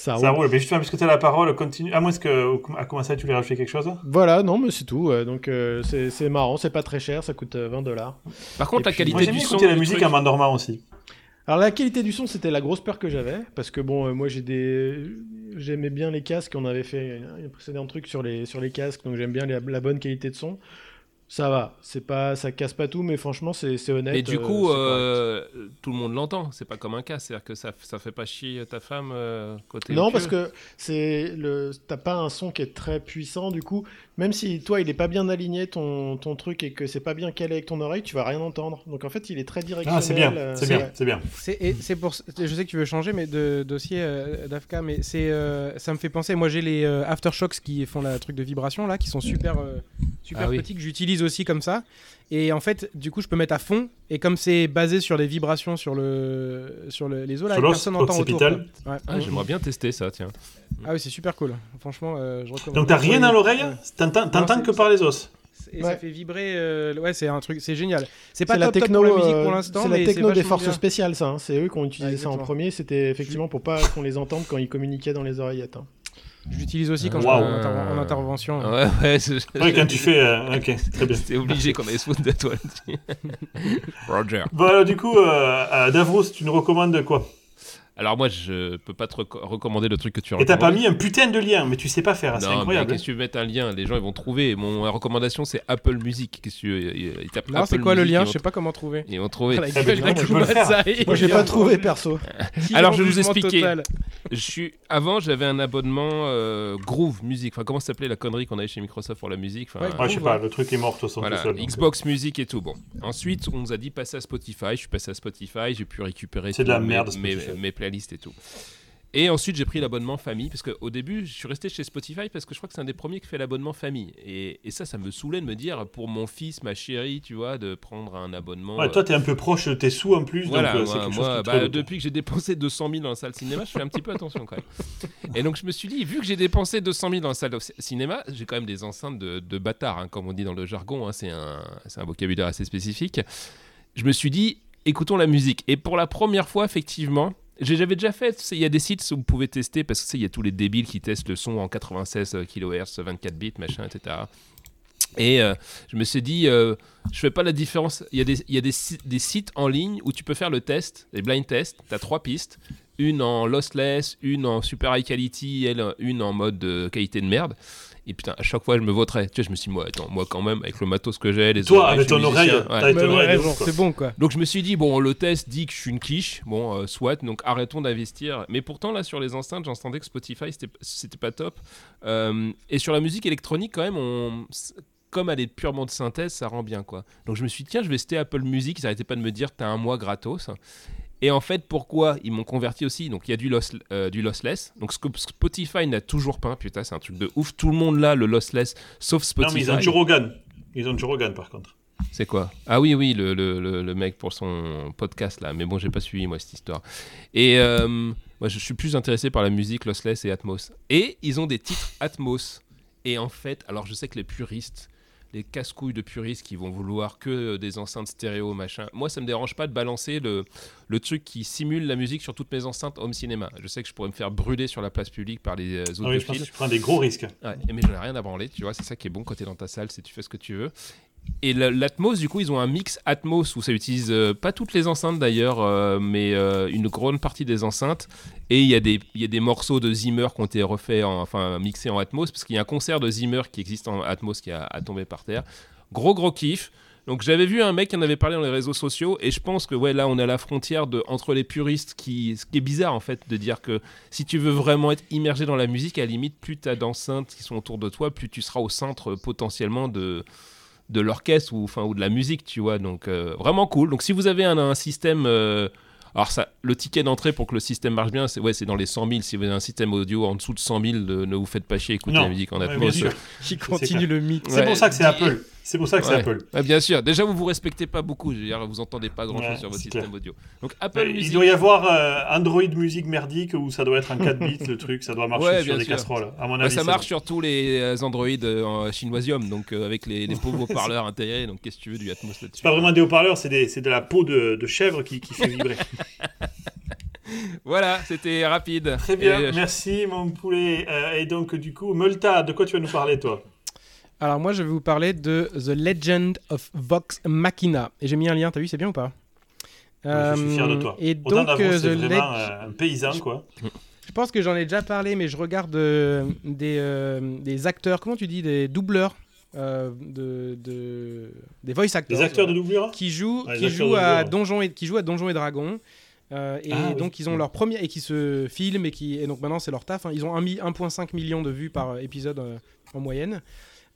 Ça Ça roule. Mais justement, puisque tu as la parole, continue. À moins que, à comment ça, tu voulais rajouter quelque chose Voilà, non, mais c'est tout. donc, euh, c'est c'est marrant, c'est pas très cher, ça coûte euh, 20 dollars. Par contre, Et la puis- qualité Moi, du son. écouter la musique truc- en m'endormant aussi. Alors, la qualité du son, c'était la grosse peur que j'avais. Parce que, bon, euh, moi, j'ai des. J'aimais bien les casques. On avait fait un précédent truc sur les, sur les casques, donc j'aime bien les- la bonne qualité de son. Ça va, c'est pas, ça casse pas tout, mais franchement, c'est c'est honnête. Et du euh, coup, euh, tout le monde l'entend. C'est pas comme un cas. C'est-à-dire que ça, ça fait pas chier ta femme euh, côté. Non, parce que c'est le, t'as pas un son qui est très puissant. Du coup, même si toi, il est pas bien aligné ton, ton truc et que c'est pas bien calé avec ton oreille, tu vas rien entendre. Donc en fait, il est très directionnel. Ah, c'est bien. euh, C'est bien. C'est bien. C'est et c'est pour je sais que tu veux changer mais de dossier euh, d'Afka mais c'est euh, ça me fait penser moi j'ai les euh, aftershocks qui font la truc de vibration là qui sont super euh, super Ah oui. petits que j'utilise aussi comme ça et en fait du coup je peux mettre à fond et comme c'est basé sur les vibrations sur le sur le- les os là personne n'entend autour. Ouais. Ah, j'aimerais bien tester ça, tiens. Ah oui c'est super cool franchement euh, je recommande. Donc, t'as rien dans l'oreille? Ouais. T'entends que par les os? Et Ouais. ça fait vibrer euh, ouais c'est un truc c'est génial. C'est pas la top, top techno, pour la musique euh, pour l'instant c'est la techno des forces bien. spéciales, ça. hein. C'est eux qui ont utilisé Ouais, ça en premier. C'était effectivement pour pas qu'on les entende quand ils communiquaient dans les oreillettes. hein. Je l'utilise aussi quand je suis en, interven- en intervention. Ouais, ouais. c'est- Ouais, quand tu fais. euh, ok, très bien. C'était obligé qu'on ait soin de toi. Roger. Bon, alors, du coup, euh, à Davros, tu nous recommandes quoi? Alors moi, je peux pas te reco- recommander le truc que tu as Et t'as pas mis un putain de lien, mais tu sais pas faire, hein, c'est Non, mais incroyable. qu'est-ce que tu veux mettre un lien? Les gens ils vont trouver. Mon recommandation c'est Apple Music. Qu'est-ce que tu tapent Non, c'est quoi le lien? Je sais pas comment trouver. Ils vont trouver. Ben, d'Akumasai. Moi, j'ai pas trouvé perso. Alors, je vais vous expliquer. Je suis... Avant, j'avais un abonnement euh, Groove Music. Enfin, comment ça s'appelait la connerie qu'on avait chez Microsoft pour la musique? Enfin, Ouais, Ah, je sais pas, le truc est mort, façon, Voilà, tout seul. donc. Xbox Music et tout. Bon. Ensuite, on nous a dit passer à Spotify. Je suis passé à Spotify. J'ai pu récupérer C'est de la merde, mes playlists et tout. Et ensuite, j'ai pris l'abonnement famille parce qu'au début, je suis resté chez Spotify parce que je crois que c'est un des premiers qui fait l'abonnement famille. Et, et ça, ça me saoulait de me dire pour mon fils, ma chérie, tu vois, de prendre un abonnement. Ouais, toi, t'es un peu proche tes sous en plus, voilà, donc euh, c'est moi, quelque moi, chose qui te bah, depuis que j'ai dépensé 200 000 dans la salle cinéma, je fais un petit peu attention quand même. Et donc je me suis dit, vu que j'ai dépensé 200 000 dans la salle de cinéma, j'ai quand même des enceintes de, de bâtard, hein, comme on dit dans le jargon, hein, c'est un, un vocabulaire assez spécifique. Je me suis dit, écoutons la musique. Et pour la première fois, effectivement, j'avais déjà fait, il y a des sites où vous pouvez tester, parce que il y a tous les débiles qui testent le son en 96 kHz, 24 bits, machin, etc. Et euh, je me suis dit, euh, je fais pas la différence. Il y a, des sites en ligne où tu peux faire le test, les blind tests. Tu as trois pistes. Une en lossless, une en super high quality, et une en mode euh, qualité de merde. Et putain, à chaque fois, je me voterais. Tu vois, je me suis dit, moi, attends, moi quand même, avec le matos que j'ai, les Toi, oreilles, avec ton oreille, musicien, ouais. c'est bon quoi. Donc je me suis dit, bon, le test dit que je suis une quiche, bon, euh, soit, donc arrêtons d'investir. Mais pourtant, là, sur les enceintes, j'entendais que Spotify, c'était- c'était pas top. Euh, et sur la musique électronique, quand même, on... comme elle est purement de synthèse, ça rend bien, quoi. Donc je me suis dit, tiens, je vais tester Apple Music, ils n'arrêtaient pas de me dire, t'as un mois gratos. Et en fait, pourquoi ils m'ont converti aussi? Donc il y a du, loss, euh, du lossless. Donc ce que Spotify n'a toujours pas, putain, c'est un truc de ouf. Tout le monde là, le lossless, sauf Non, Spotify. mais ils ont Joe Rogan. Ils ont Joe Rogan, par contre. C'est quoi? Ah oui, oui, le, le, le, le mec pour son podcast là. Mais bon, j'ai pas suivi moi cette histoire. Et euh, moi, je suis plus intéressé par la musique lossless et Atmos. Et ils ont des titres Atmos. Et en fait, alors je sais que les puristes, les casse-couilles de puristes qui vont vouloir que des enceintes stéréo, machin. Moi, ça me dérange pas de balancer le, le truc qui simule la musique sur toutes mes enceintes home cinéma. Je sais que je pourrais me faire brûler sur la place publique par les euh, Ah oui, je pense que tu prends des gros risques. Ouais, mais j'en ai rien à branler, tu vois, c'est ça qui est bon quand t'es dans ta salle, c'est tu fais ce que tu veux. Et la- l'Atmos, du coup, ils ont un mix Atmos où ça utilise euh, pas toutes les enceintes d'ailleurs, euh, mais euh, une grande partie des enceintes. Et il y, a des- il y a des morceaux de Zimmer qui ont été refaits, en- enfin mixés en Atmos, parce qu'il y a un concert de Zimmer qui existe en Atmos qui a, tombé par terre. Gros, gros kiff. Donc j'avais vu un mec qui en avait parlé dans les réseaux sociaux et je pense que ouais là on est à la frontière de entre les puristes qui ce qui est bizarre en fait de dire que si tu veux vraiment être immergé dans la musique à la limite plus tu as d'enceintes qui sont autour de toi plus tu seras au centre potentiellement de de l'orchestre ou enfin ou de la musique tu vois donc euh, vraiment cool donc si vous avez un, un système euh, alors ça, le ticket d'entrée pour que le système marche bien, c'est ouais, c'est dans les 100 000. Si vous avez un système audio en dessous de 100 000, de- ne vous faites pas chier, écoutez Non. la musique en Ouais, Atmos. Qui continue le mythe. C'est Ouais, pour ça que c'est Apple. C'est pour ça que c'est. Apple. Ouais, bien sûr. Déjà, vous vous respectez pas beaucoup. Je veux dire, vous entendez pas grand chose Ouais, sur votre système clair. audio. Donc Apple Euh, Il Music. doit y avoir euh, Android musique merdique où ça doit être en 4 bits le truc, ça doit marcher sur des casseroles. À mon avis, ça marche sur tous les euh, Android euh, en chinoisium, donc euh, avec les, les pauvres haut-parleurs intégrés. Donc qu'est-ce que tu veux du Atmos là-dessus? C'est pas vraiment des haut-parleurs, c'est de la peau de, de chèvre qui, qui fait vibrer. Voilà, c'était rapide. Très bien, Et, merci mon poulet. Euh, et donc du coup, Multa, de quoi tu vas nous parler toi? Alors moi je vais vous parler de The Legend of Vox Machina. Et j'ai mis un lien, t'as vu, c'est bien ou pas Je suis fier de Euh, toi. Et donc euh, c'est The vraiment Leg- un paysan quoi. Je pense que j'en ai déjà parlé, mais je regarde euh, des, euh, des acteurs, comment tu dis, des doubleurs, de, de- des voice actors. Les acteurs de doublure qui jouent, qui jouent de à. Donjons et qui jouent à Donjons et Dragons. Euh, et Ah, oui. donc ils ont leur premier et qui se filment et qui et donc maintenant c'est leur taf. hein. Ils ont un mi- 1,5 million de vues par épisode euh, en moyenne.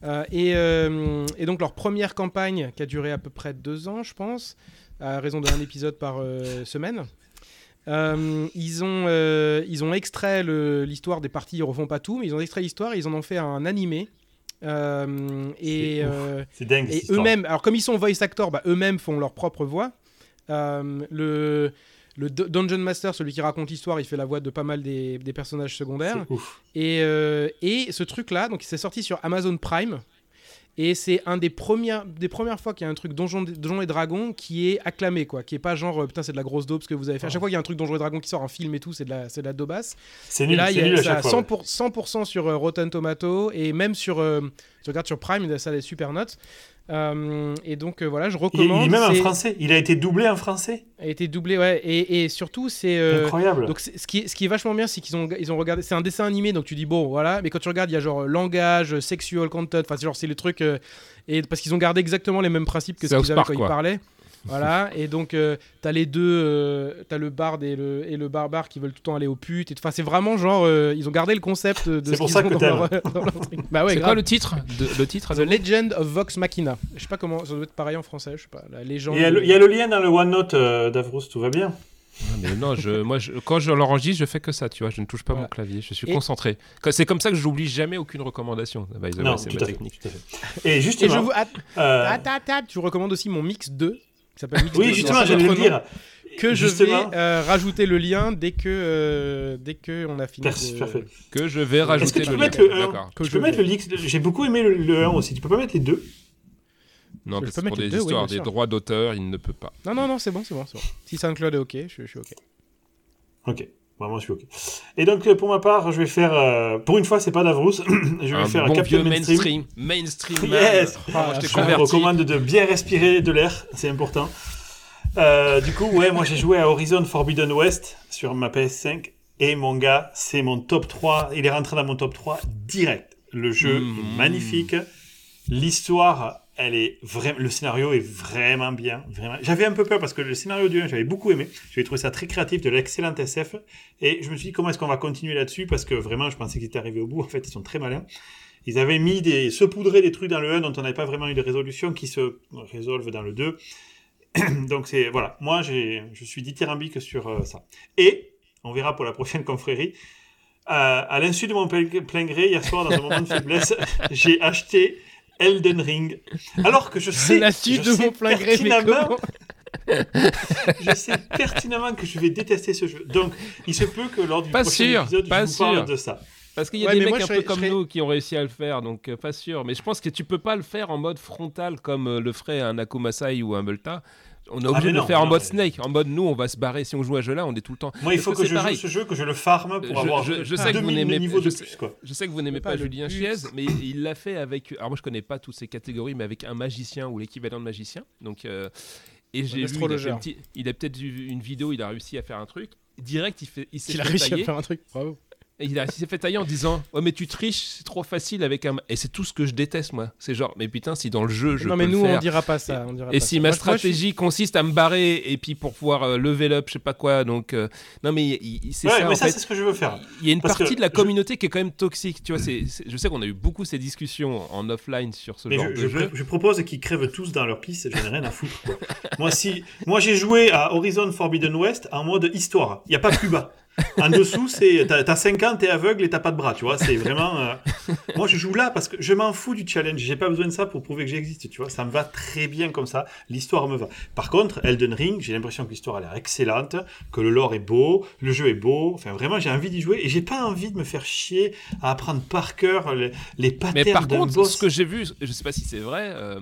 Euh, et, euh, et donc leur première campagne qui a duré à peu près deux ans, je pense, à raison d'un épisode par euh, semaine. Euh, ils, ont, euh, ils ont extrait l'histoire des parties, ils refont pas tout, mais ils ont extrait l'histoire et ils en ont fait un animé. Euh, et dingue. et eux-mêmes, alors comme ils sont voice actors, bah, eux-mêmes font leur propre voix. Le, le D- Dungeon Master, celui qui raconte l'histoire, il fait la voix de pas mal des, des personnages secondaires. C'est ouf. Et, euh, et ce truc-là, donc c'est sorti sur Amazon Prime. Et c'est un des premières, des premières fois qu'il y a un truc Donjon, Donjon et Dragon qui est acclamé, quoi. Qui est pas genre, euh, putain, c'est de la grosse dope ce que vous avez fait. À chaque fois qu'il y a un truc Donjon et Dragon qui sort en film et tout, c'est de la, c'est de la daubasse. C'est nul, là, il c'est y a ça a chaque fois. 100%, 100% sur euh, Rotten Tomato et même sur, euh, tu regardes sur Prime, ça a des super notes. Euh, et donc euh, voilà, je recommande. il est même en français. Il a été doublé en français. A été doublé, ouais. Et, et surtout, c'est. euh, Incroyable. donc ce qui, est, ce qui est vachement bien, c'est qu'ils ont, ils ont regardé. C'est un dessin animé, donc tu dis bon, voilà. Mais quand tu regardes, il y a genre langage, sexual content. Enfin, c'est genre c'est les trucs. euh, et parce qu'ils ont gardé exactement les mêmes principes que ce qu'ils avaient quand quoi. ils parlaient. Voilà. Et donc euh, t'as les deux, euh, t'as le barde et le et le barbare qui veulent tout le temps aller aux putes. et tout. Enfin, c'est vraiment genre euh, ils ont gardé le concept de. C'est ce pour ça que dans t'aimes. leur-. Bah ouais. c'est quoi le titre de, Le titre The Legend of Vox Machina. Je sais pas comment. Ça doit être pareil en français. Je sais pas. La légende. Et Il y, a le- il y a le lien dans le OneNote euh, d'Avrous, tout va bien. Ah, mais non, je, moi, je- quand je l'enregistre, je fais que ça, tu vois. Je ne touche pas Voilà. mon clavier. Je suis Et- concentré. C'est comme ça que j'oublie jamais aucune recommandation. By the way, Non, c'est ma technique. tout à fait. Et Et je justement, vous. att- euh, Attends, attends, je vous recommande aussi mon Mix 2. Qui s'appelle Mix 2. oui, justement, j'allais le dire. Que je vais euh, rajouter le lien dès que, euh, dès que on a fini. De- Parfait. Que je vais Est-ce que rajouter tu peux le mettre lien. le 1 D'accord. Que Tu je peux mettre le Lix. J'ai beaucoup aimé le, le 1 aussi. Tu peux pas mettre les deux Non, parce peux que mettre pour les des deux, oui, histoires bien des droits d'auteur, il ne peut pas. Non, non, non, c'est bon, c'est bon, c'est bon. Si SoundCloud est OK, je, je suis OK. Ok. Moi, je suis ok. Et donc, euh, pour ma part, je vais faire. euh, pour une fois, c'est pas Davrous. je vais un faire bon Captain vieux Mainstream. mainstream. Mainstream. Yes. Ah, je Je recommande de bien respirer de l'air, c'est important. Euh, du coup, ouais, moi j'ai joué à Horizon Forbidden West sur ma PS5 et mon gars, c'est mon top 3. Il est rentré dans mon top 3 direct. Le jeu Mmh. est magnifique. L'histoire, elle est vraiment, le scénario est vraiment bien. J'avais un peu peur parce que le scénario du 1, j'avais beaucoup aimé. J'avais trouvé ça très créatif, de l'excellent SF. Et je me suis dit, comment est-ce qu'on va continuer là-dessus? Parce que vraiment, je pensais qu'ils étaient arrivés au bout. En fait, ils sont très malins. Ils avaient mis des, saupoudré des trucs dans le 1 dont on n'avait pas vraiment eu de résolution qui se résolvent dans le 2. Donc c'est, voilà. Moi, je suis dithyrambique sur euh, ça. Et, on verra pour la prochaine confrérie, euh, à l'insu de mon plein gré, hier soir, dans un moment de faiblesse, j'ai acheté Elden Ring. Alors que je sais, La suite je de sais pertinemment- je sais pertinemment que je vais détester ce jeu. Donc, il se peut que lors du Pas prochain sûr, épisode, pas je vous parle sûr. de ça. Parce qu'il y a Ouais, des mecs moi, un peu comme serais- nous qui ont réussi à le faire, donc euh, pas sûr. Mais je pense que tu peux pas le faire en mode frontal comme euh, le ferait un Akumasai ou un Multa. On est Ah, obligé mais de le non, faire en mode mais- Snake. En mode nous, on va se barrer. Si on joue à ce jeu-là, on est tout le temps. Moi, il faut que je pareil. joue ce jeu, que je le farme pour Je- avoir je- je sais que vous n'aimez- niveaux de je sais- plus. Quoi. Je sais que vous n'aimez pas Julien but. Chiez, mais il l'a fait avec. Alors moi, je connais pas toutes ces catégories, mais avec un magicien ou l'équivalent de magicien. Donc, euh, et j'ai vu, il a, petit- peut-être vu une vidéo, il a réussi à faire un truc. Direct, il fait, il s'est Il a réussi à faire un truc, bravo. Et il, s'est fait tailler en disant Ouais, mais tu triches, c'est trop facile avec un. Et c'est tout ce que je déteste, moi. C'est genre, mais putain, si dans le jeu, je non, peux mais le nous, faire. on dira pas ça. on dira Et pas si ça. ma Moi, je- moi, je suis- stratégie consiste à me barrer et puis pour pouvoir euh, level up, je sais pas quoi, donc euh, non mais c'est Ouais, ça mais en ça, c'est ce que je veux faire. Il y a une Parce partie de la je- communauté qui est quand même toxique, tu vois. je sais qu'on a eu beaucoup ces discussions en offline sur ce Mais genre je, de je, jeu. je propose qu'ils crèvent tous dans leur piste, je n'ai rien à foutre. quoi. moi, si, moi j'ai joué à Horizon Forbidden West en mode histoire. Il n'y a pas plus bas. En dessous, c'est t'as t'as 5 ans, t'es aveugle et t'as pas de bras, tu vois. C'est vraiment. euh, Moi, je joue là parce que je m'en fous du challenge. J'ai pas besoin de ça pour prouver que j'existe, tu vois. Ça me va très bien comme ça. L'histoire me va. Par contre, Elden Ring, j'ai l'impression que l'histoire a l'air excellente, que le lore est beau, le jeu est beau. Enfin, vraiment, j'ai envie d'y jouer et j'ai pas envie de me faire chier à apprendre par cœur les, les patterns Mais par contre, boss. ce que j'ai vu, je sais pas si c'est vrai, euh,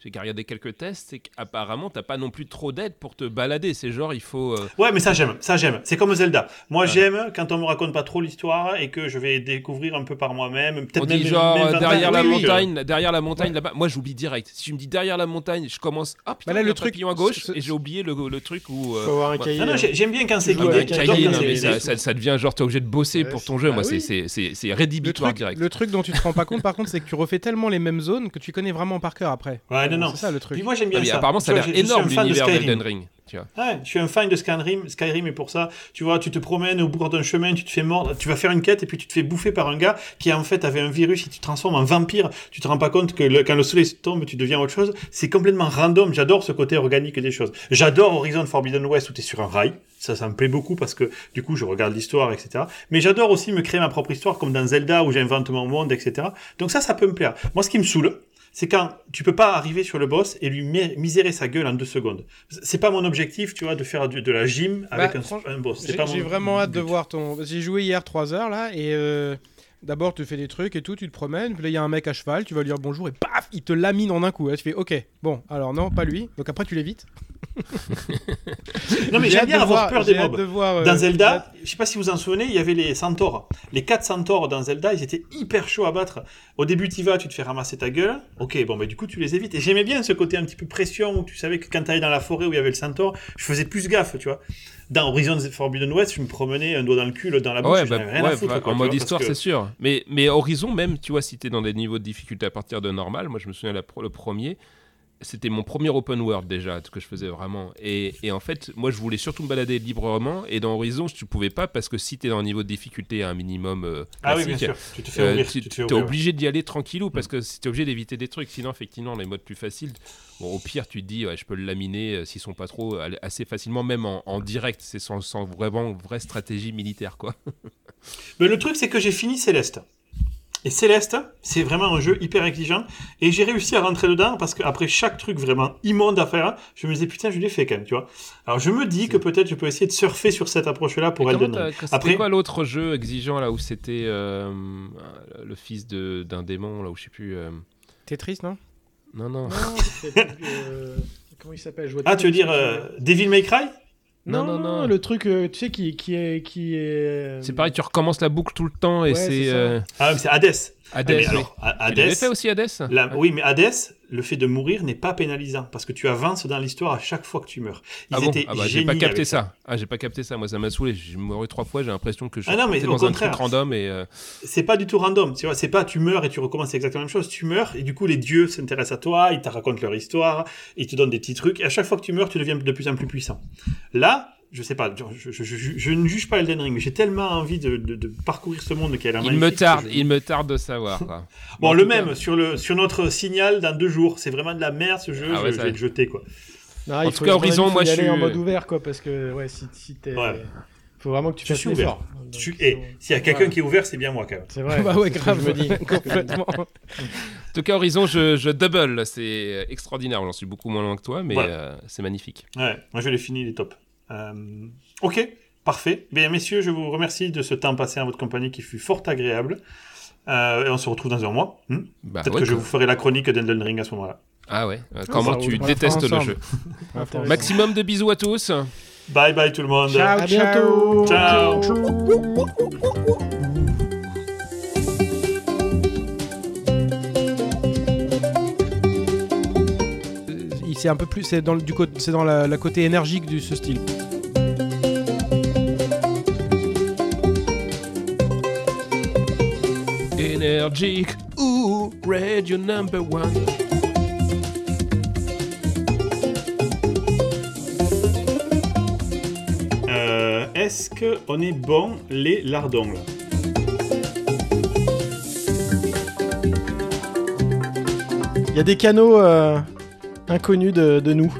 j'ai regardé quelques tests, c'est qu'apparemment t'as pas non plus trop d'aide pour te balader. C'est genre il faut. euh, Ouais, mais ça j'aime, ça j'aime. C'est comme Zelda. Moi Ouais. j'aime quand on me raconte pas trop l'histoire et que je vais découvrir un peu par moi-même. Peut-être On même dit genre même euh, vingt derrière la Oui, oui, montagne, derrière la montagne là-bas. Moi j'oublie direct. Si tu me dis derrière la montagne, je commence. Ah putain, Bah là, le truc à gauche et j'ai oublié le, le truc où. euh, Faut avoir un cahier. Non, non, hein. j'ai- j'aime bien quand c'est guidé. bah, guidé. ça, devient genre t'es obligé de bosser pour ton jeu. bah Moi, c'est- rédhibitoire truc, direct. le truc dont tu te rends pas compte, par contre, c'est que tu refais tellement les mêmes zones que tu connais vraiment par cœur après. Ouais, non, non. C'est ça le truc. Puis moi j'aime bien Ah, mais ça. apparemment, ça a l'air énorme fan de l'univers Skyrim. d'Elden Ring. Tu vois. Ouais, je suis un fan de Skyrim. Skyrim est pour ça. Tu vois, tu te promènes au bord d'un chemin, tu te fais mordre, tu vas faire une quête et puis tu te fais bouffer par un gars qui en fait avait un virus. Si tu te transformes en vampire, tu te rends pas compte que le- quand le soleil tombe, tu deviens autre chose. C'est complètement random. J'adore ce côté organique des choses. J'adore Horizon Forbidden West où tu es sur un rail. Ça, ça me plaît beaucoup parce que du coup, je regarde l'histoire, etc. Mais j'adore aussi me créer ma propre histoire comme dans Zelda où j'invente mon monde, etc. Donc ça, ça peut me plaire. Moi, ce qui me saoule, c'est quand tu peux pas arriver sur le boss et lui mi- misérer sa gueule en deux secondes. C'est pas mon objectif, tu vois, de faire de la gym avec Bah, un, franch- un boss. J'ai mon vraiment hâte de voir ton. J'ai joué hier 3 heures là et euh, d'abord tu fais des trucs et tout, tu te promènes, puis là il y a un mec à cheval, tu vas lui dire bonjour et paf, il te lamine en un coup. Là, tu fais ok, bon, alors non, pas lui. Donc après tu l'évites. Non, mais J'ai j'aime bien avoir voir- peur des mobs. de voir, euh, Dans Zelda, je sais pas si vous en souvenez, il y avait les centaures. Les quatre centaures dans Zelda, ils étaient hyper chauds à battre. Au début, tu vas, tu te fais ramasser ta gueule. Ok, bon, bah du coup, tu les évites. Et j'aimais bien ce côté un petit peu pression où tu savais que quand tu allais dans la forêt où il y avait le centaure, je faisais plus gaffe, tu vois. Dans Horizon Forbidden West, je me promenais un doigt dans le cul, dans la bouche, Ouais, bah, rien ouais, à foutre. bah, quoi, en mode vois, histoire, c'est que- sûr. Mais, mais Horizon, même, tu vois, si t'es dans des niveaux de difficulté à partir de normal, moi je me souviens la le premier, c'était mon premier open world déjà, ce que je faisais vraiment. Et, et en fait, moi je voulais surtout me balader librement, et dans Horizon, tu pouvais pas parce que si t'es dans un niveau de difficulté à un minimum euh, Ah oui, bien sûr. Tu te fais euh, tu tu te fais es obligé d'y aller tranquillou parce que tu es obligé d'éviter des trucs. Sinon, effectivement, les modes plus faciles, bon, au pire, tu te dis, ouais, je peux le laminer euh, s'ils sont pas trop euh, assez facilement, même en, en direct, c'est sans, sans vraiment vraie stratégie militaire, quoi. Mais le truc, c'est que j'ai fini Céleste. Et Céleste, c'est vraiment un jeu hyper exigeant. Et j'ai réussi à rentrer dedans parce qu'après chaque truc vraiment immonde à faire, je me disais putain, je l'ai fait quand même, tu vois. Alors je me dis que peut-être je peux essayer de surfer sur cette approche-là pour Elden Ring. Après, quoi l'autre jeu exigeant là où c'était euh, le fils de- d'un démon là où je sais plus. euh, Tetris, non? Non non. Euh, Comment il s'appelle? Je vois ah, tu veux dire euh, Devil May Cry? Non, non, non. Le truc, euh, tu sais, qui, qui est. Qui est... euh, C'est pareil, tu recommences la boucle tout le temps et Ouais, c'est euh, Ah, mais c'est Hades. Hades. Ah, alors, Il Hades, fait aussi Hades la- oui, mais Hades, le fait de mourir n'est pas pénalisant parce que tu avances dans l'histoire à chaque fois que tu meurs. Ils Ah bon étaient Ah bah, j'ai pas capté ça. Ah, j'ai pas capté ça. Moi, ça m'a saoulé. J'ai mouru trois fois. J'ai l'impression que je suis Ah non, mais resté au dans un contraire. truc random et euh, C'est pas du tout random, tu vois. C'est pas tu meurs et tu recommences exactement la même chose. Tu meurs et du coup les dieux s'intéressent à toi, ils te racontent leur histoire, ils te donnent des petits trucs. Et à chaque fois que tu meurs, tu deviens de plus en plus puissant. Là, je sais pas, je, je- je- je- je ne juge pas Elden Ring, mais j'ai tellement envie de, de- de parcourir ce monde qui a l'air il me tarde. Il me tarde de savoir. Quoi. Bon, le cas- même sur le sur notre signal dans deux jours. C'est vraiment de la merde ce jeu. Ah ouais, je, vais le jeter quoi. Non, En il tout cas, Horizon, faut moi, je aller suis- en mode ouvert, quoi, parce que, ouais, si, si t'es. Ouais. Faut vraiment que tu Je fasses suis ouvert. faut- Et s'il y a quelqu'un Ouais. qui est ouvert, c'est bien moi quand même. C'est vrai. bah ouais, grave. Je me dis. Complètement. En tout cas, Horizon, je, je double. C'est extraordinaire. J'en suis beaucoup moins loin que toi, mais euh, c'est magnifique. Ouais, moi je l'ai fini, il est top. Euh, ok, parfait. Bien, messieurs, je vous remercie de ce temps passé en votre compagnie qui fut fort agréable. Euh, et on se retrouve dans un mois. Hmm? Bah, Peut-être ouais, que je vous ferai la chronique d'Elden Ring à ce moment-là. Ah ouais. euh, comment ça, tu détestes le jeu. Maximum de bisous à tous. Bye bye tout le monde. Ciao, À bientôt. Ciao. C'est un peu plus, c'est dans le- du côté, c'est dans la, la côté énergique de ce style. Energic. Ooh, radio number one. Euh, Est-ce qu'on est bon les lardons là? Il y a des canaux euh, inconnus de, de nous.